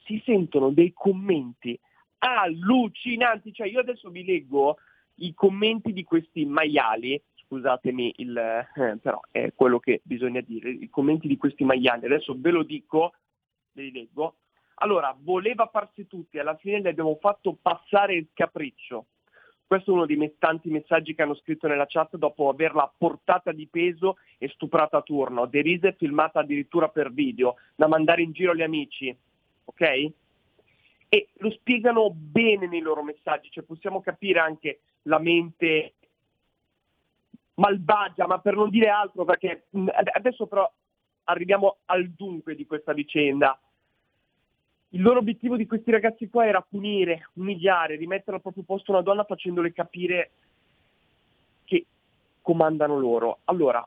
si sentono dei commenti allucinanti, cioè io adesso vi leggo i commenti di questi maiali, scusatemi il, eh, però è quello che bisogna dire, i commenti di questi maiali, adesso ve lo dico, ve li leggo. Allora, voleva farsi tutti, alla fine gli abbiamo fatto passare il capriccio. Questo è uno dei me- tanti messaggi che hanno scritto nella chat dopo averla portata di peso e stuprata a turno, derisa e filmata addirittura per video, da mandare in giro agli amici. Ok? E lo spiegano bene nei loro messaggi, cioè possiamo capire anche la mente malvagia, ma per non dire altro, perché adesso però arriviamo al dunque di questa vicenda. Il loro obiettivo di questi ragazzi qua era punire, umiliare, rimettere al proprio posto una donna facendole capire che comandano loro. Allora,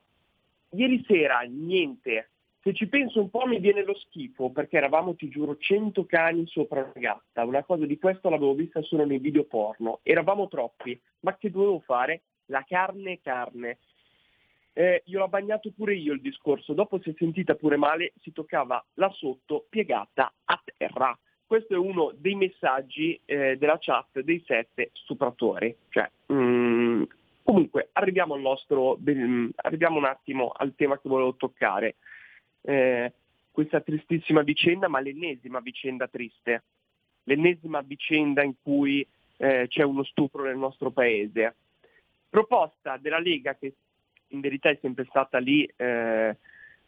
ieri sera niente. Se ci penso un po' mi viene lo schifo perché eravamo, ti giuro, 100 cani sopra una gatta. Una cosa di questo l'avevo vista solo nei video porno. Eravamo troppi. Ma che dovevo fare? La carne è carne. Eh, io l'ho bagnato pure io il discorso, dopo si è sentita pure male, si toccava là sotto piegata a terra. Questo è uno dei messaggi eh, della chat dei sette stupratori. Cioè, mm, comunque, arriviamo nostro, mm, arriviamo un attimo al tema che volevo toccare. Eh, questa tristissima vicenda, ma l'ennesima vicenda triste, l'ennesima vicenda in cui eh, c'è uno stupro nel nostro paese. Proposta della Lega che in verità è sempre stata lì eh,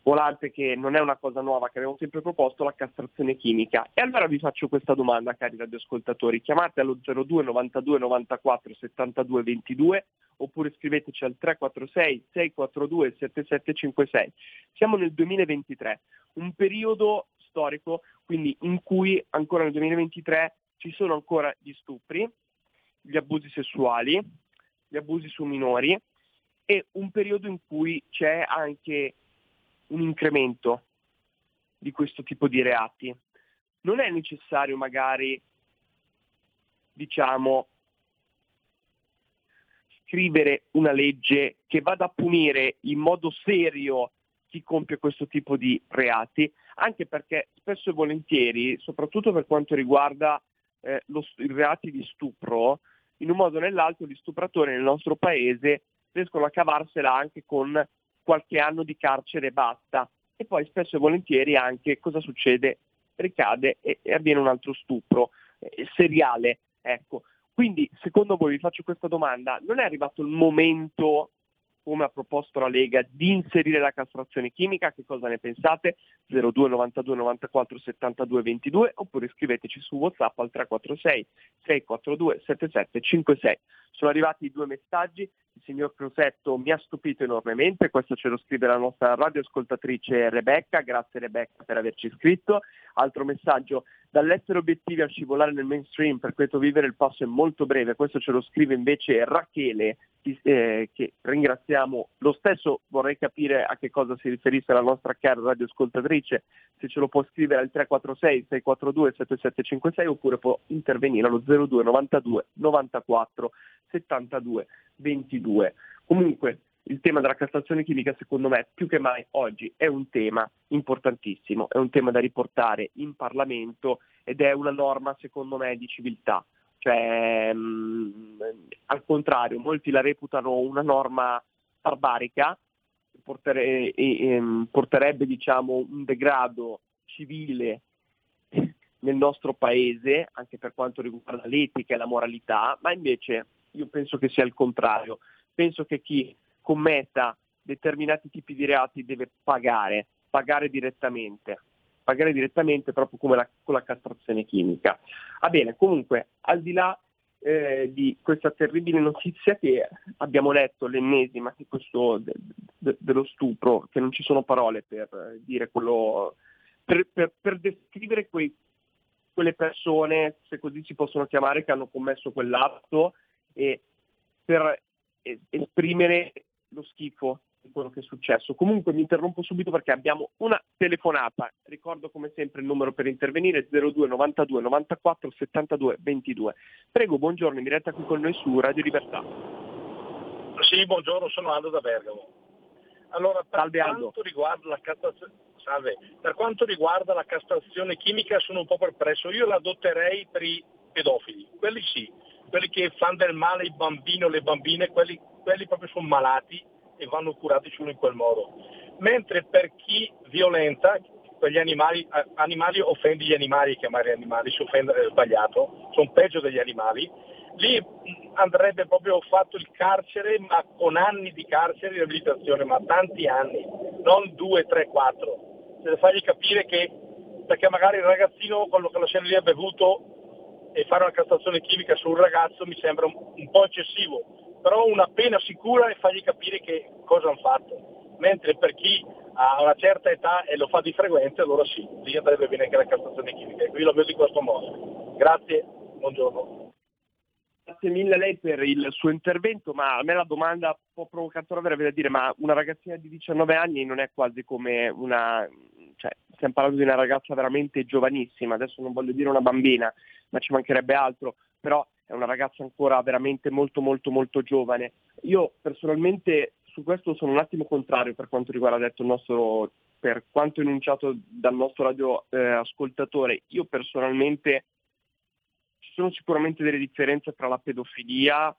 volante che non è una cosa nuova che abbiamo sempre proposto, la castrazione chimica. E allora vi faccio questa domanda, cari radioascoltatori, chiamate allo 02 92 94 72 22 oppure scriveteci al 346 642 7756. Siamo nel 2023, un periodo storico quindi in cui ancora nel 2023 ci sono ancora gli stupri, gli abusi sessuali, gli abusi su minori e un periodo in cui c'è anche un incremento di questo tipo di reati. Non è necessario magari, diciamo, scrivere una legge che vada a punire in modo serio chi compie questo tipo di reati, anche perché spesso e volentieri, soprattutto per quanto riguarda eh, lo, i reati di stupro, in un modo o nell'altro gli stupratori nel nostro paese riescono a cavarsela anche con qualche anno di carcere e basta. E poi spesso e volentieri anche cosa succede? Ricade e, e avviene un altro stupro eh, seriale. Ecco. Quindi, secondo voi, vi faccio questa domanda, non è arrivato il momento, come ha proposto la Lega, di inserire la castrazione chimica? Che cosa ne pensate? 02 92 94 72 22 oppure scriveteci su WhatsApp al 346 642 7756. Sono arrivati due messaggi, il signor Crosetto mi ha stupito enormemente, questo ce lo scrive la nostra radioascoltatrice Rebecca, grazie Rebecca per averci scritto. Altro messaggio, dall'essere obiettivi a scivolare nel mainstream per questo vivere il passo è molto breve, questo ce lo scrive invece Rachele, eh, che ringraziamo. Lo stesso vorrei capire a che cosa si riferisse la nostra cara radioascoltatrice, se ce lo può scrivere al 346 642 7756 oppure può intervenire allo 02 92 94 72 22. Comunque il tema della castrazione chimica secondo me più che mai oggi è un tema importantissimo, è un tema da riportare in Parlamento ed è una norma secondo me di civiltà. Cioè, mh, al contrario, molti la reputano una norma barbarica, portere- e- e- porterebbe diciamo, un degrado civile nel nostro paese, anche per quanto riguarda l'etica e la moralità, ma invece io penso che sia il contrario. Penso che chi commetta determinati tipi di reati deve pagare, pagare direttamente, pagare direttamente proprio come la- con la castrazione chimica. Va bene, comunque, al di là eh, di questa terribile notizia che abbiamo letto, l'ennesima di questo, de- de- dello stupro, che non ci sono parole per eh, dire quello, per, per- per descrivere quei- quelle persone, se così si possono chiamare, che hanno commesso quell'atto e per es- esprimere lo schifo di quello che è successo. Comunque mi interrompo subito perché abbiamo una telefonata. Ricordo come sempre il numero per intervenire 02 92 94 72 22. Prego, buongiorno, in diretta qui con noi su Radio Libertà. Sì, buongiorno, sono Aldo da Bergamo. Allora, per Salve, quanto riguarda la castrazione, salve. Per quanto riguarda la castrazione chimica sono un po' perplesso. Io la adotterei per i pedofili, quelli sì, quelli che fanno del male ai bambini o le bambine, quelli, quelli proprio sono malati e vanno curati solo in quel modo. Mentre per chi violenta, per gli animali, animali offendi gli animali, chiamare animali, si offende è sbagliato, sono peggio degli animali, lì andrebbe proprio fatto il carcere, ma con anni di carcere e riabilitazione, ma tanti anni, non due, tre, quattro. Per fargli capire che, perché magari il ragazzino quello che la sera lì ha bevuto e fare una castrazione chimica su un ragazzo mi sembra un, un po' eccessivo, però una pena sicura e fargli capire che cosa hanno fatto. Mentre per chi ha una certa età e lo fa di frequente, allora sì, lì andrebbe bene anche la castrazione chimica. Io lo vedo in questo modo. Grazie, buongiorno. Grazie mille a lei per il suo intervento, ma a me la domanda un po' provocatoria verrebbe da dire, ma una ragazzina di 19 anni non è quasi come una, cioè stiamo parlando di una ragazza veramente giovanissima, adesso non voglio dire una bambina, ma ci mancherebbe altro, però è una ragazza ancora veramente molto molto molto giovane. Io personalmente su questo sono un attimo contrario per quanto riguarda detto il nostro, per quanto enunciato dal nostro radio eh. Io personalmente ci sono sicuramente delle differenze tra la pedofilia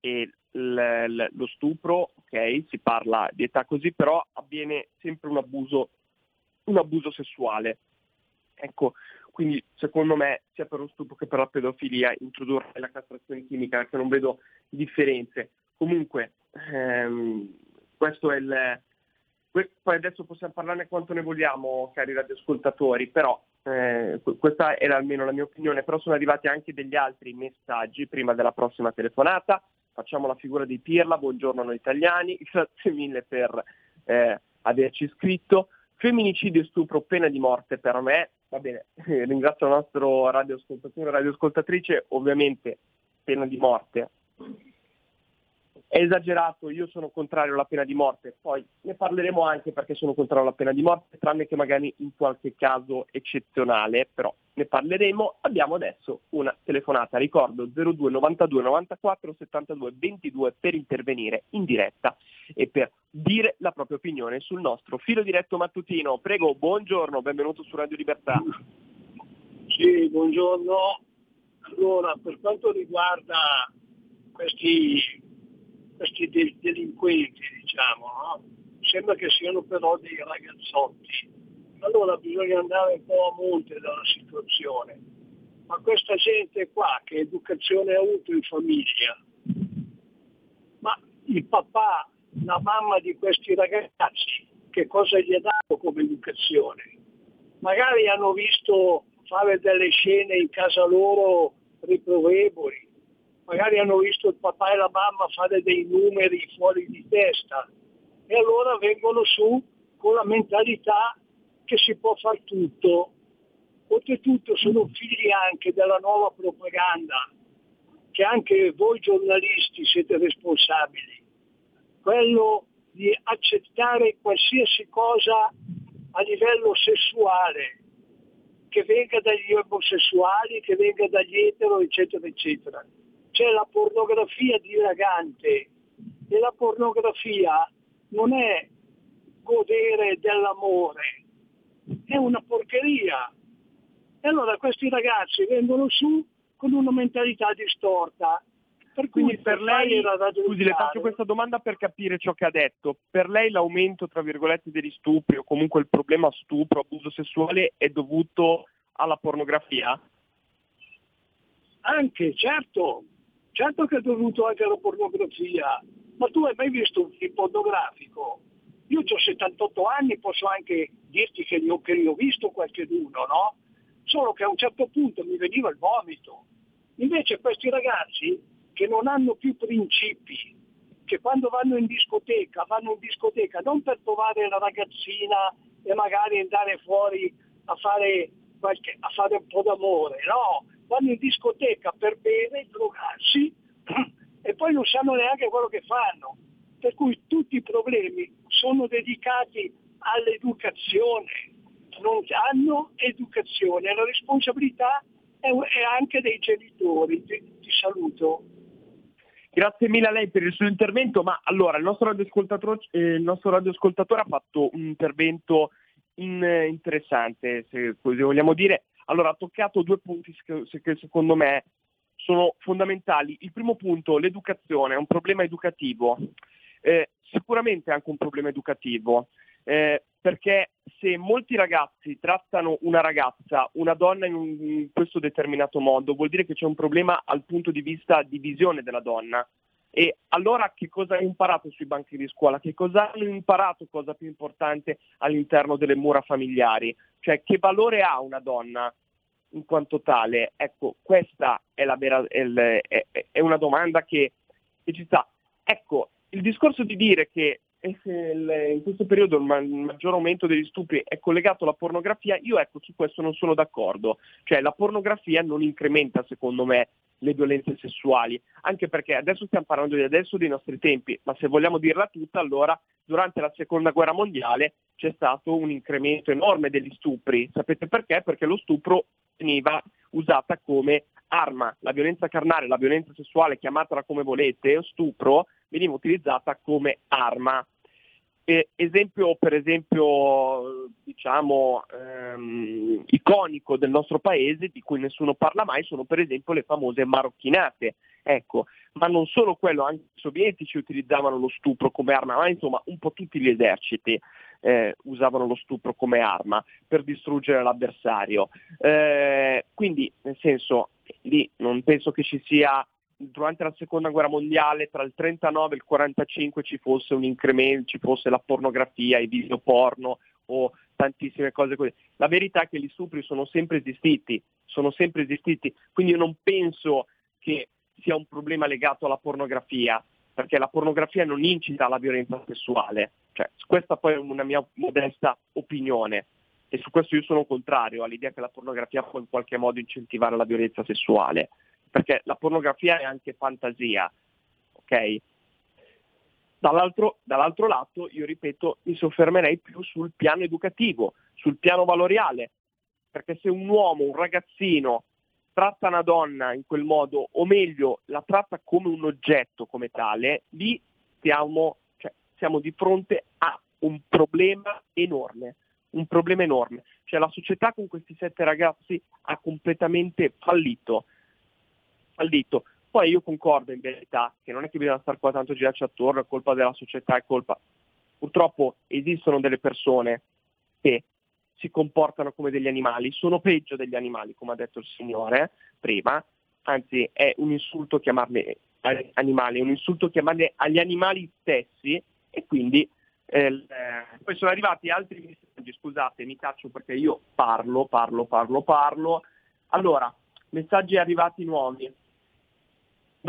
e l- l- lo stupro, ok, si parla di età così, però avviene sempre un abuso, un abuso sessuale. Ecco, quindi secondo me sia per lo stupro che per la pedofilia introdurre la castrazione chimica, perché non vedo differenze. Comunque, ehm, questo è il... Poi adesso possiamo parlarne quanto ne vogliamo, cari radioascoltatori, però eh, que- questa era almeno la mia opinione, però sono arrivati anche degli altri messaggi prima della prossima telefonata. Facciamo la figura di Pirla, buongiorno noi italiani, (laughs) grazie mille per eh, averci iscritto. Femminicidio e stupro, pena di morte per me. Va bene, (laughs) ringrazio il nostro radioascoltatore, radioascoltatrice, ovviamente pena di morte. È esagerato, io sono contrario alla pena di morte, poi ne parleremo anche perché sono contrario alla pena di morte, tranne che magari in qualche caso eccezionale, però ne parleremo. Abbiamo adesso una telefonata, ricordo 02 92 94 72 22 per intervenire in diretta e per dire la propria opinione sul nostro filo diretto mattutino. Prego, buongiorno, benvenuto su Radio Libertà. Sì, buongiorno. Allora, per quanto riguarda questi, questi de- delinquenti, diciamo, no? sembra che siano però dei ragazzotti. Allora bisogna andare un po' a monte dalla situazione. Ma questa gente qua, che educazione ha avuto in famiglia? Ma il papà, la mamma di questi ragazzi, che cosa gli ha dato come educazione? Magari hanno visto fare delle scene in casa loro riprovevoli, magari hanno visto il papà e la mamma fare dei numeri fuori di testa e allora vengono su con la mentalità che si può far tutto. Oltretutto sono figli anche della nuova propaganda, che anche voi giornalisti siete responsabili, quello di accettare qualsiasi cosa a livello sessuale, che venga dagli omosessuali, che venga dagli etero, eccetera, eccetera. C'è la pornografia dilagante e la pornografia non è godere dell'amore, è una porcheria. E allora questi ragazzi vengono su con una mentalità distorta. Per cui Quindi per lei, scusi, le faccio questa domanda per capire ciò che ha detto. Per lei l'aumento, tra virgolette, degli stupri o comunque il problema stupro, abuso sessuale è dovuto alla pornografia? Anche, certo, certo che è dovuto anche alla pornografia, ma tu hai mai visto un film pornografico? Io ho 78 anni, posso anche dirti che li ho, che li ho visto qualcheduno, no? Solo che a un certo punto mi veniva il vomito. Invece questi ragazzi che non hanno più principi, che quando vanno in discoteca, vanno in discoteca non per trovare la ragazzina e magari andare fuori a fare, qualche, a fare un po' d'amore, no, vanno in discoteca per bere, drogarsi (clears throat) e poi non sanno neanche quello che fanno. Per cui tutti i problemi sono dedicati all'educazione, non hanno educazione, la responsabilità è, anche dei genitori. Ti, ti saluto. Grazie mille a lei per il suo intervento, ma allora il nostro radioascoltatore, eh, il nostro radioascoltatore ha fatto un intervento in- interessante, se così vogliamo dire. Allora ha toccato due punti che, secondo me sono fondamentali. Il primo punto, l'educazione, è un problema educativo. Eh, sicuramente è anche un problema educativo, eh, perché se molti ragazzi trattano una ragazza, una donna in, un- in questo determinato modo, vuol dire che c'è un problema al punto di vista di visione della donna. E allora che cosa hanno imparato sui banchi di scuola? Che cosa hanno imparato, cosa più importante, all'interno delle mura familiari? Cioè che valore ha una donna in quanto tale? Ecco, questa è, vera, è, è- è una domanda che, che ci sta. Ecco, il discorso di dire che eh, in questo periodo il maggior aumento degli stupri è collegato alla pornografia, io ecco su questo non sono d'accordo. Cioè la pornografia non incrementa secondo me le violenze sessuali, anche perché adesso stiamo parlando di adesso dei nostri tempi, ma se vogliamo dirla tutta, allora durante la seconda guerra mondiale c'è stato un incremento enorme degli stupri. Sapete perché? Perché lo stupro veniva usata come arma, la violenza carnale, la violenza sessuale, chiamatela come volete, o stupro, veniva utilizzata come arma. E- esempio, per esempio, diciamo, ehm, iconico del nostro paese, di cui nessuno parla mai, sono per esempio le famose marocchinate. Ecco, ma non solo quello, anche i sovietici utilizzavano lo stupro come arma, ma insomma un po' tutti gli eserciti eh, usavano lo stupro come arma per distruggere l'avversario. Eh, quindi, nel senso, lì non penso che ci sia durante la seconda guerra mondiale tra il 39 e il 45 ci fosse un incremento, ci fosse la pornografia, i video o tantissime cose così. La verità è che gli stupri sono sempre esistiti, sono sempre esistiti, quindi io non penso che sia un problema legato alla pornografia, perché la pornografia non incita alla violenza sessuale. Cioè, questa poi è una mia modesta opinione e su questo io sono contrario all'idea che la pornografia può in qualche modo incentivare la violenza sessuale, perché la pornografia è anche fantasia, ok? Dall'altro, dall'altro lato, io ripeto, mi soffermerei più sul piano educativo, sul piano valoriale, perché se un uomo, un ragazzino, tratta una donna in quel modo, o meglio, la tratta come un oggetto come tale, lì stiamo, cioè, siamo di fronte a un problema enorme, un problema enorme. Cioè la società con questi sette ragazzi ha completamente fallito, fallito. Poi io concordo in verità che non è che bisogna stare qua tanto girarci attorno, è colpa della società, è colpa. Purtroppo esistono delle persone che si comportano come degli animali, sono peggio degli animali, come ha detto il Signore prima, anzi è un insulto chiamarli animali, è un insulto chiamarli agli animali stessi e quindi eh, poi sono arrivati altri messaggi, scusate, mi taccio perché io parlo, parlo, parlo, parlo. Allora, messaggi arrivati nuovi.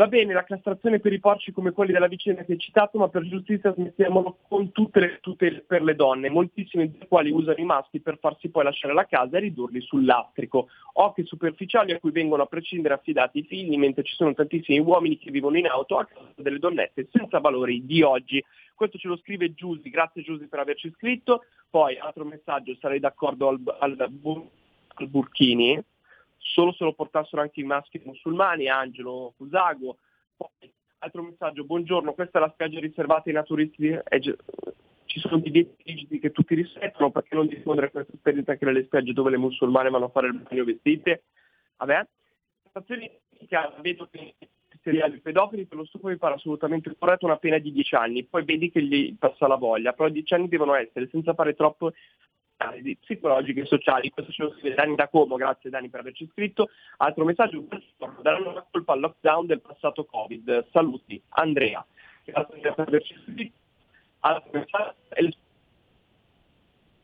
Va bene la castrazione per i porci come quelli della vicenda che hai citato, ma per giustizia smettiamolo con tutte le tutele per le donne, moltissime delle quali usano i maschi per farsi poi lasciare la casa e ridurli sul lastrico. Occhi superficiali a cui vengono a prescindere affidati i figli, mentre ci sono tantissimi uomini che vivono in auto a causa delle donnette senza valori di oggi. Questo ce lo scrive Giusy, grazie Giusy per averci scritto. Poi, altro messaggio, sarei d'accordo al, al, al Burchini, solo se lo portassero anche i maschi musulmani, Angelo Fusago. Poi, altro messaggio, buongiorno, questa è la spiaggia riservata ai naturisti, ci sono divieti rigidi che tutti rispettano, perché non diffondere questa esperienza anche nelle spiagge dove le musulmane vanno a fare il bagno vestite? Vabbè. Stazioni vedo che seriali pedofili per lo stupro mi pare assolutamente corretto una pena di 10 anni, poi vedi che gli passa la voglia, però 10 anni devono essere senza fare troppo analisi psicologiche e sociali. Questo ce lo scrive Dani da Como, grazie Dani per averci scritto. Altro messaggio, daranno la colpa al lockdown del passato Covid. Saluti, Andrea. Grazie per averci scritto. Altro messaggio, il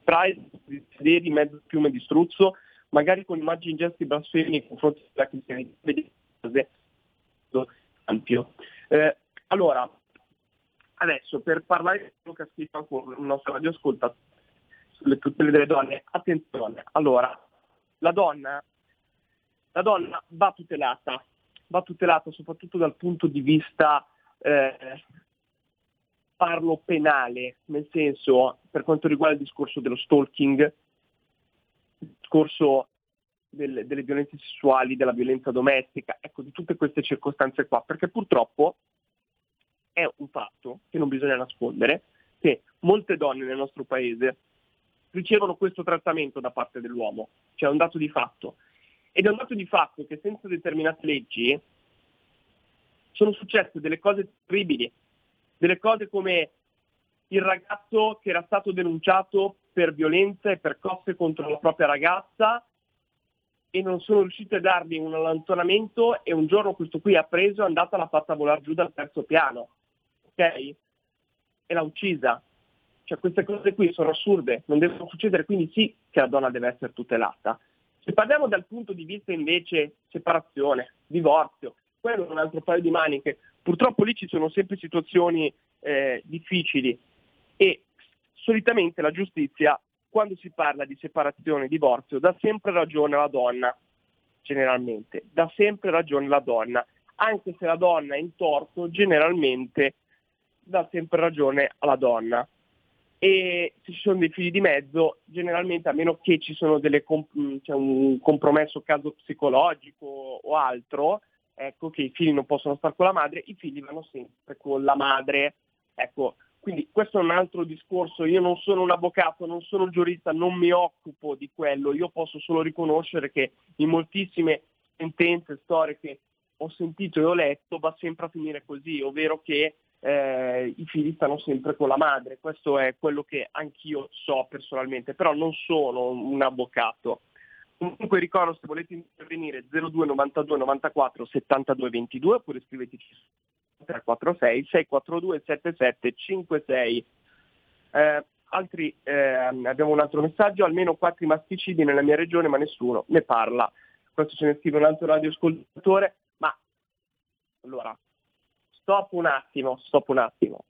prize di sederi, mezzo piume di struzzo, magari con immagini gesti blasfemi nei confronti della cristianità ampio. Eh, allora, adesso per parlare di quello che ha scritto ancora il nostro radioascolta sulle tutele delle donne, attenzione, allora, la donna, la donna va tutelata, va tutelata soprattutto dal punto di vista eh, parlo penale, nel senso per quanto riguarda il discorso dello stalking, il discorso del- delle violenze sessuali, della violenza domestica, ecco, di tutte queste circostanze qua, perché purtroppo è un fatto che non bisogna nascondere, che molte donne nel nostro paese ricevono questo trattamento da parte dell'uomo, cioè è un dato di fatto. Ed è un dato di fatto che senza determinate leggi sono successe delle cose terribili, delle cose come il ragazzo che era stato denunciato per violenza e per cosse contro la propria ragazza e non sono riusciti a dargli un allontanamento e un giorno questo qui ha preso e è andato e l'ha fatta volare giù dal terzo piano, ok? E l'ha uccisa. Cioè queste cose qui sono assurde, non devono succedere, quindi sì che la donna deve essere tutelata. Se parliamo dal punto di vista invece separazione, divorzio, quello è un altro paio di maniche. Purtroppo lì ci sono sempre situazioni eh, difficili e solitamente la giustizia, quando si parla di separazione divorzio, dà sempre ragione alla donna, generalmente, dà sempre ragione alla donna, anche se la donna è in torto, generalmente dà sempre ragione alla donna. E se ci sono dei figli di mezzo, generalmente a meno che ci sono delle comp- mh, c'è un compromesso caso psicologico o altro, ecco che i figli non possono stare con la madre, i figli vanno sempre con la madre. Ecco, quindi questo è un altro discorso, io non sono un avvocato, non sono un giurista, non mi occupo di quello, io posso solo riconoscere che in moltissime sentenze, storie che ho sentito e ho letto va sempre a finire così, ovvero che eh, i figli stanno sempre con la madre, questo è quello che anch'io so personalmente, però non sono un avvocato. Comunque ricordo se volete intervenire 02 92 94 72 22 oppure scriveteci 346 642 7756. Eh, altri, eh, abbiamo un altro messaggio, almeno quattro masticidi nella mia regione ma nessuno ne parla. Questo ce ne scrive un altro radioascoltatore, ma allora, stop un attimo, stop un attimo.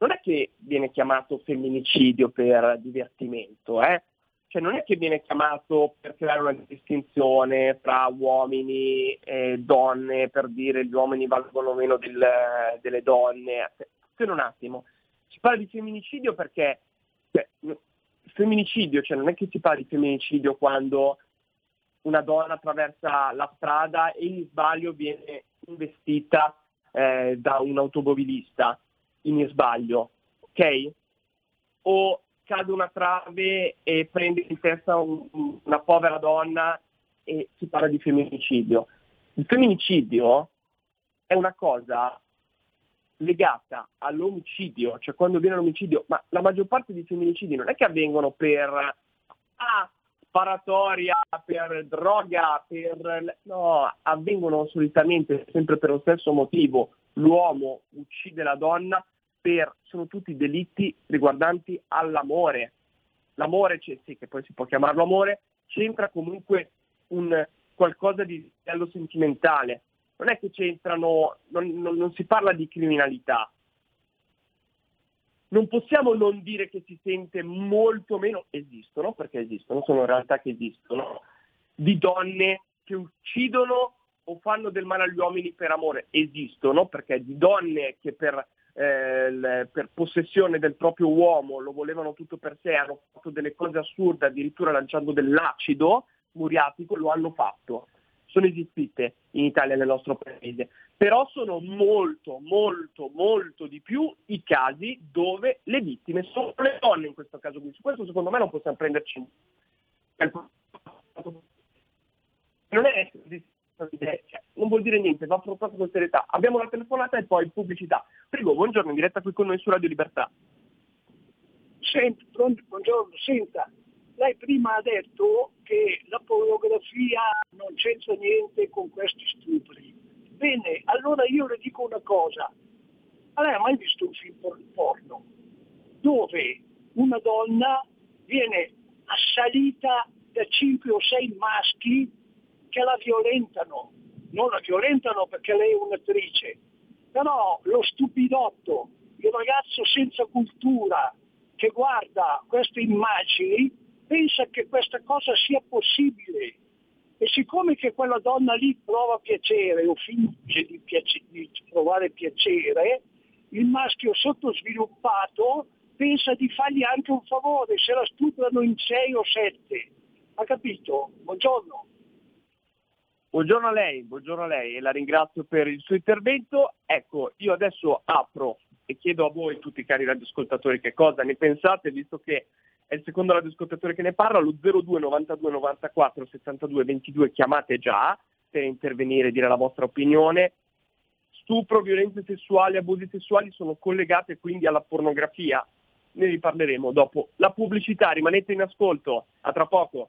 Non è che viene chiamato femminicidio per divertimento, eh? Cioè non è che viene chiamato per creare una distinzione tra uomini e donne, per dire gli uomini valgono meno del- delle donne. Attenzione un attimo, si parla di femminicidio perché cioè, femminicidio, cioè non è che si parla di femminicidio quando una donna attraversa la strada e in sbaglio viene investita eh, da un automobilista, in sbaglio, ok? O cade una trave e prende in testa un- una povera donna e si parla di femminicidio. Il femminicidio è una cosa legata all'omicidio, cioè quando viene l'omicidio, ma la maggior parte dei femminicidi non è che avvengono per ah, sparatoria, per droga, per no, avvengono solitamente sempre per lo stesso motivo. L'uomo uccide la donna per sono tutti delitti riguardanti all'amore. L'amore, c'è- sì, che poi si può chiamarlo amore, c'entra comunque un qualcosa di livello sentimentale. Non è che c'entrano, non, non- non si parla di criminalità. Non possiamo non dire che si sente molto meno, esistono, perché esistono, sono realtà che esistono, di donne che uccidono o fanno del male agli uomini per amore, esistono, perché di donne che per, eh, per possessione del proprio uomo lo volevano tutto per sé, hanno fatto delle cose assurde, addirittura lanciando dell'acido muriatico, lo hanno fatto. Sono esistite in Italia nel nostro paese, però sono molto, molto, molto di più i casi dove le vittime sono le donne in questo caso qui. Su questo secondo me non possiamo prenderci non è cioè, non vuol dire niente, va affrontato con serietà. Abbiamo la telefonata e poi pubblicità. Prego, buongiorno, in diretta qui con noi su Radio Libertà. Senta, buongiorno, senta, lei prima ha detto che la pornografia non c'entra niente con questi stupri. Bene, allora io le dico una cosa. Ma lei ha mai visto un film por- porno dove una donna viene assalita da 5 o 6 maschi che la violentano? Non la violentano perché lei è un'attrice, però lo stupidotto, il ragazzo senza cultura che guarda queste immagini pensa che questa cosa sia possibile e siccome che quella donna lì prova piacere o finge di, piace- di provare piacere, il maschio sottosviluppato pensa di fargli anche un favore se la stuprano in 6 o 7. Ha capito? Buongiorno. Buongiorno a lei, buongiorno a lei e la ringrazio per il suo intervento. Ecco, io adesso apro e chiedo a voi tutti cari radioascoltatori che cosa ne pensate, visto che è il secondo radioascoltatore che ne parla, lo 02 92 94 72 22 chiamate già per intervenire e dire la vostra opinione. Stupro, violenze sessuali, abusi sessuali sono collegate quindi alla pornografia. Ne riparleremo dopo la pubblicità, rimanete in ascolto, a tra poco.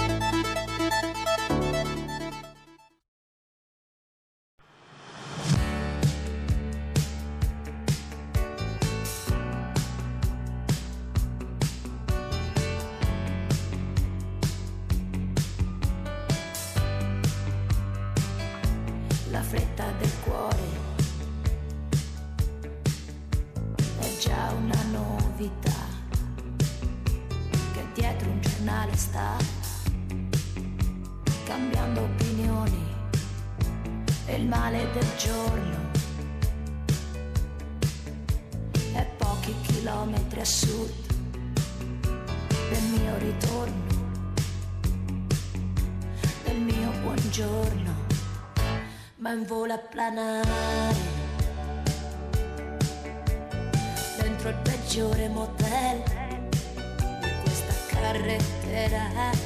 Ma in volo a planare. Dentro il peggiore motel di questa carrettera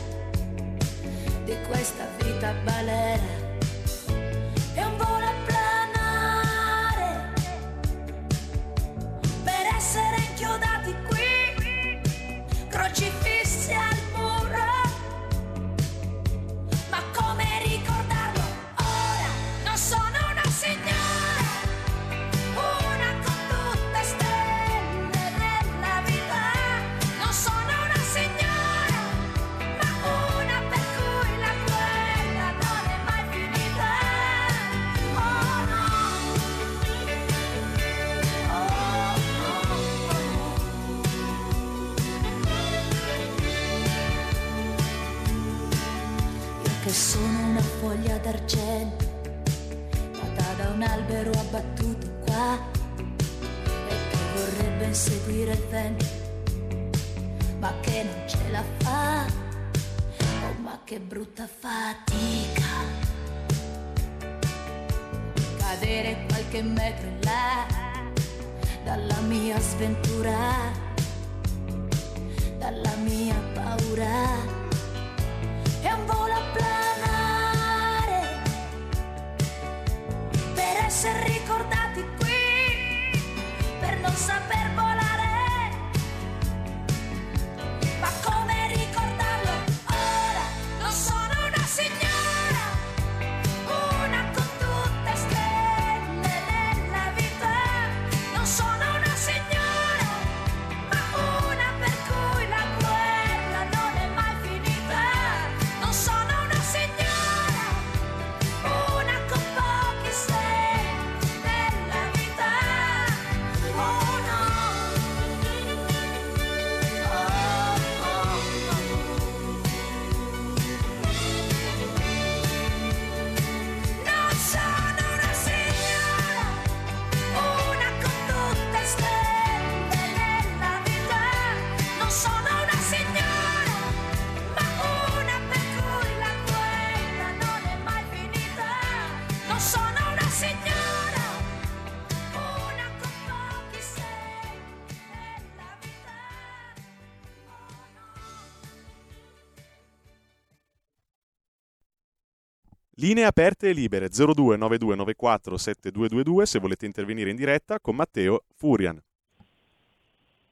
Linee aperte e libere 029294 7222 se volete intervenire in diretta con Matteo Furian.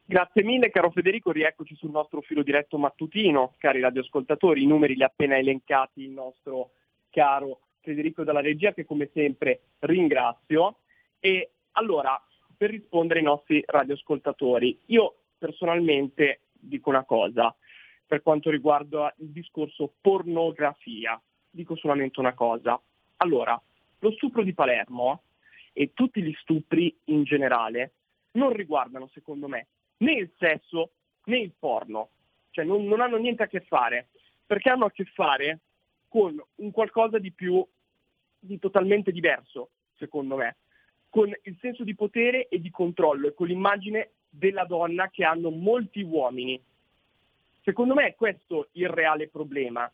Grazie mille caro Federico, rieccoci sul nostro filo diretto mattutino, cari radioascoltatori, i numeri li ha appena elencati il nostro caro Federico dalla regia che come sempre ringrazio. E allora, per rispondere ai nostri radioascoltatori, io personalmente dico una cosa per quanto riguarda il discorso pornografia, dico solamente una cosa. Allora, lo stupro di Palermo e tutti gli stupri in generale non riguardano, secondo me, né il sesso né il porno, cioè non, non hanno niente a che fare, perché hanno a che fare con un qualcosa di più, di totalmente diverso, secondo me, con il senso di potere e di controllo e con l'immagine della donna che hanno molti uomini. Secondo me è questo il reale problema.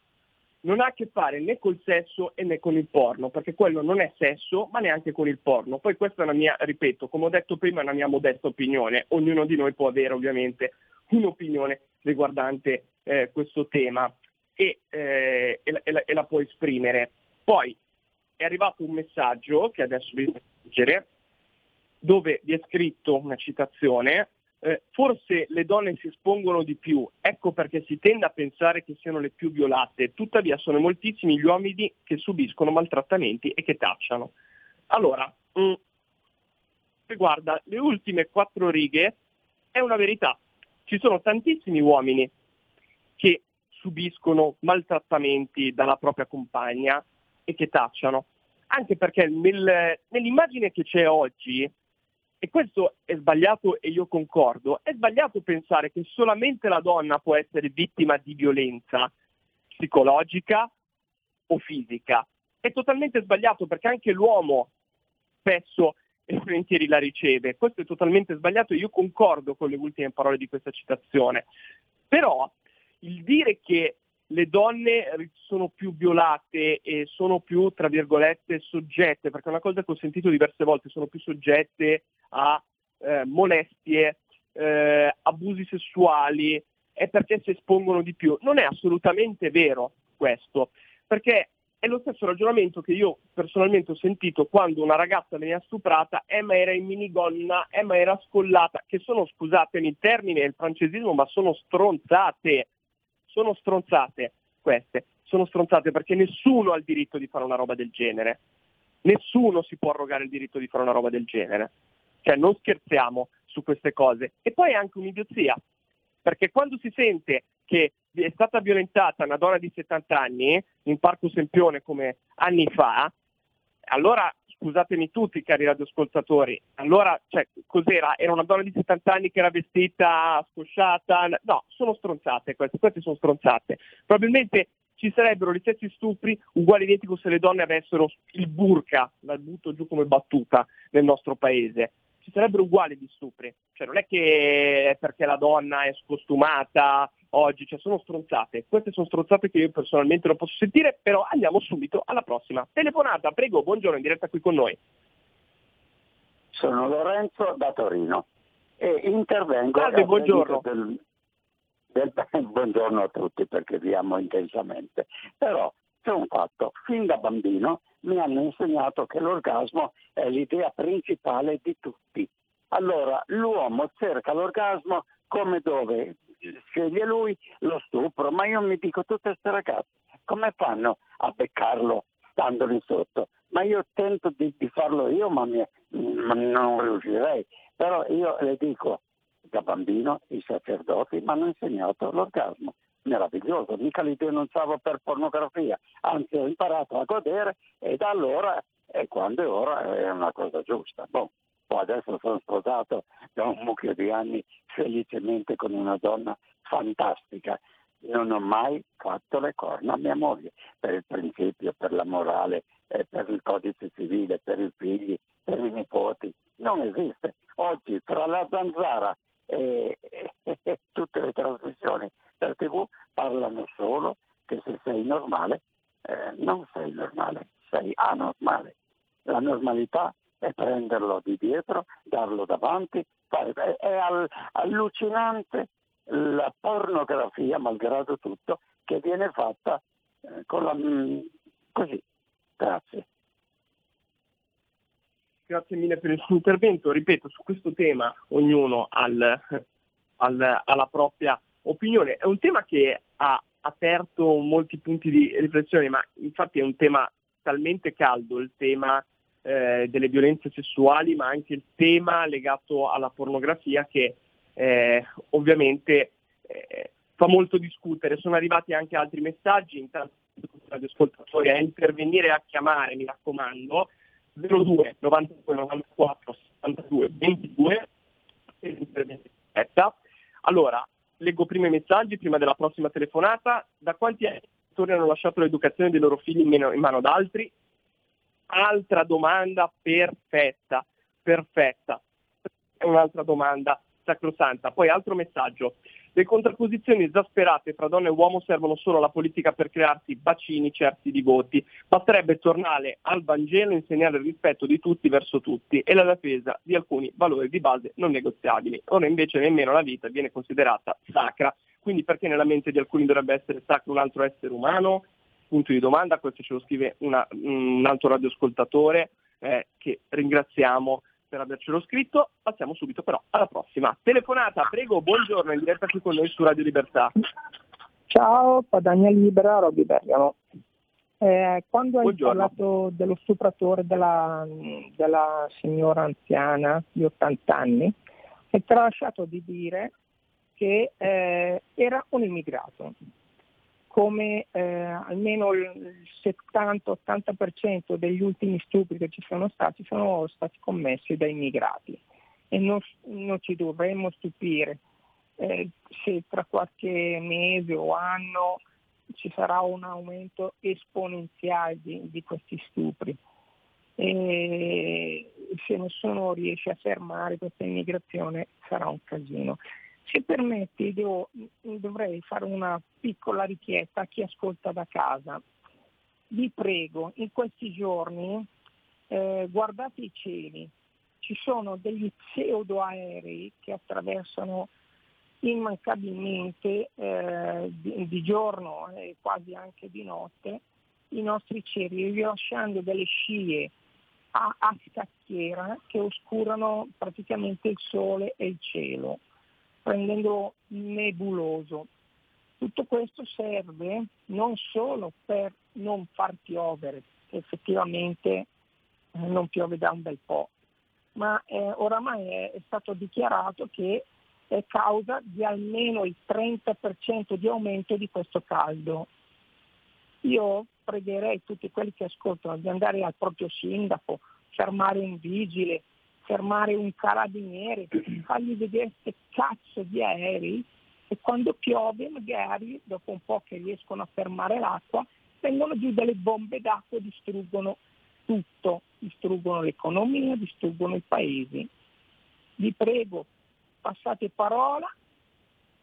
Non ha a che fare né col sesso né con il porno, perché quello non è sesso, ma neanche con il porno. Poi questa è una mia, ripeto, come ho detto prima, è una mia modesta opinione. Ognuno di noi può avere ovviamente un'opinione riguardante eh, questo tema e, eh, e la- e la- e la può esprimere. Poi è arrivato un messaggio che adesso vi leggere, dove vi è scritto una citazione, eh, forse le donne si espongono di più, ecco perché si tende a pensare che siano le più violate, tuttavia sono moltissimi gli uomini che subiscono maltrattamenti e che tacciano. Allora, mm, riguarda le ultime quattro righe, è una verità. Ci sono tantissimi uomini che subiscono maltrattamenti dalla propria compagna e che tacciano. Anche perché nel- nell'immagine che c'è oggi, e questo è sbagliato e io concordo, è sbagliato pensare che solamente la donna può essere vittima di violenza psicologica o fisica. È totalmente sbagliato perché anche l'uomo spesso e volentieri la riceve. Questo è totalmente sbagliato e io concordo con le ultime parole di questa citazione. Però il dire che le donne sono più violate e sono più, tra virgolette, soggette, perché è una cosa che ho sentito diverse volte, sono più soggette a eh, molestie, eh, abusi sessuali, è perché si espongono di più. Non è assolutamente vero questo, perché è lo stesso ragionamento che io personalmente ho sentito quando una ragazza veniva stuprata, eh ma era in minigonna, eh ma era scollata, che sono, scusatemi il termine, il francesismo, ma sono stronzate, sono stronzate queste, sono stronzate perché nessuno ha il diritto di fare una roba del genere, nessuno si può arrogare il diritto di fare una roba del genere, cioè non scherziamo su queste cose. E poi è anche un'idiozia, perché quando si sente che è stata violentata una donna di 70 anni in Parco Sempione come anni fa, allora scusatemi tutti cari radioascoltatori, allora cioè, cos'era? Era una donna di 70 anni che era vestita scosciata? No, sono stronzate queste, queste sono stronzate. Probabilmente ci sarebbero gli stessi stupri uguali identico se le donne avessero il burka, la butto giù come battuta nel nostro paese. Ci sarebbero uguali gli stupri. Cioè non è che è perché la donna è scostumata oggi, cioè sono stronzate. Queste sono stronzate che io personalmente non posso sentire, però andiamo subito alla prossima. Telefonata, prego, buongiorno, in diretta qui con noi. Sono Lorenzo da Torino e intervengo Salve, buongiorno. Del, del- (laughs) buongiorno a tutti perché vi amo intensamente. Però c'è un fatto, fin da bambino mi hanno insegnato che l'orgasmo è l'idea principale di tutti. Allora l'uomo cerca l'orgasmo come dove sceglie lui lo stupro, ma io mi dico tutte queste ragazze come fanno a beccarlo stando lì sotto? Ma io tento di, di farlo io, ma, mi- ma non riuscirei. Però io le dico, da bambino i sacerdoti mi hanno insegnato l'orgasmo. Meraviglioso, mica li denunciavo per pornografia, anzi ho imparato a godere e da allora e quando è ora è una cosa giusta. Boh, poi adesso sono sposato da un mucchio di anni felicemente con una donna fantastica. Non ho mai fatto le corna a mia moglie per il principio, per la morale, per il codice civile, per i figli, per i nipoti. Non esiste. Oggi tra la zanzara e, e- e (laughs) tutte le trasmissioni per tv parlano solo che se sei normale eh, non sei normale, sei anormale. La normalità e prenderlo di dietro, darlo davanti. È allucinante la pornografia, malgrado tutto, che viene fatta eh, con la... Mm, così. Grazie. Grazie mille per il suo intervento. Ripeto, su questo tema ognuno ha la propria opinione. È un tema che ha aperto molti punti di riflessione, ma infatti è un tema talmente caldo, il tema eh, delle violenze sessuali, ma anche il tema legato alla pornografia che eh, ovviamente eh, fa molto discutere. Sono arrivati anche altri messaggi, intanto agli ascoltatori a intervenire e a chiamare, mi raccomando, 02 92 94 72 22 per intervenire in diretta. Allora, leggo prima i messaggi, prima della prossima telefonata. Da quanti anni hanno lasciato l'educazione dei loro figli in mano ad altri? Altra domanda perfetta, perfetta. È un'altra domanda sacrosanta. Poi altro messaggio. Le contrapposizioni esasperate fra donna e uomo servono solo alla politica per crearsi bacini certi di voti. Basterebbe tornare al Vangelo e insegnare il rispetto di tutti verso tutti e la difesa di alcuni valori di base non negoziabili. Ora invece nemmeno la vita viene considerata sacra. Quindi perché nella mente di alcuni dovrebbe essere sacro un altro essere umano? Punto di domanda, questo ce lo scrive una- un altro radioascoltatore eh, che ringraziamo per avercelo scritto. Passiamo subito però alla prossima telefonata. Prego, buongiorno, in diretta qui con noi su Radio Libertà. Ciao, Padania Libera, Robby Bergamo. Eh, quando hai Buongiorno. parlato dello stupratore della, della signora anziana di 80 anni, hai tralasciato di dire che eh, era un immigrato, come eh, almeno il 70-80% degli ultimi stupri che ci sono stati sono stati commessi da immigrati e non, non ci dovremmo stupire eh, se tra qualche mese o anno ci sarà un aumento esponenziale di, di questi stupri. E se nessuno riesce a fermare questa immigrazione sarà un casino. Se permetti, devo- dovrei fare una piccola richiesta a chi ascolta da casa. Vi prego, in questi giorni eh, guardate i cieli, ci sono degli pseudoaerei che attraversano immancabilmente eh, di, di giorno e quasi anche di notte i nostri cieli, rilasciando delle scie a, a scacchiera che oscurano praticamente il sole e il cielo, rendendolo nebuloso. Tutto questo serve non solo per non far piovere, effettivamente eh, non piove da un bel po', ma eh, oramai è, è stato dichiarato che è causa di almeno il 30% di aumento di questo caldo. Io pregherei tutti quelli che ascoltano di andare al proprio sindaco, fermare un vigile, fermare un carabiniere, (clears throat) fargli vedere queste cazzo di aerei e quando piove magari dopo un po' che riescono a fermare l'acqua vengono giù delle bombe d'acqua e distruggono tutto, distruggono l'economia, distruggono i paesi. Vi prego, passate parola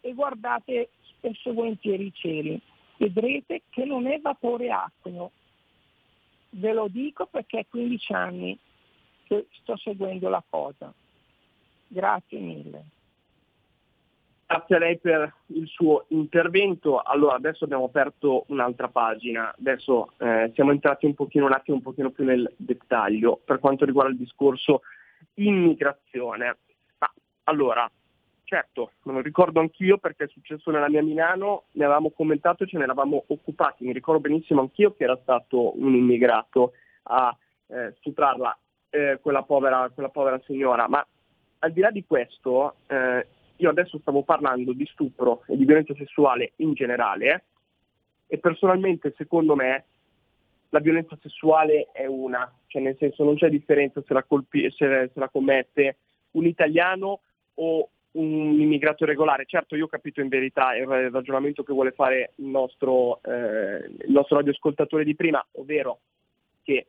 e guardate spesso e volentieri i cieli. Vedrete che non è vapore acqueo. Ve lo dico perché è 15 anni che sto seguendo la cosa. Grazie mille. Grazie a lei per il suo intervento. Allora, adesso abbiamo aperto un'altra pagina, adesso eh, siamo entrati un pochino un attimo un pochino più nel dettaglio per quanto riguarda il discorso immigrazione. Ma allora, certo, me lo ricordo anch'io perché è successo nella mia Milano, ne avevamo commentato e ce ne eravamo occupati. Mi ricordo benissimo anch'io che era stato un immigrato a eh, stuprarla, eh, quella, povera, quella povera signora. Ma al di là di questo, eh, io adesso stavo parlando di stupro e di violenza sessuale in generale e personalmente secondo me la violenza sessuale è una, cioè nel senso non c'è differenza se la, colpi- se, se la commette un italiano o un immigrato regolare. Certo io ho capito in verità il ragionamento che vuole fare il nostro, eh, il nostro radioascoltatore di prima, ovvero che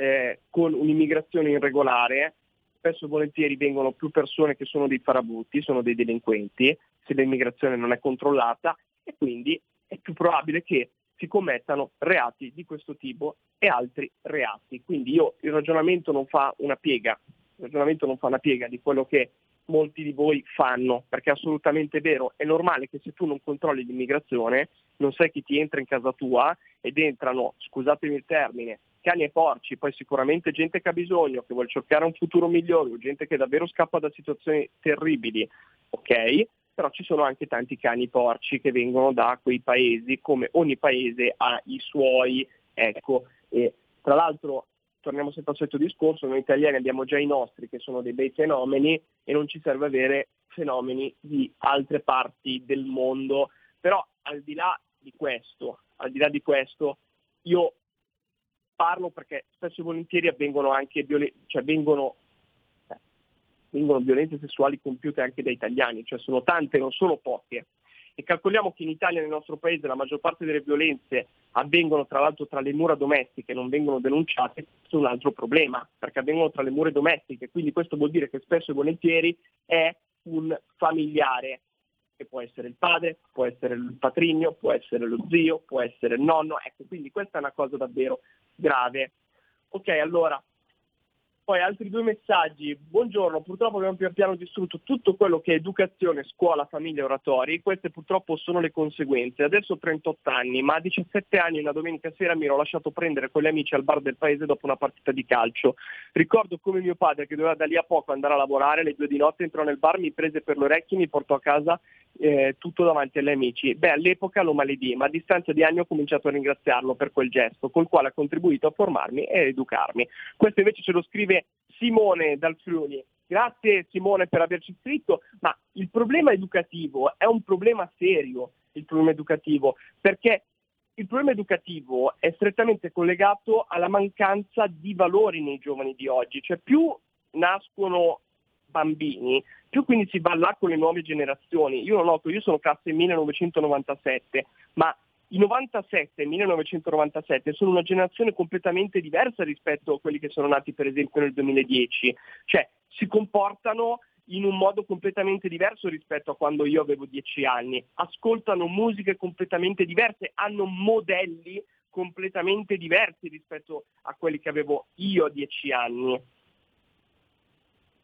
eh, con un'immigrazione irregolare spesso e volentieri vengono più persone che sono dei farabutti, sono dei delinquenti, se l'immigrazione non è controllata e quindi è più probabile che si commettano reati di questo tipo e altri reati. Quindi io il ragionamento non fa una piega, il ragionamento non fa una piega di quello che molti di voi fanno, perché è assolutamente vero, è normale che se tu non controlli l'immigrazione, non sai chi ti entra in casa tua ed entrano, scusatemi il termine, cani e porci, poi sicuramente gente che ha bisogno, che vuole cercare un futuro migliore, o gente che davvero scappa da situazioni terribili, ok? Però ci sono anche tanti cani porci che vengono da quei paesi, come ogni paese ha i suoi, ecco, e tra l'altro torniamo sempre al solito discorso, noi italiani abbiamo già i nostri che sono dei bei fenomeni e non ci serve avere fenomeni di altre parti del mondo. Però al di là di questo, al di là di questo, io parlo perché spesso e volentieri avvengono anche violen- cioè vengono, eh, vengono violenze sessuali compiute anche da italiani, cioè sono tante, non sono poche. E calcoliamo che in Italia, nel nostro paese, la maggior parte delle violenze avvengono tra l'altro tra le mura domestiche, non vengono denunciate, questo è un altro problema, perché avvengono tra le mura domestiche, quindi questo vuol dire che spesso e volentieri è un familiare, che può essere il padre, può essere il patrigno, può essere lo zio, può essere il nonno, ecco, quindi questa è una cosa davvero grave. Ok, allora, poi altri due messaggi. Buongiorno, purtroppo abbiamo pian piano distrutto tutto quello che è educazione, scuola, famiglia, oratori. Queste purtroppo sono le conseguenze. Adesso ho 38 anni, ma a 17 anni una domenica sera mi ero lasciato prendere con gli amici al bar del paese dopo una partita di calcio. Ricordo come mio padre, che doveva da lì a poco andare a lavorare, alle due di notte entrò nel bar, mi prese per le orecchie e mi portò a casa eh, tutto davanti agli amici. Beh, all'epoca lo maledì, ma a distanza di anni ho cominciato a ringraziarlo per quel gesto, col quale ha contribuito a formarmi e educarmi. Questo invece ce lo scrive Simone dal Friuli. Grazie Simone per averci scritto, ma il problema educativo è un problema serio, il problema educativo, perché il problema educativo è strettamente collegato alla mancanza di valori nei giovani di oggi, cioè più nascono bambini, più quindi si va là con le nuove generazioni. Io lo noto, io sono classe 1997, ma i 97 e 1997 sono una generazione completamente diversa rispetto a quelli che sono nati per esempio nel 2010, cioè si comportano in un modo completamente diverso rispetto a quando io avevo 10 anni, ascoltano musiche completamente diverse, hanno modelli completamente diversi rispetto a quelli che avevo io a 10 anni.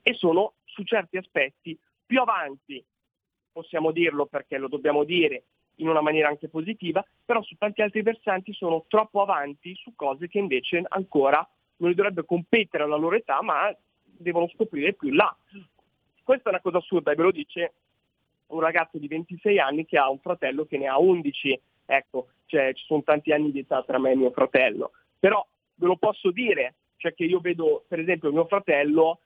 E sono su certi aspetti più avanti, possiamo dirlo perché lo dobbiamo dire in una maniera anche positiva, però su tanti altri versanti sono troppo avanti su cose che invece ancora non dovrebbe competere alla loro età, ma devono scoprire più là. Questa è una cosa assurda e ve lo dice un ragazzo di 26 anni che ha un fratello che ne ha 11, ecco, cioè ci sono tanti anni di età tra me e mio fratello, però ve lo posso dire, cioè che io vedo per esempio mio fratello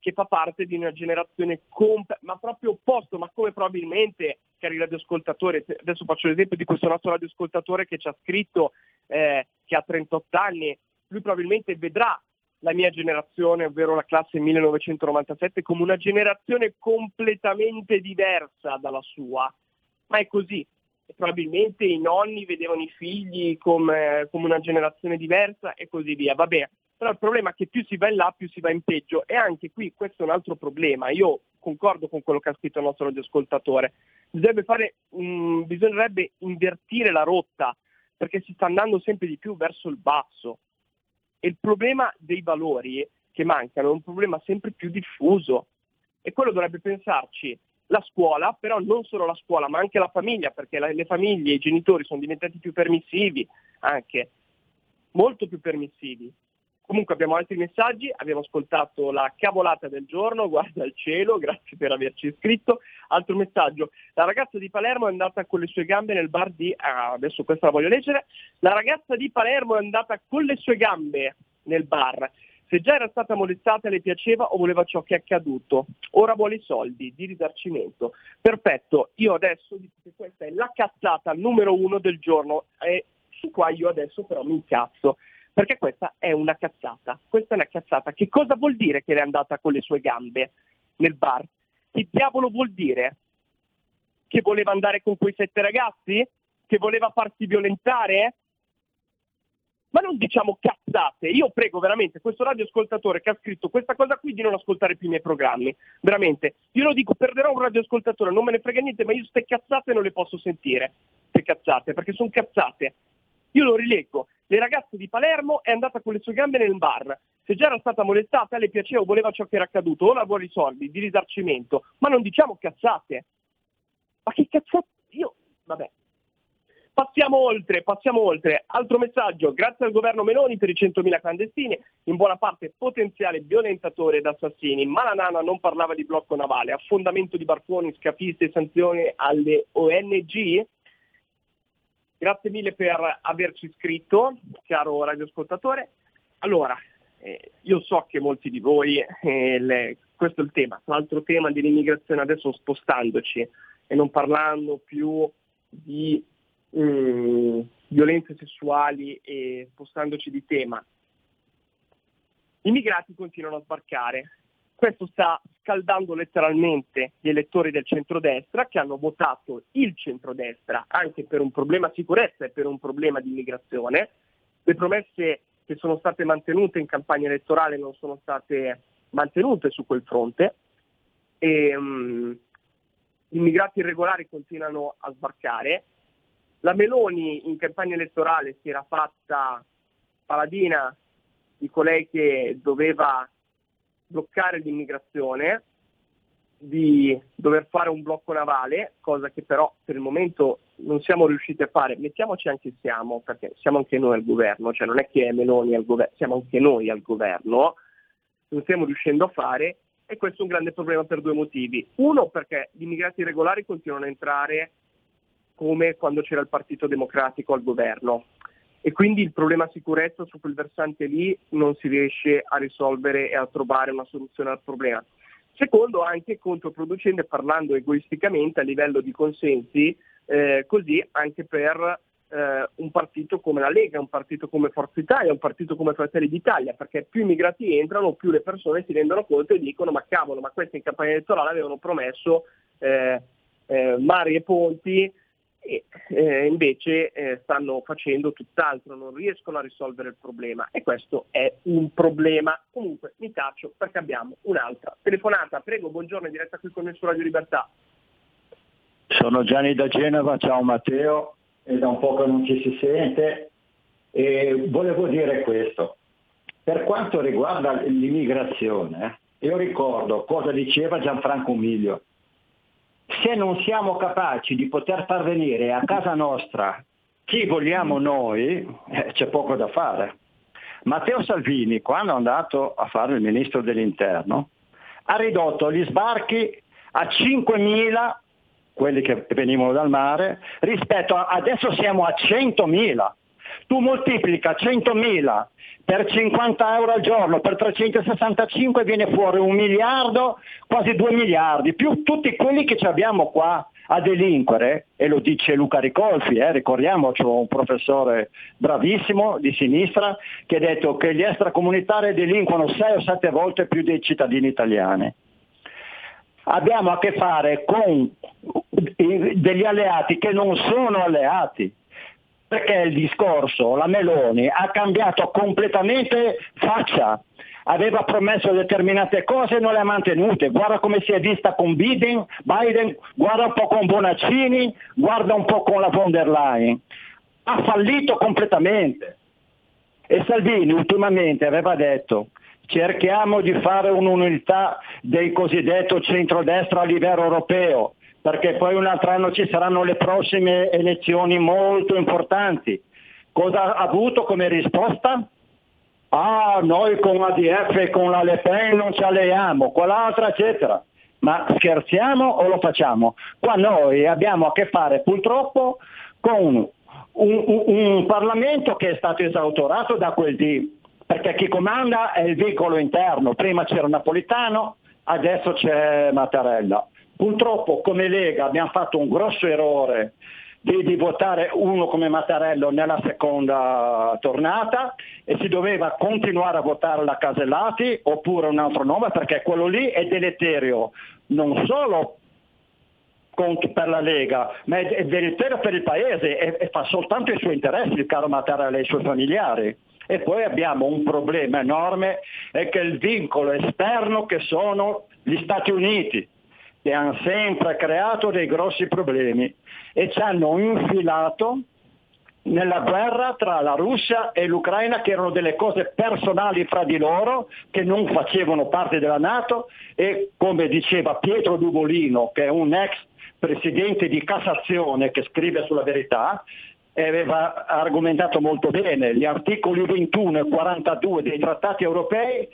che fa parte di una generazione comp- ma proprio opposto, ma come probabilmente, cari radioascoltatori, adesso faccio l'esempio di questo nostro radioascoltatore che ci ha scritto eh, che ha 38 anni, lui probabilmente vedrà la mia generazione, ovvero la classe 1997, come una generazione completamente diversa dalla sua, ma è così. Probabilmente i nonni vedevano i figli come, come una generazione diversa e così via. Vabbè, però il problema è che più si va in là, più si va in peggio. E anche qui questo è un altro problema. Io concordo con quello che ha scritto il nostro. Bisognerebbe, fare, mm, bisognerebbe invertire la rotta, perché si sta andando sempre di più verso il basso. E il problema dei valori che mancano è un problema sempre più diffuso. E quello dovrebbe pensarci la scuola, però non solo la scuola, ma anche la famiglia, perché la- le famiglie, i genitori sono diventati più permissivi, anche molto più permissivi. Comunque abbiamo altri messaggi, abbiamo ascoltato la cavolata del giorno, guarda il cielo, (laughs) grazie per averci iscritto. Altro messaggio, la ragazza di Palermo è andata con le sue gambe nel bar di... ah, adesso questa la voglio leggere. La ragazza di Palermo è andata con le sue gambe nel bar. Se già era stata molestata le piaceva o voleva ciò che è accaduto. Ora vuole i soldi di risarcimento. Perfetto, io adesso dico che questa è la cazzata numero uno del giorno e su qua io adesso però mi incazzo. Perché questa è una cazzata. Questa è una cazzata. Che cosa vuol dire che è andata con le sue gambe nel bar? Che diavolo vuol dire? Che voleva andare con quei sette ragazzi? Che voleva farsi violentare? Ma non diciamo cazzate. Io prego veramente questo radioascoltatore che ha scritto questa cosa qui di non ascoltare più i miei programmi. Veramente. Io lo dico, perderò un radioascoltatore, non me ne frega niente, ma io ste cazzate non le posso sentire. Ste cazzate, perché sono cazzate. Io lo rileggo. Le ragazze di Palermo è andata con le sue gambe nel bar. Se già era stata molestata, le piaceva o voleva ciò che era accaduto, ora vuole i soldi di risarcimento. Ma non diciamo cazzate. Ma che cazzate? Io, vabbè. Passiamo oltre, passiamo oltre. Altro messaggio, grazie al governo Meloni per i 100.000 clandestini, in buona parte potenziale violentatore ed assassini, ma la nana non parlava di blocco navale, affondamento di barconi, scafisti sanzioni alle ONG? Grazie mille per averci scritto, caro radioascoltatore. Allora, eh, io so che molti di voi, eh, le- questo è il tema, l'altro tema dell'immigrazione adesso spostandoci e non parlando più di mm, violenze sessuali e spostandoci di tema. I migrati continuano a sbarcare. Questo sta scaldando letteralmente gli elettori del centrodestra che hanno votato il centrodestra anche per un problema sicurezza e per un problema di immigrazione. Le promesse che sono state mantenute in campagna elettorale non sono state mantenute su quel fronte e mm, gli immigrati irregolari continuano a sbarcare. La Meloni in campagna elettorale si era fatta paladina di colei che doveva bloccare l'immigrazione, di dover fare un blocco navale, cosa che però per il momento non siamo riusciti a fare. Mettiamoci anche siamo, perché siamo anche noi al governo, cioè non è che è Meloni al governo, siamo anche noi al governo, non stiamo riuscendo a fare e questo è un grande problema per due motivi. Uno perché gli immigrati irregolari continuano a entrare come quando c'era il Partito Democratico al governo e quindi il problema sicurezza su quel versante lì non si riesce a risolvere e a trovare una soluzione al problema. Secondo, anche controproducente parlando egoisticamente a livello di consensi, eh, così anche per eh, un partito come la Lega, un partito come Forza Italia, un partito come Fratelli d'Italia, perché più immigrati entrano, più le persone si rendono conto e dicono ma cavolo, ma questi in campagna elettorale avevano promesso eh, eh, mari e ponti e eh, invece eh, stanno facendo tutt'altro, non riescono a risolvere il problema e questo è un problema. Comunque mi taccio perché abbiamo un'altra telefonata. Prego, buongiorno, in diretta qui con il su Radio Libertà. Sono Gianni da Genova, ciao Matteo, è da un po' che non ci si sente e volevo dire questo. Per quanto riguarda l'immigrazione, io ricordo cosa diceva Gianfranco Miglio. Se non siamo capaci di poter far venire a casa nostra chi vogliamo noi, eh, c'è poco da fare. Matteo Salvini, quando è andato a fare il ministro dell'interno, ha ridotto gli sbarchi a 5.000 quelli che venivano dal mare, rispetto a adesso siamo a 100.000. Tu moltiplica 100.000 per 50 euro al giorno, per 365 viene fuori un miliardo, quasi due miliardi, più tutti quelli che abbiamo qua a delinquere, e lo dice Luca Ricolfi, eh, ricordiamo, c'è un professore bravissimo di sinistra che ha detto che gli extracomunitari delinquono 6 o 7 volte più dei cittadini italiani abbiamo a che fare con degli alleati che non sono alleati. Perché il discorso, la Meloni, ha cambiato completamente faccia. Aveva promesso determinate cose e non le ha mantenute. Guarda come si è vista con Biden, Biden, guarda un po' con Bonaccini, guarda un po' con la von der Leyen. Ha fallito completamente. E Salvini ultimamente aveva detto cerchiamo di fare un'unità del cosiddetto centrodestra a livello europeo, perché poi un altro anno ci saranno le prossime elezioni molto importanti. Cosa ha avuto come risposta? Ah, noi con ADF e con la Le Pen non ci alleiamo, quell'altra eccetera. Ma scherziamo o lo facciamo? Qua noi abbiamo a che fare purtroppo con un, un- un Parlamento che è stato esautorato da quel di perché chi comanda è il vicolo interno, prima c'era Napolitano, adesso c'è Mattarella. Purtroppo come Lega abbiamo fatto un grosso errore di, di votare uno come Mattarello nella seconda tornata e si doveva continuare a votare la Casellati oppure un altro nome perché quello lì è deleterio non solo per la Lega, ma è, deleterio per il Paese e, e fa soltanto i suoi interessi, il caro Mattarella e i suoi familiari. E poi abbiamo un problema enorme, è che il vincolo esterno che sono gli Stati Uniti, che hanno sempre creato dei grossi problemi e ci hanno infilato nella guerra tra la Russia e l'Ucraina che erano delle cose personali fra di loro, che non facevano parte della Nato. E come diceva Pietro Dugolino, che è un ex presidente di Cassazione che scrive sulla verità, aveva argomentato molto bene gli articoli 21 e 42 dei trattati europei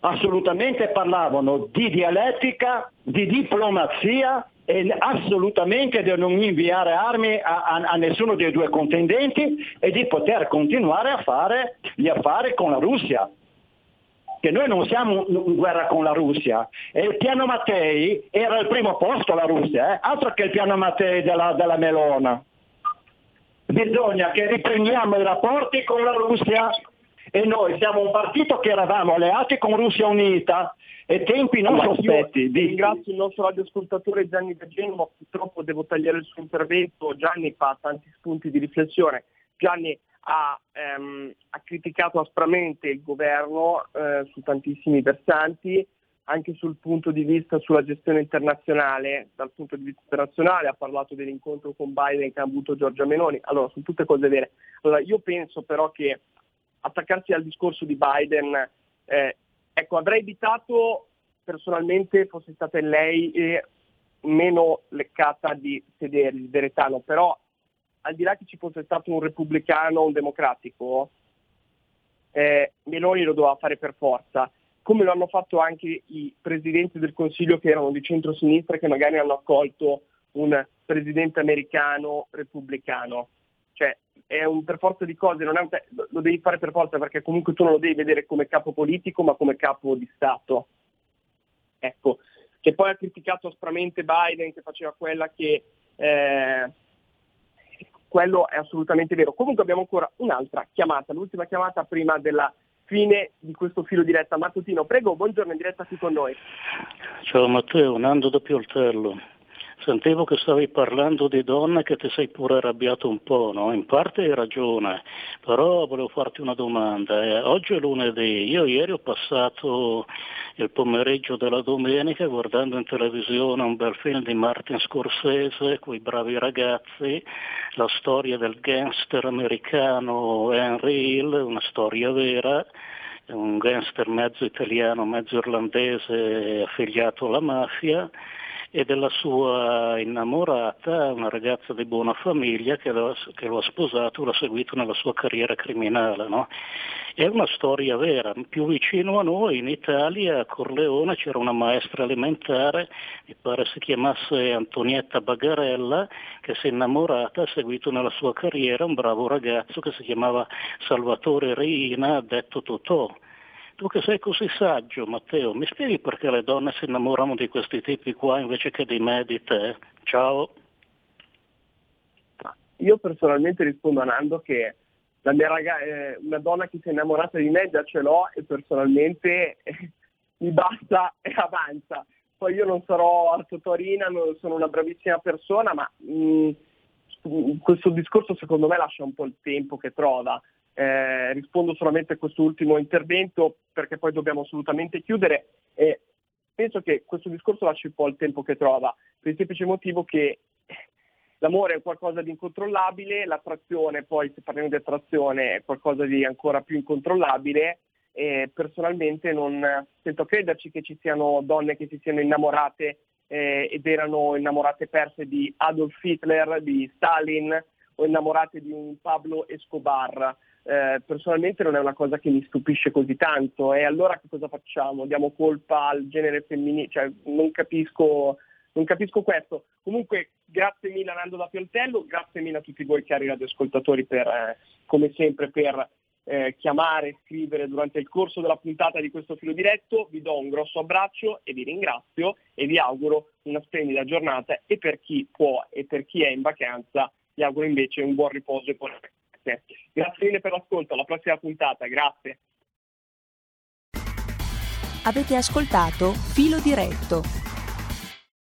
assolutamente parlavano di dialettica, di diplomazia e assolutamente di non inviare armi a, a- a nessuno dei due contendenti e di poter continuare a fare gli affari con la Russia. Che noi non siamo in guerra con la Russia e il piano Mattei era al primo posto la Russia, eh? altro che il piano Mattei della, della Melona. Bisogna che riprendiamo i rapporti con la Russia e noi siamo un partito che eravamo alleati con Russia Unita e tempi non sospetti. Di... Ringrazio il nostro radioascoltatore Gianni da Genova, purtroppo devo tagliare il suo intervento, Gianni fa tanti spunti di riflessione. Gianni ha, ehm, ha criticato aspramente il governo eh, su tantissimi versanti, anche sul punto di vista sulla gestione internazionale, dal punto di vista internazionale ha parlato dell'incontro con Biden che ha avuto Giorgia Meloni, allora sono tutte cose vere. Allora, io penso però che attaccarsi al discorso di Biden, eh, ecco, avrei evitato personalmente, fosse stata lei, eh, meno leccata di sedere, di Veretano, però al di là che ci fosse stato un repubblicano, un democratico, eh, Meloni lo doveva fare per forza, come lo hanno fatto anche i presidenti del Consiglio che erano di centrosinistra che magari hanno accolto un presidente americano repubblicano. Cioè, è un per forza di cose, te- lo devi fare per forza perché comunque tu non lo devi vedere come capo politico ma come capo di Stato. Ecco, che poi ha criticato aspramente Biden che faceva quella che... eh, quello è assolutamente vero. Comunque abbiamo ancora un'altra chiamata, l'ultima chiamata prima della fine di questo filo diretta. Mattutino, prego, buongiorno in diretta qui con noi. Ciao Matteo, Nando da Pioltello. Sentivo che stavi parlando di donne che ti sei pure arrabbiato un po', no? In parte hai ragione, però volevo farti una domanda. Eh, oggi è lunedì, io ieri ho passato il pomeriggio della domenica guardando in televisione un bel film di Martin Scorsese, quei bravi ragazzi, la storia del gangster americano Henry Hill, una storia vera, un gangster mezzo italiano, mezzo irlandese affiliato alla mafia e della sua innamorata, una ragazza di buona famiglia che lo, che lo ha sposato, l'ha seguito nella sua carriera criminale. no? È una storia vera, più vicino a noi in Italia, a Corleone, c'era una maestra elementare, mi pare si chiamasse Antonietta Bagarella, che si è innamorata, ha seguito nella sua carriera un bravo ragazzo che si chiamava Salvatore Reina, detto Totò. Tu che sei così saggio, Matteo, mi spieghi perché le donne si innamorano di questi tipi qua invece che di me e di te? Ciao. Io personalmente rispondo a Nando che la mia raga- eh, una donna che si è innamorata di me già ce l'ho e personalmente (laughs) mi basta e avanza. Poi io non sarò Arto Torina, non sono una bravissima persona, ma mh, questo discorso secondo me lascia un po' il tempo che trova. Eh, rispondo solamente a quest'ultimo intervento perché poi dobbiamo assolutamente chiudere e penso che questo discorso lasci un po' il tempo che trova, per il semplice motivo che l'amore è qualcosa di incontrollabile, l'attrazione poi se parliamo di attrazione è qualcosa di ancora più incontrollabile e personalmente non sento crederci che ci siano donne che si siano innamorate eh, ed erano innamorate perse di Adolf Hitler, di Stalin o innamorate di un Pablo Escobar. Eh, personalmente non è una cosa che mi stupisce così tanto e allora che cosa facciamo? Diamo colpa al genere femminile? Cioè, non capisco, non capisco questo. Comunque grazie mille a Nando da Pioltello, grazie mille a tutti voi cari radioascoltatori per, eh, come sempre per eh, chiamare, scrivere durante il corso della puntata di questo filo diretto. Vi do un grosso abbraccio e vi ringrazio e vi auguro una splendida giornata e per chi può e per chi è in vacanza vi auguro invece un buon riposo e buone vacanze. Grazie mille per l'ascolto, alla prossima puntata, grazie. Avete ascoltato Filo Diretto